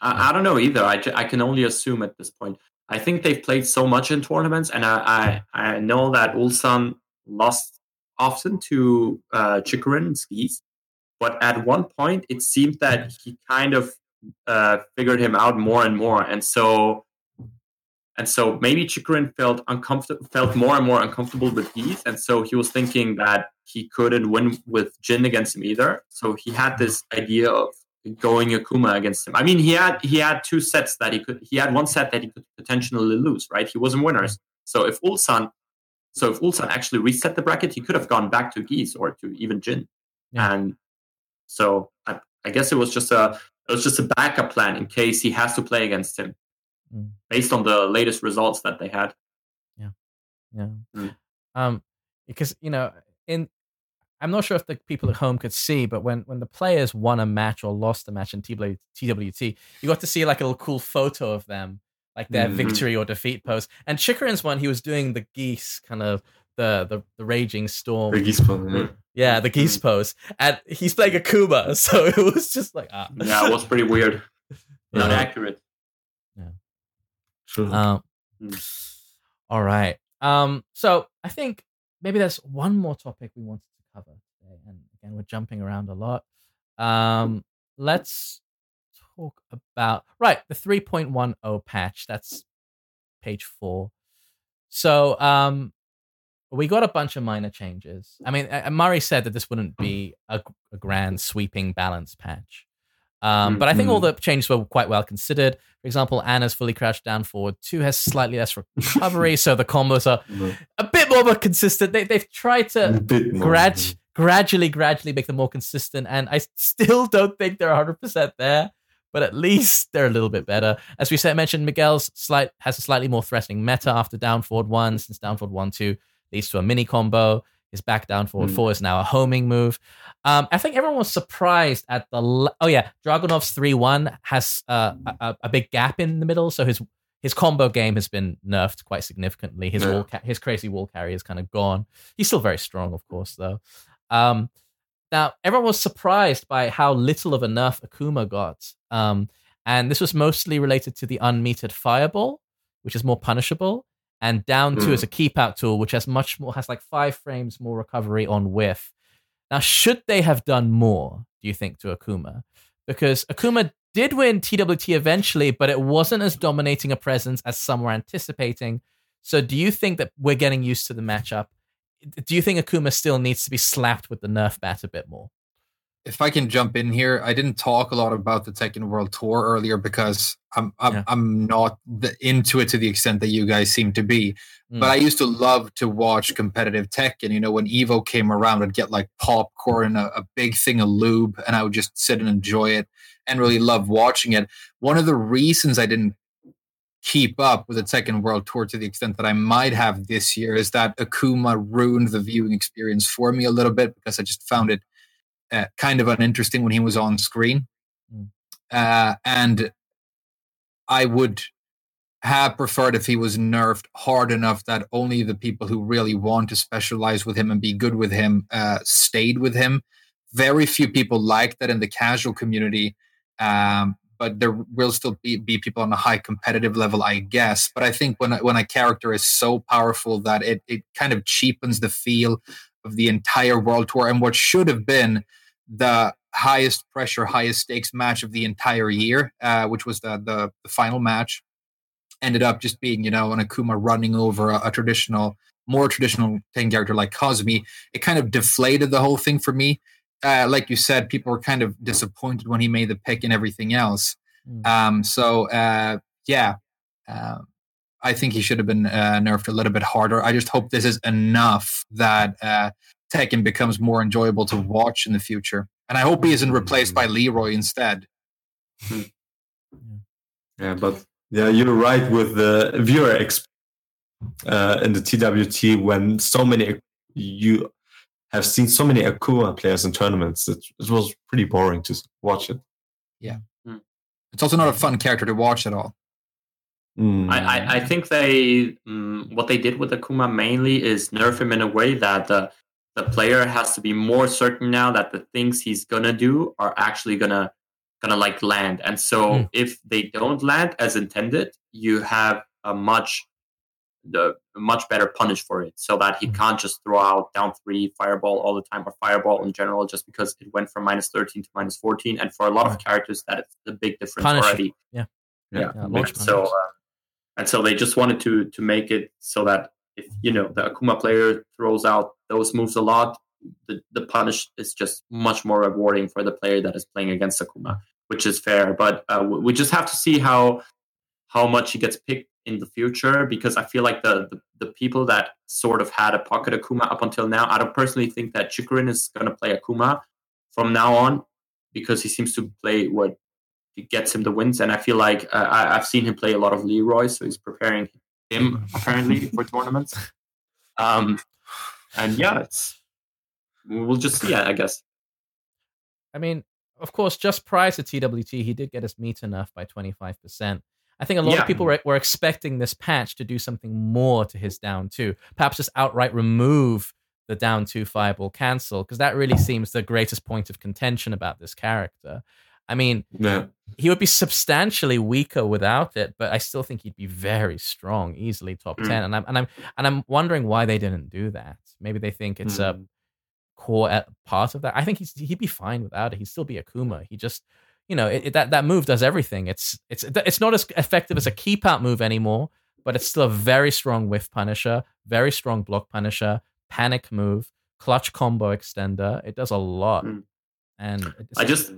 I, I don't know either. I, ju- I can only assume at this point. I think they've played so much in tournaments, and I I, I know that Ulsan lost often to uh, Chikurin and skis, but at one point it seemed that he kind of uh, figured him out more and more, and so and so maybe Chikurin felt uncomfortable, felt more and more uncomfortable with Heath, and so he was thinking that he couldn't win with Jin against him either. So he had this idea of going Akuma against him. I mean, he had he had two sets that he could. He had one set that he could potentially lose. Right, he wasn't winners. So if Ulsan, so if Ulsan actually reset the bracket, he could have gone back to Geese or to even Jin. Yeah. And so I, I guess it was just a it was just a backup plan in case he has to play against him, Mm. based on the latest results that they had. Yeah. Mm. Um, because you know, in I'm not sure if the people at home could see, but when when the players won a match or lost a match in TW, TWT, you got to see like a little cool photo of them, like their Mhm. victory or defeat pose. And Chikurin's one, he was doing the Geese kind of the the, the raging storm. The Geese one, yeah. yeah, the Geese pose, and he's playing a Akuma, so it was just like ah. Yeah, it was pretty weird, not Yeah. accurate. Sure. Um, Mm. all right. Um, so I think maybe there's one more topic we wanted to cover today, and again we're jumping around a lot. Um, let's talk about right the 3.10 patch. That's page four. So um, we got a bunch of minor changes. I mean, uh, uh Murray said that this wouldn't be mm. a, a grand sweeping balance patch. Um, but I think all mm-hmm. the changes were quite well considered. For example, Anna's fully crouched down forward. Two has slightly less recovery, so the combos are mm-hmm. a bit more consistent. They, they've tried to A bit more. grad, mm-hmm. gradually, gradually make them more consistent, and I still don't think they're 100% there, but at least they're a little bit better. As we said, mentioned, Miguel's slight has a slightly more threatening meta after down forward 1, since down forward 1 2 leads to a mini combo. His back down forward Mm. 4 is now a homing move. Um, I think everyone was surprised at the. l- Oh, yeah, Dragunov's 3 1 has uh, a, a- a big gap in the middle, so his his combo game has been nerfed quite significantly. His Yeah. wall ca- his crazy wall carry is kind of gone. He's still very strong, of course, though. Um, now everyone was surprised by how little of a nerf Akuma got, um, and this was mostly related to the unmetered fireball, which is more punishable, and down two Hmm. as a keep out tool, which has much more has like five frames more recovery on whiff. Now, should they have done more? Do you think to Akuma? Because Akuma did win TWT eventually, but it wasn't as dominating a presence as some were anticipating. So, do you think that we're getting used to the matchup? Do you think Akuma still needs to be slapped with the Nerf bat a bit more? If I can jump in here, I didn't talk a lot about the Tekken World Tour earlier because I'm I'm, yeah. I'm not the, into it to the extent that you guys seem to be. Mm. But I used to love to watch competitive Tekken. You know, when Evo came around, I'd get like popcorn, a, a big thing of lube, and I would just sit and enjoy it and really love watching it. One of the reasons I didn't keep up with the Tekken World Tour to the extent that I might have this year is that Akuma ruined the viewing experience for me a little bit because I just found it uh, kind of uninteresting when he was on screen. Mm. Uh, and I would have preferred if he was nerfed hard enough that only the people who really want to specialize with him and be good with him uh, stayed with him. Very few people like that in the casual community, um, but there will still be, be people on a high competitive level, I guess. But I think when when a character is so powerful that it it kind of cheapens the feel of the entire world tour and what should have been the highest pressure, highest stakes match of the entire year, uh, which was the, the, the final match, ended up just being you know an Akuma running over a, a traditional, more traditional Tekken character like Kazumi. It kind of deflated the whole thing for me. Uh, like you said, people were kind of disappointed when he made the pick and everything else. Mm. Um, so uh, yeah, uh, I think he should have been uh, nerfed a little bit harder. I just hope this is enough that uh, Tekken becomes more enjoyable to watch in the future. And I hope he isn't replaced by Leroy instead. Hmm. Yeah, but yeah, you're right with the viewer exp- uh, in the TWT when so many you have seen so many Akuma players in tournaments. It, it was pretty boring to watch it. Yeah, mm. it's also not a fun character to watch at all. Mm. I, I, I, think they um, what they did with Akuma mainly is nerf him in a way that the the player has to be more certain now that the things he's gonna do are actually gonna gonna like land. And so mm. if they don't land as intended, you have a much the much better punish for it so that he mm. can't just throw out down three fireball all the time or fireball in general just because it went from minus 13 to minus 14 and for a lot of characters that is a big difference punish. already yeah yeah, yeah so uh, and so they just wanted to to make it so that if you know the akuma player throws out those moves a lot, the, the punish is just much more rewarding for the player that is playing against Akuma, which is fair. But uh, we just have to see how how much he gets picked in the future because I feel like the, the, the people that sort of had a pocket Akuma up until now, I don't personally think that Chikurin is going to play Akuma from now on because he seems to play what gets him the wins. And I feel like uh, I, I've seen him play a lot of Leroy, so he's preparing him apparently for tournaments. Um, and yeah, it's we'll just see. I guess. I mean, of course, just prior to TWT, he did get his meat enough by twenty five percent. I think a lot yeah. of people were, were expecting this patch to do something more to his down two. Perhaps just outright remove the down two fireball cancel, because that really seems the greatest point of contention about this character. I mean, yeah. he would be substantially weaker without it, but I still think he'd be very strong, easily top mm. ten. And I'm and I'm and I'm wondering why they didn't do that. Maybe they think it's mm. a core part of that. I think he's he'd be fine without it. He'd still be Akuma. He just you know it, it, that that move does everything. It's it's it's not as effective as a keep out move anymore, but it's still a very strong whiff punisher, very strong block punisher, panic move, clutch combo extender. It does a lot. Mm. And I just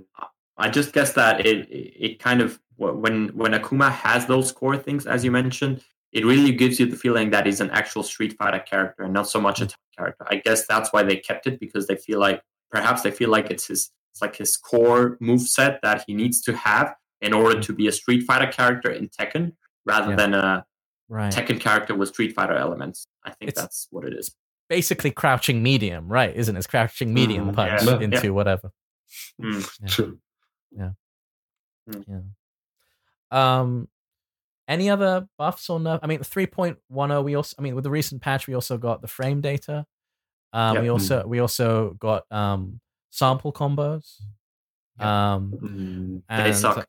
I just guess that it it kind of when when Akuma has those core things, as you mentioned, it really gives you the feeling that he's an actual Street Fighter character and not so much a type character. I guess that's why they kept it because they feel like perhaps they feel like it's his it's like his core move set that he needs to have in order to be a Street Fighter character in Tekken rather yeah. than a right. Tekken character with Street Fighter elements. I think it's that's what it is. Basically, crouching medium, right? Isn't it? crouching medium mm, punch yeah. into yeah. whatever. Mm. Yeah. Mm. Yeah. Um, any other buffs or no? I mean, 3.10. We also, I mean, with the recent patch, we also got the frame data. Um, yep. we also we also got um sample combos. Yep. Um, mm, and, they suck.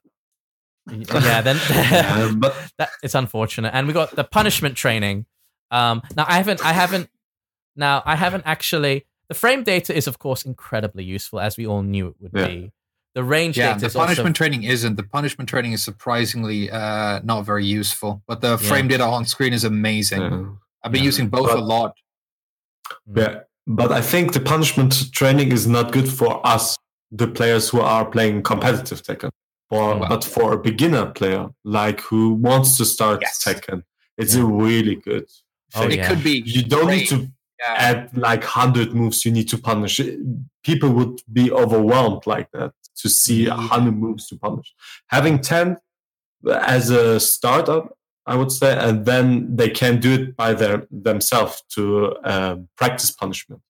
yeah, then that, it's unfortunate. And we got the punishment training. Um, now I haven't, I haven't, now I haven't actually. The frame data is of course incredibly useful, as we all knew it would yeah. be. The range Yeah, the is also- punishment training isn't. The punishment training is surprisingly uh, not very useful, but the Yeah. frame data on screen is amazing. Yeah. I've been Yeah. using both a lot. Yeah, but I think the punishment training is not good for us, the players who are playing competitive Tekken. For, Well, but for a beginner player, like who wants to start Yes. Tekken, it's a really good. Oh, thing. it could be. You don't need to Yeah. add like hundred moves you need to punish. People would be overwhelmed like that to see Yeah. hundred moves to punish. Having ten as a startup, I would say, and then they can do it by their themselves to um, practice punishment.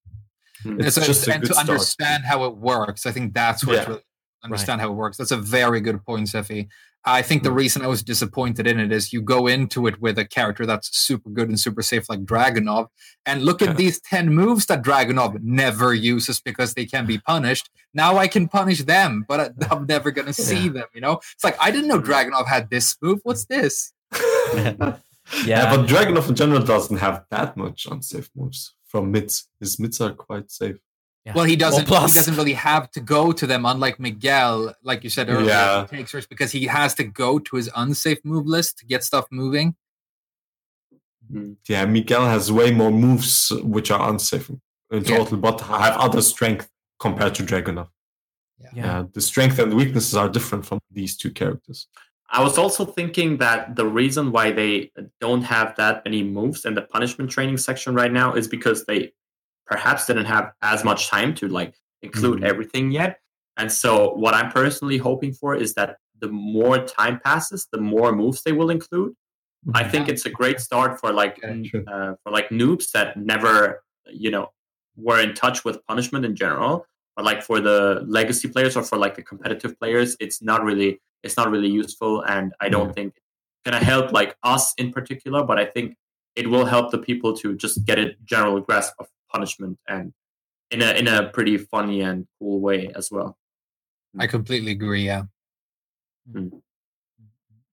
Mm. It's It's a- just a and to start. understand how it works. I think that's what Yeah. really understand how it works. That's a very good point, Sephi. I think the Mm. reason I was disappointed in it is you go into it with a character that's super good and super safe like Dragunov, and look at these 10 moves that Dragunov never uses because they can be punished. Now I can punish them, but I- I'm never going to see them, you know? It's like, I didn't know Dragunov had this move. What's this? yeah. Yeah. but Dragunov in general doesn't have that much unsafe moves from mids. His mids are quite safe. Yeah. Well, he doesn't. plus- he doesn't really have to go to them, unlike Miguel, like you said earlier. Yeah. Takes risks because he has to go to his unsafe move list to get stuff moving. Mm-hmm. Yeah, Miguel has way more moves which are unsafe in Yeah. total, but have other strength compared to Dragunov. yeah. Yeah, uh, the strength and weaknesses are different from these two characters. I was also thinking that the reason why they don't have that many moves in the punishment training section right now is because they perhaps didn't have as much time to like include Mhm. everything yet. And so what I'm personally hoping for is that the more time passes, the more moves they will include. I think it's a great start for like Yeah, uh, for like noobs that never you know were in touch with punishment in general. But like for the legacy players or for like the competitive players, it's not really it's not really useful, and I don't think it's gonna help like us in particular. But I think it will help the people to just get a general grasp of punishment and in a in a pretty funny and cool way as well. I completely agree. Yeah. Mm.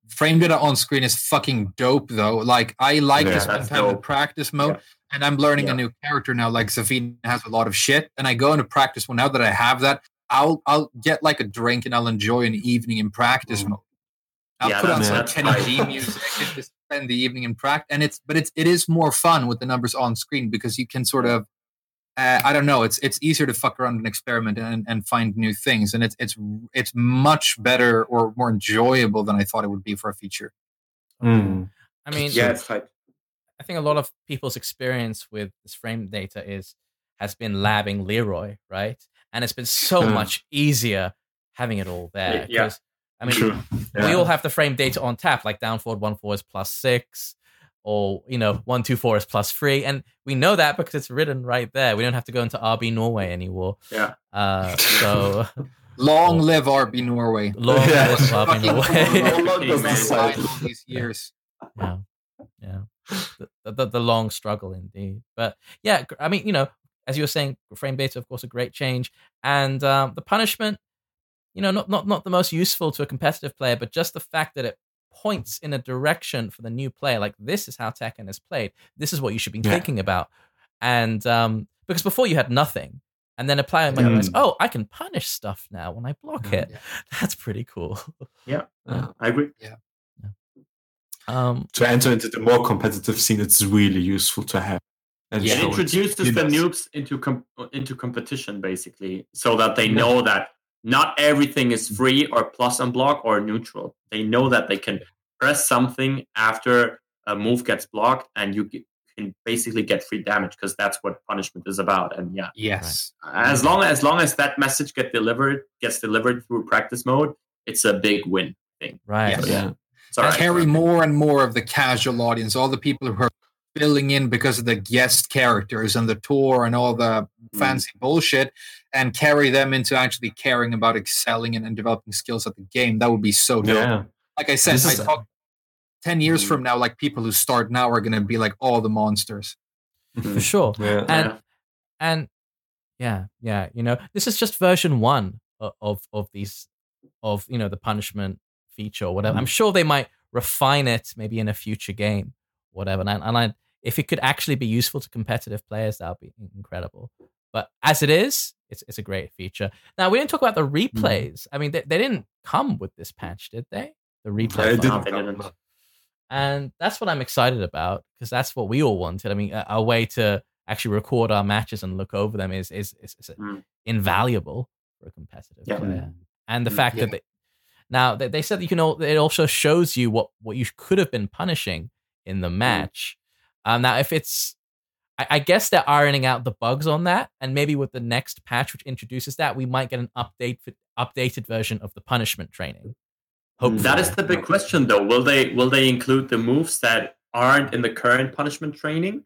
Frame data on screen is fucking dope, though. Like I like Yeah, to spend that's time in practice mode, Yeah. and I'm learning Yeah. a new character now. Like Zafina has a lot of shit, and I go into practice mode. Now that I have that, I'll I'll get like a drink and I'll enjoy an evening in practice Mm. mode. I'll Yeah, put on some. G music and just spend the evening in practice. And it's but it's it is more fun with the numbers on screen because you can sort of uh, I don't know. It's it's easier to fuck around and experiment and, and find new things, and it's it's it's much better or more enjoyable than I thought it would be for a feature. Mm. I mean, Yeah, it's like I think a lot of people's experience with this frame data is has been labbing Leroy, right? And it's been so Yeah. much easier having it all there. Yeah. 'cause, I mean, True. we all have the frame data on tap, like down forward one four is plus six, or you know one two four is plus three, and we know that because it's written right there. We don't have to go into RB Norway anymore. yeah. Uh, so Long Oh. live RB Norway. long Yeah. live RB Fucking Norway. Long does Man, this Fine cycle- all these years. yeah yeah the, the, the long struggle indeed but yeah i mean you know as you were saying frame data of course a great change and um, the punishment you know not, not not the most useful to a competitive player but just the fact that it points in a direction for the new player like this is how tekken is played this is what you should be Yeah. thinking about and um because before you had nothing and then a player might Yeah. realize oh i can punish stuff now when i block Yeah. it that's pretty cool Yeah, Yeah. I agree. Yeah. Um to enter into the more competitive scene, it's really useful to have. And Yeah. It introduces It the noobs into com- into competition basically, so that they know that not everything is free or plus and block or neutral. They know that they can press something after a move gets blocked, and you get, can basically get free damage because that's what punishment is about. And yeah, Yes. as long as long as that message get delivered gets delivered through practice mode, it's a big win thing. right Yes. Yeah. Sorry, Carry more and more of the casual audience, all the people who are filling in because of the guest characters and the tour and all the Mm. fancy bullshit and carry them into actually caring about excelling and, and developing skills at the game. That would be so dope. Yeah. Like I said, I is- talk 10 years Mm. from now, like people who start now are going to be like all the monsters. for sure Yeah. and Yeah. and yeah yeah you know this is just version one o- of of these of you know the punishment feature or whatever i'm sure they might refine it maybe in a future game whatever and, I, and I if it could actually be useful to competitive players that would be incredible But as it is, it's it's a great feature. Now we didn't talk about the replays. I mean, they, they didn't come with this patch, did they? The replay. Yeah, it file? didn't they come, didn't. and that's what I'm excited about because that's what we all wanted. I mean, a, a way to actually record our matches and look over them is is, is, is Mm. invaluable for a competitive Yeah. player. And the Mm, fact yeah. that they, now they, they said that you can all, it also shows you what what you could have been punishing in the match. Um, now if it's I, I guess they're ironing out the bugs on that, and maybe with the next patch which introduces that, we might get an update for, updated version of the punishment training. Hopefully. That is the big question, though. Will they will they include the moves that aren't in the current punishment training?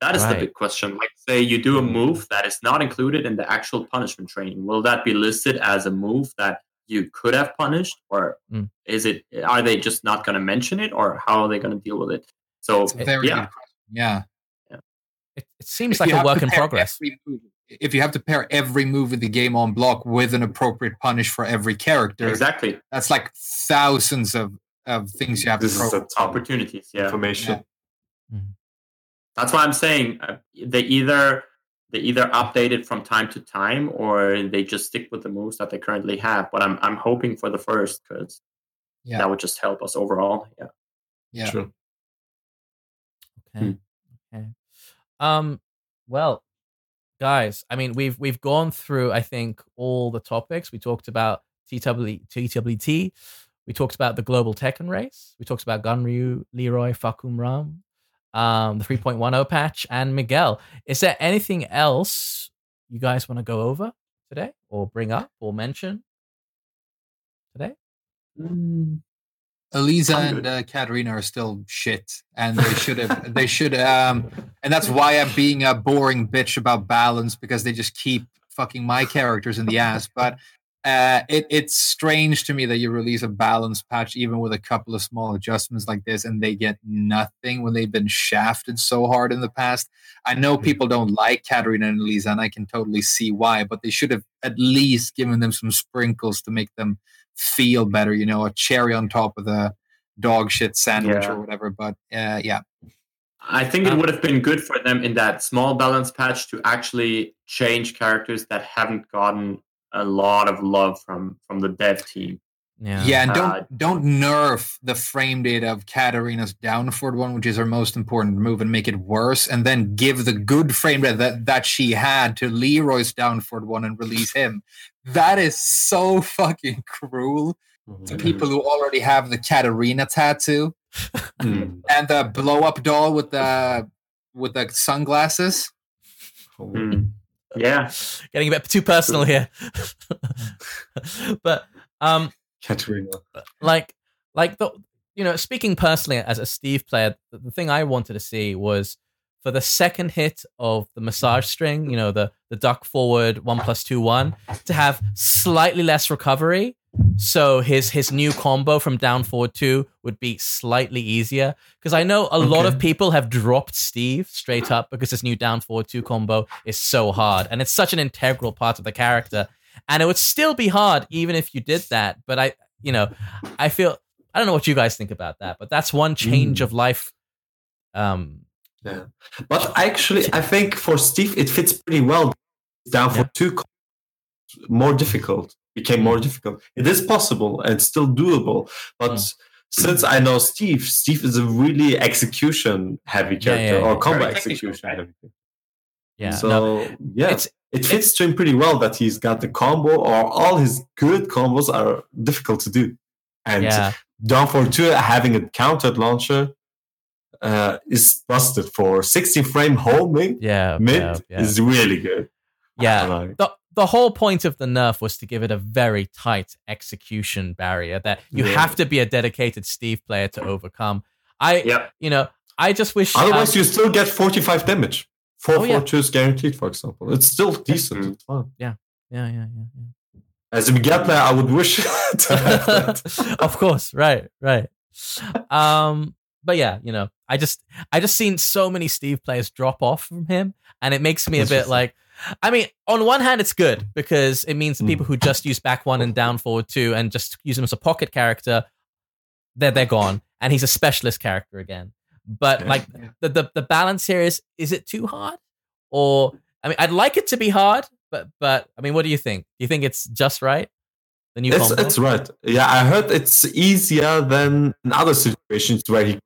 That is Right. the big question. Like, say you do a move that is not included in the actual punishment training. Will that be listed as a move that you could have punished, or Mm. is it? Are they just not going to mention it, or how are they going to deal with it? So It's a very yeah, good question. Yeah. It, it seems If like a work in progress. move- if you have to pair every move in the game on block with an appropriate punish for every character, exactly. that's like thousands of, of things you have This to is pro- the top Opportunities, yeah. information. That's why I'm saying uh, they either they either update it from time to time or they just stick with the moves that they currently have. But I'm I'm hoping for the first because Yeah. that would just help us overall. Yeah. Yeah. Sure. Okay. Okay. Um. Well, guys. I mean, we've we've gone through. I think all the topics. We talked about TW, TWT. We talked about the global Tekken race. We talked about Ganryu, Leroy, Fahkumram, um, the 3.10 patch, and Miguel. Is there anything else you guys want to go over today, or bring up, or mention today? Eliza I'm and uh, Katarina are still shit, and they should have. they should. Um, and that's why I'm being a boring bitch about balance because they just keep fucking my characters in the ass. But uh, it, it's strange to me that you release a balance patch even with a couple of small adjustments like this, and they get nothing when they've been shafted so hard in the past. I know people don't like Katarina and Eliza, and I can totally see why. But they should have at least given them some sprinkles to make them feel better, you know, a cherry on top of the dog shit sandwich Yeah. or whatever. But uh, yeah, I think it Um, would have been good for them in that small balance patch to actually change characters that haven't gotten a lot of love from from the dev team. Yeah. yeah, and Uh, don't don't nerf the frame data of Katarina's downward one, which is her most important move, and make it worse, and then give the good frame data that, that she had to Leroy's downward one and release him. That is so fucking cruel to people who already have the Katarina tattoo Mm. and the blow up doll with the with the sunglasses. Hmm. Yeah, Getting a bit too personal here. but um Katarina. like like the you know speaking personally as a steve player the, the thing i wanted to see was for the second hit of the massage string you know the the duck forward one plus two one to have slightly less recovery. So his his new combo from down forward two would be slightly easier. Because i know a lot of people have dropped steve straight up because his new down forward two combo is so hard and it's such an integral part of the character. And it would still be hard even if you did that but i you know i feel i don't know what you guys think about that but that's one change Mm. of life um Yeah. But actually, I think for Steve, it fits pretty well. Down for Yeah. two, more difficult, became more difficult. It is possible and still doable. But Mm. since I know Steve, Steve is a really execution heavy Yeah, character yeah, or yeah. combat execution right? heavy. yeah So no, yeah, it's- it fits to him pretty well that he's got the combo or all his good combos are difficult to do. And yeah down for two, having a countered launcher uh, is busted for 60 frame homing yeah mid yeah, yeah. is really good. Yeah. Like. the the whole point of the nerf was to give it a very tight execution barrier that you Yeah. have to be a dedicated Steve player to overcome. I, Yep. you know, I just wish. Otherwise, um, you still get 45 damage. 4 Oh, yeah. guaranteed, for example. It's still decent. It's fun. yeah, yeah, yeah, yeah. As a beginner, player, I would wish to have that. of course, right, right. Um, but yeah, you know, I just, I just seen so many Steve players drop off from him, and it makes me a bit Interesting. like. I mean, on one hand, it's good because it means the Mm. people who just use back one and down forward two and just use him as a pocket character, they're they're gone, and he's a specialist character again. But Yeah. like Yeah. the, the the balance here is: is it too hard, or I mean, I'd like it to be hard, but but I mean, what do you think? Do you think it's just right? The new It's, combo? it's right. Yeah, I heard it's easier than in other situations where he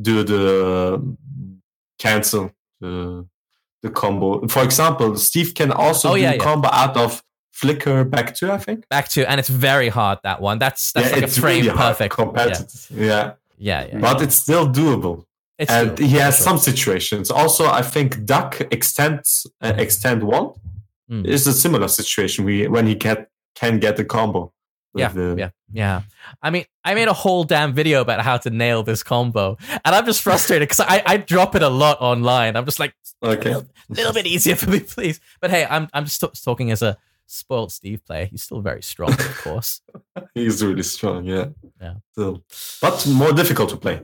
do the cancel the the combo. For example, Steve can also Oh, do yeah, yeah. combo out of flicker back two, I think. back to and it's very hard that one. That's that's yeah, like a it's frame really perfect. compared yeah. yeah, yeah, yeah. but it's still doable. It's and doable, he has sure. some situations. Also, I think Duck extends uh, extend one Mm. is a similar situation. We when he get can get the combo. With Yeah, the- yeah, yeah. I mean, I made a whole damn video about how to nail this combo, and I'm just frustrated because I, I drop it a lot online. I'm just like, Okay. a little bit easier for me, please. But hey, I'm I'm just t- talking as a spoiled Steve player. He's still very strong, of course, He's really strong. Yeah. Yeah. Still. but more difficult to play.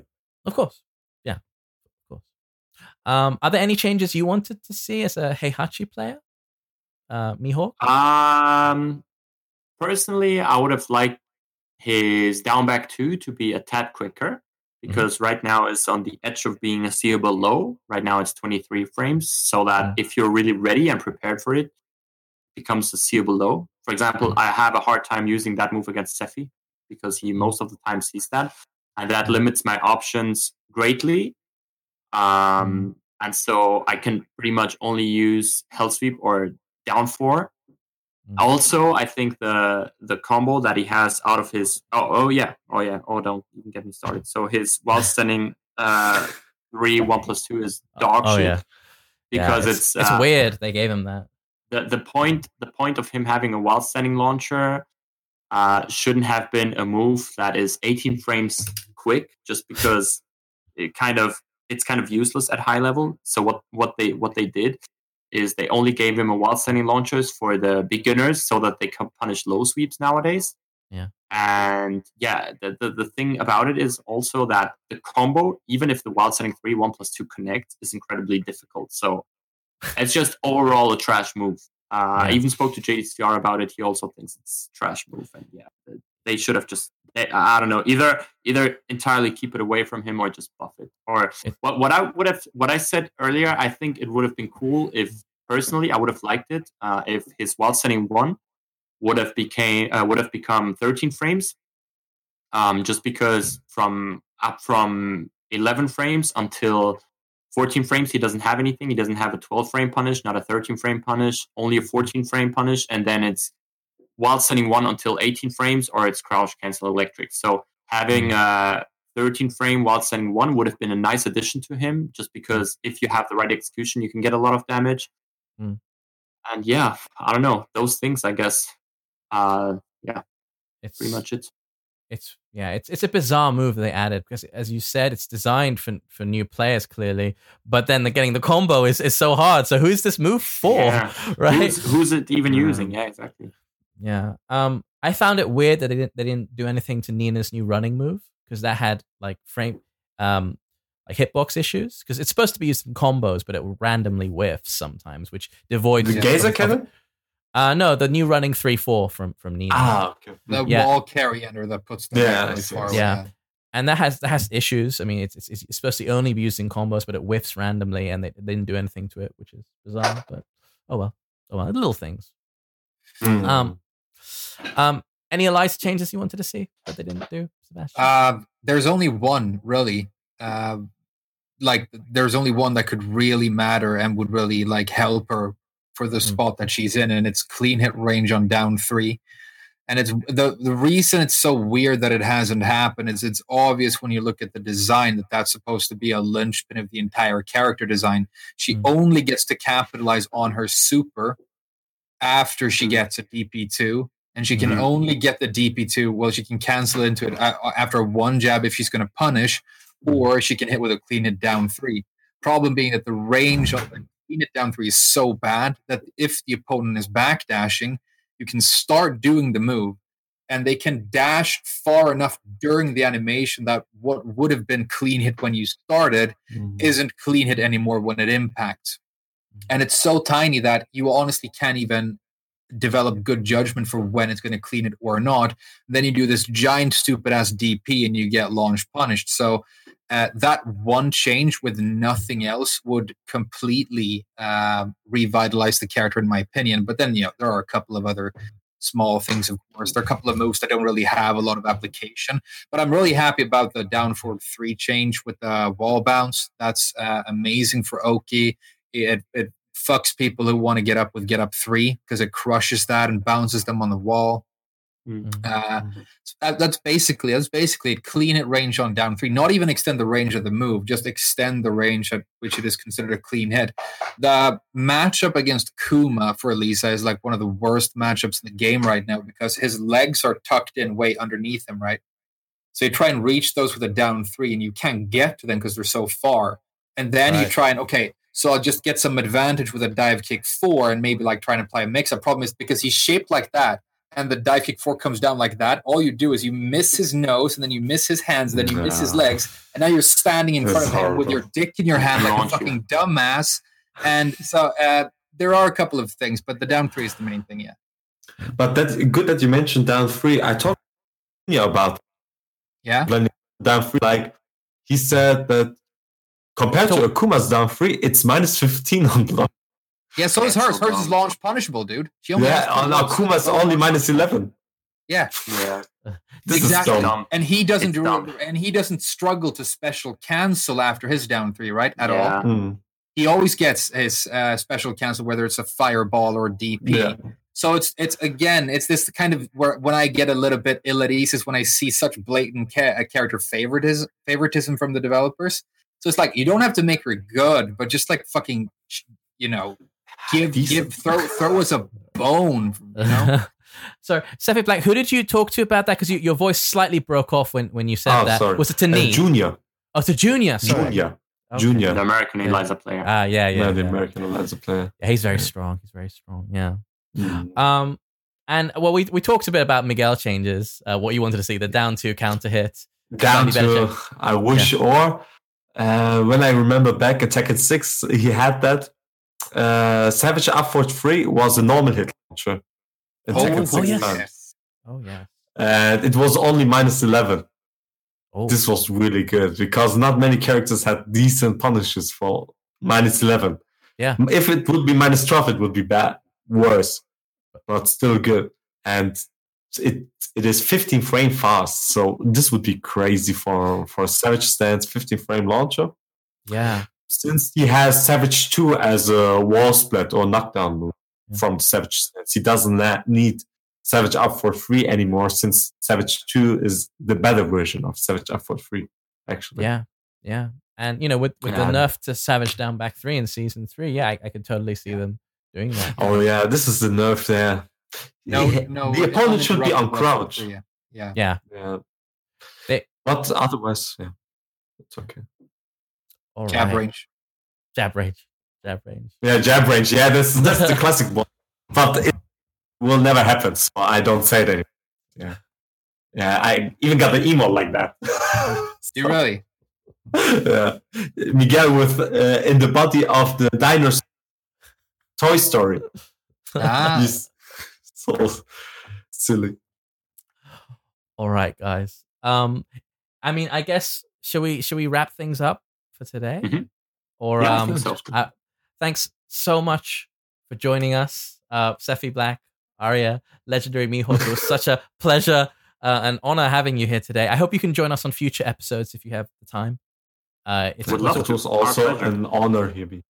of course, yeah, of course. Um, are there any changes you wanted to see as a Heihachi player, uh, Mihawk? Um, personally, I would have liked his downback two to be a tad quicker mm-hmm. because mm-hmm. right now it's on the edge of being a seeable low. Right now it's 23 frames, so that mm-hmm. if you're really ready and prepared for it, it becomes a seeable low. For example, mm-hmm. I have a hard time using that move against Sephi because he most of the time sees that, and that mm. limits my options greatly. Um, mm. and so I can pretty much only use Hell Sweep or Down 4 also, I think the the combo that he has out of his oh oh yeah oh yeah oh don't even get me started. So his while standing uh three one plus two is dog oh shit yeah, Yeah, because it's it's it's uh, weird they gave him that. the the point the point of him having a while standing launcher uh, shouldn't have been a move that is 18 frames quick just because it kind of it's kind of useless at high level so what what they what they did is they only gave him a wild standing launchers for the beginners so that they can punish low sweeps nowadays Yeah. and yeah the, the, the thing about it is also that the combo even if the wild standing 3 1 plus 2 connect is incredibly difficult so it's just overall a trash move. Uh, I even spoke to JDCR about it. He also thinks it's a trash move, and yeah, they should have just. they- I don't know either either entirely keep it away from him or just buff it. Or what what I would have what I said earlier. I think it would have been cool if personally I would have liked it uh, if his wild setting one would have became uh, would have become 13 frames. Um, just because from up from 11 frames until 14 frames, he doesn't have anything. He doesn't have a 12 frame punish, not a 13 frame punish, only a 14 frame punish, and then it's wild sending one until 18 frames, or it's crouch cancel electric. So having a 13 frame while sending one would have been a nice addition to him, just because if you have the right execution, you can get a lot of damage. Mm. And yeah, I don't know those things. I guess, uh, yeah, It's pretty much it. it's yeah, it's it's a bizarre move they added because as you said, it's designed for for new players clearly, but then the getting the combo is is so hard. So who's this move for? Yeah. Right? Who's, who's it even using? Yeah, exactly. Yeah. Um, I found it weird that they didn't they didn't do anything to Nina's new running move because that had like frame um like hitbox issues because it's supposed to be used in combos, but it randomly whiffs sometimes, which devoids The Gazer Kevin. cover- Uh no, the new running three four from from Nina. Ah, okay. The Yeah. wall carry ender that puts them Yeah, really I see. far away. Yeah. and that has that has issues. I mean, it's, it's it's supposed to only be used in combos, but it whiffs randomly, and they, they didn't do anything to it, which is bizarre. But oh well, oh well, little things. Mm. Um, um, any Eliza changes you wanted to see that they didn't do, Sebastian? Uh, there's only one really. Uh, like there's only one that could really matter and would really like help her for the Mm. spot that she's in, and it's clean hit range on down three. And it's the the reason it's so weird that it hasn't happened is it's obvious when you look at the design that that's supposed to be a linchpin of the entire character design. She Mm. only gets to capitalize on her super after she Mm. gets a DP2 and she can Mhm. only get the DP2. Well, she can cancel into it a- a- after one jab if she's going to punish, or she can hit with a clean hit down three. Problem being that the range of the clean hit down three is so bad that if the opponent is backdashing, you can start doing the move, and they can dash far enough during the animation that what would have been clean hit when you started Mm. isn't clean hit anymore when it impacts. And it's so tiny that you honestly can't even develop good judgment for when it's going to clean it or not. Then you do this giant stupid ass DP and you get launch punished. So uh, that one change with nothing else would completely uh, revitalize the character, in my opinion. But then, you know, there are a couple of other small things, of course. There are a couple of moves that don't really have a lot of application. But I'm really happy about the down forward three change with the wall bounce. That's uh, amazing for Oki. It, it fucks people who want to get up with get up three because it crushes that and bounces them on the wall. Mm. Uh, so that, that's basically that's basically clean it range on down three. Not even extend the range of the move, just extend the range at which it is considered a clean hit. The matchup against Kuma for Eliza is like one of the worst matchups in the game right now because his legs are tucked in way underneath him, right? So you try and reach those with a down three, and you can't get to them because they're so far. And then Right. you try and okay, so I'll just get some advantage with a dive kick four, and maybe like try and apply a mix. The problem is because he's shaped like that and the dive kick four comes down like that, all you do is you miss his nose, and then you miss his hands, and then you miss his legs, and now you're standing in That's front of him with your dick in your hand like a you. fucking dumbass. And so uh, there are a couple of things, but the down three is the main thing. Yeah, But that's good that you mentioned down three. I talked to you about yeah, down three. Like he said that compared to Akuma's down three, it's minus 15 on block. yeah. So is hers. so Hers is launch punishable, dude. She only Yeah, on Akuma's only minus 11. Yeah, Yeah. This exactly. is dumb. dumb. And he doesn't It's do, dumb. and he doesn't struggle to special cancel after his down three, right? At all. Mm, He always gets his uh, special cancel, whether it's a fireball or a DP. Yeah. So it's it's again it's this kind of where when I get a little bit ill at ease is when I see such blatant ca- uh, character favoritism favoritism from the developers. So it's like you don't have to make her good, but just like fucking you know give Decent. give throw throw us a bone. You know? so, Sephi Black, who did you talk to about that? Because you, your voice slightly broke off when, when you said Oh, that. sorry. Was it to Uh, junior. oh, to Junior. Sorry. Junior. Okay. Junior. The American Yeah. Eliza player. Ah, yeah, yeah. Yeah, the yeah. American Eliza player. Yeah, he's very strong. He's very strong. Yeah. Mm. Um, and well, we we talked a bit about Miguel changes. Uh, what you wanted to see, the down two counter hit. Down Slightly better to I wish or uh, when I remember back Attack at Tekken 6, he had that. Uh, Savage up for three was a normal hit launcher. In Oh, Tekken oh, 6 yes. times. Oh yeah. And it was only minus 11. Oh, This was really good because not many characters had decent punishes for minus 11. Yeah. If it would be minus 12, it would be bad, worse, but still good. And it it is 15 frame fast. So this would be crazy for, for Savage Stance 15 frame launcher. yeah. Since he has Savage 2 as a wall split or knockdown move Yeah. from Savage Stance, he doesn't need Savage up for free anymore since Savage 2 is the better version of Savage up for free, actually. Yeah, yeah, and you know, with with Yeah. the nerf to Savage down back three in season three, yeah, I, I could totally see them doing that. Oh, yeah, this is the nerf there. No, Yeah, no. the opponent should be on crouch. Yeah, yeah. Yeah. Yeah. They- but otherwise, yeah, it's okay. All Jab right. range. jab range, jab range. Yeah, jab range. Yeah, that's that's the classic one. But it will never happen, so I don't say it anymore. Yeah. Yeah, I even got the email like that. You really? yeah. Miguel with uh, in the body of the dinosaur Toy Story. Ah. He's so silly. All right, guys. Um, I mean, I guess should we should we wrap things up for today? Mhm. Or Yeah, um, so. uh, thanks so much for joining us, uh, Sephi Black, Aria, legendary Mihawk. It was such a pleasure uh, and honor having you here today. I hope you can join us on future episodes if you have the time. Uh, it's Would it love a- It was also an honor, Hibby.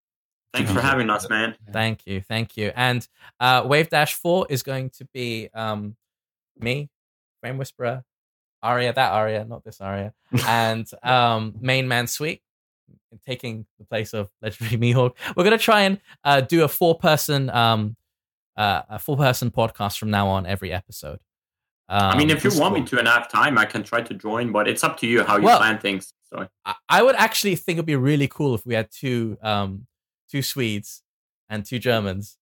Thanks for having us, man. Thank you, thank you. And uh, Wave Dash Four is going to be um, me, Frame Whisperer, Aria, that Aria, not this Aria, and um, Main Man Sweet, taking the place of Legendary Mihawk. We're gonna try and uh, do a four person um, uh, a four person podcast from now on every episode. Um, I mean, if you want cool. me to and I have time, I can try to join, but it's up to you how you Well- plan things. So I- I would actually think it'd be really cool if we had two um two Swedes and two Germans,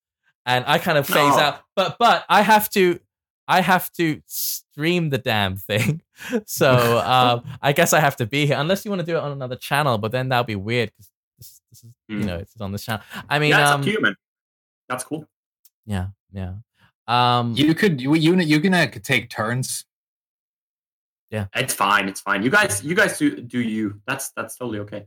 and I kind of phase No. out. But but I have to I have to stream the damn thing, so um I guess I have to be here unless you want to do it on another channel. But then that'll be weird because this, this is you Hmm. know it's on this channel. I mean, yeah, it's um, up to you, man. That's cool. yeah, yeah. Um, You could you you you gonna take turns. Yeah. It's fine. It's fine. You guys, you guys do do you. That's that's totally okay.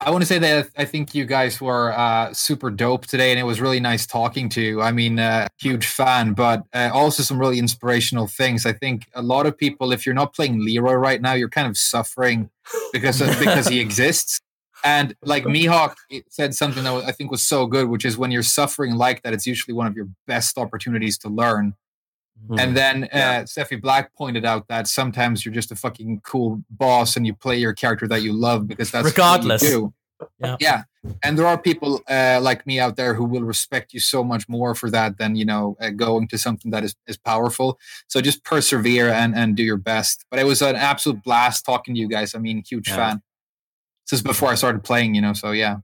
I want to say that I think you guys were uh, super dope today, and it was really nice talking to you. I mean, uh, huge fan, but uh, also some really inspirational things. I think a lot of people, if you're not playing Leroy right now, you're kind of suffering because of, because he exists. And like Mihawk said something that I think was so good, which is when you're suffering like that, it's usually one of your best opportunities to learn. Mm-hmm. And then uh, Yeah. Sephi Black pointed out that sometimes you're just a fucking cool boss and you play your character that you love because that's Regardless. What you do. Yeah. yeah. And there are people uh, like me out there who will respect you so much more for that than you know uh, going to something that is, is powerful. So just persevere and and do your best. But it was an absolute blast talking to you guys. I mean, huge Yeah. fan. This is before I started playing, you know. So yeah.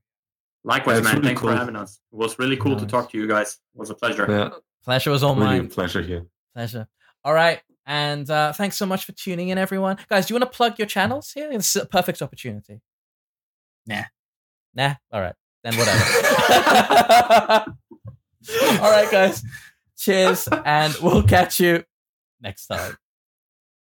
Likewise, man. really Thanks cool. for having us. It was really cool to talk to you guys. It was a pleasure. Yeah, Pleasure was all really a mine. pleasure here. Pleasure. All right. And uh, thanks so much for tuning in, everyone. Guys, do you want to plug your channels here? It's a perfect opportunity. Nah. Nah? All right. Then whatever. all right, guys. Cheers. And we'll catch you next time.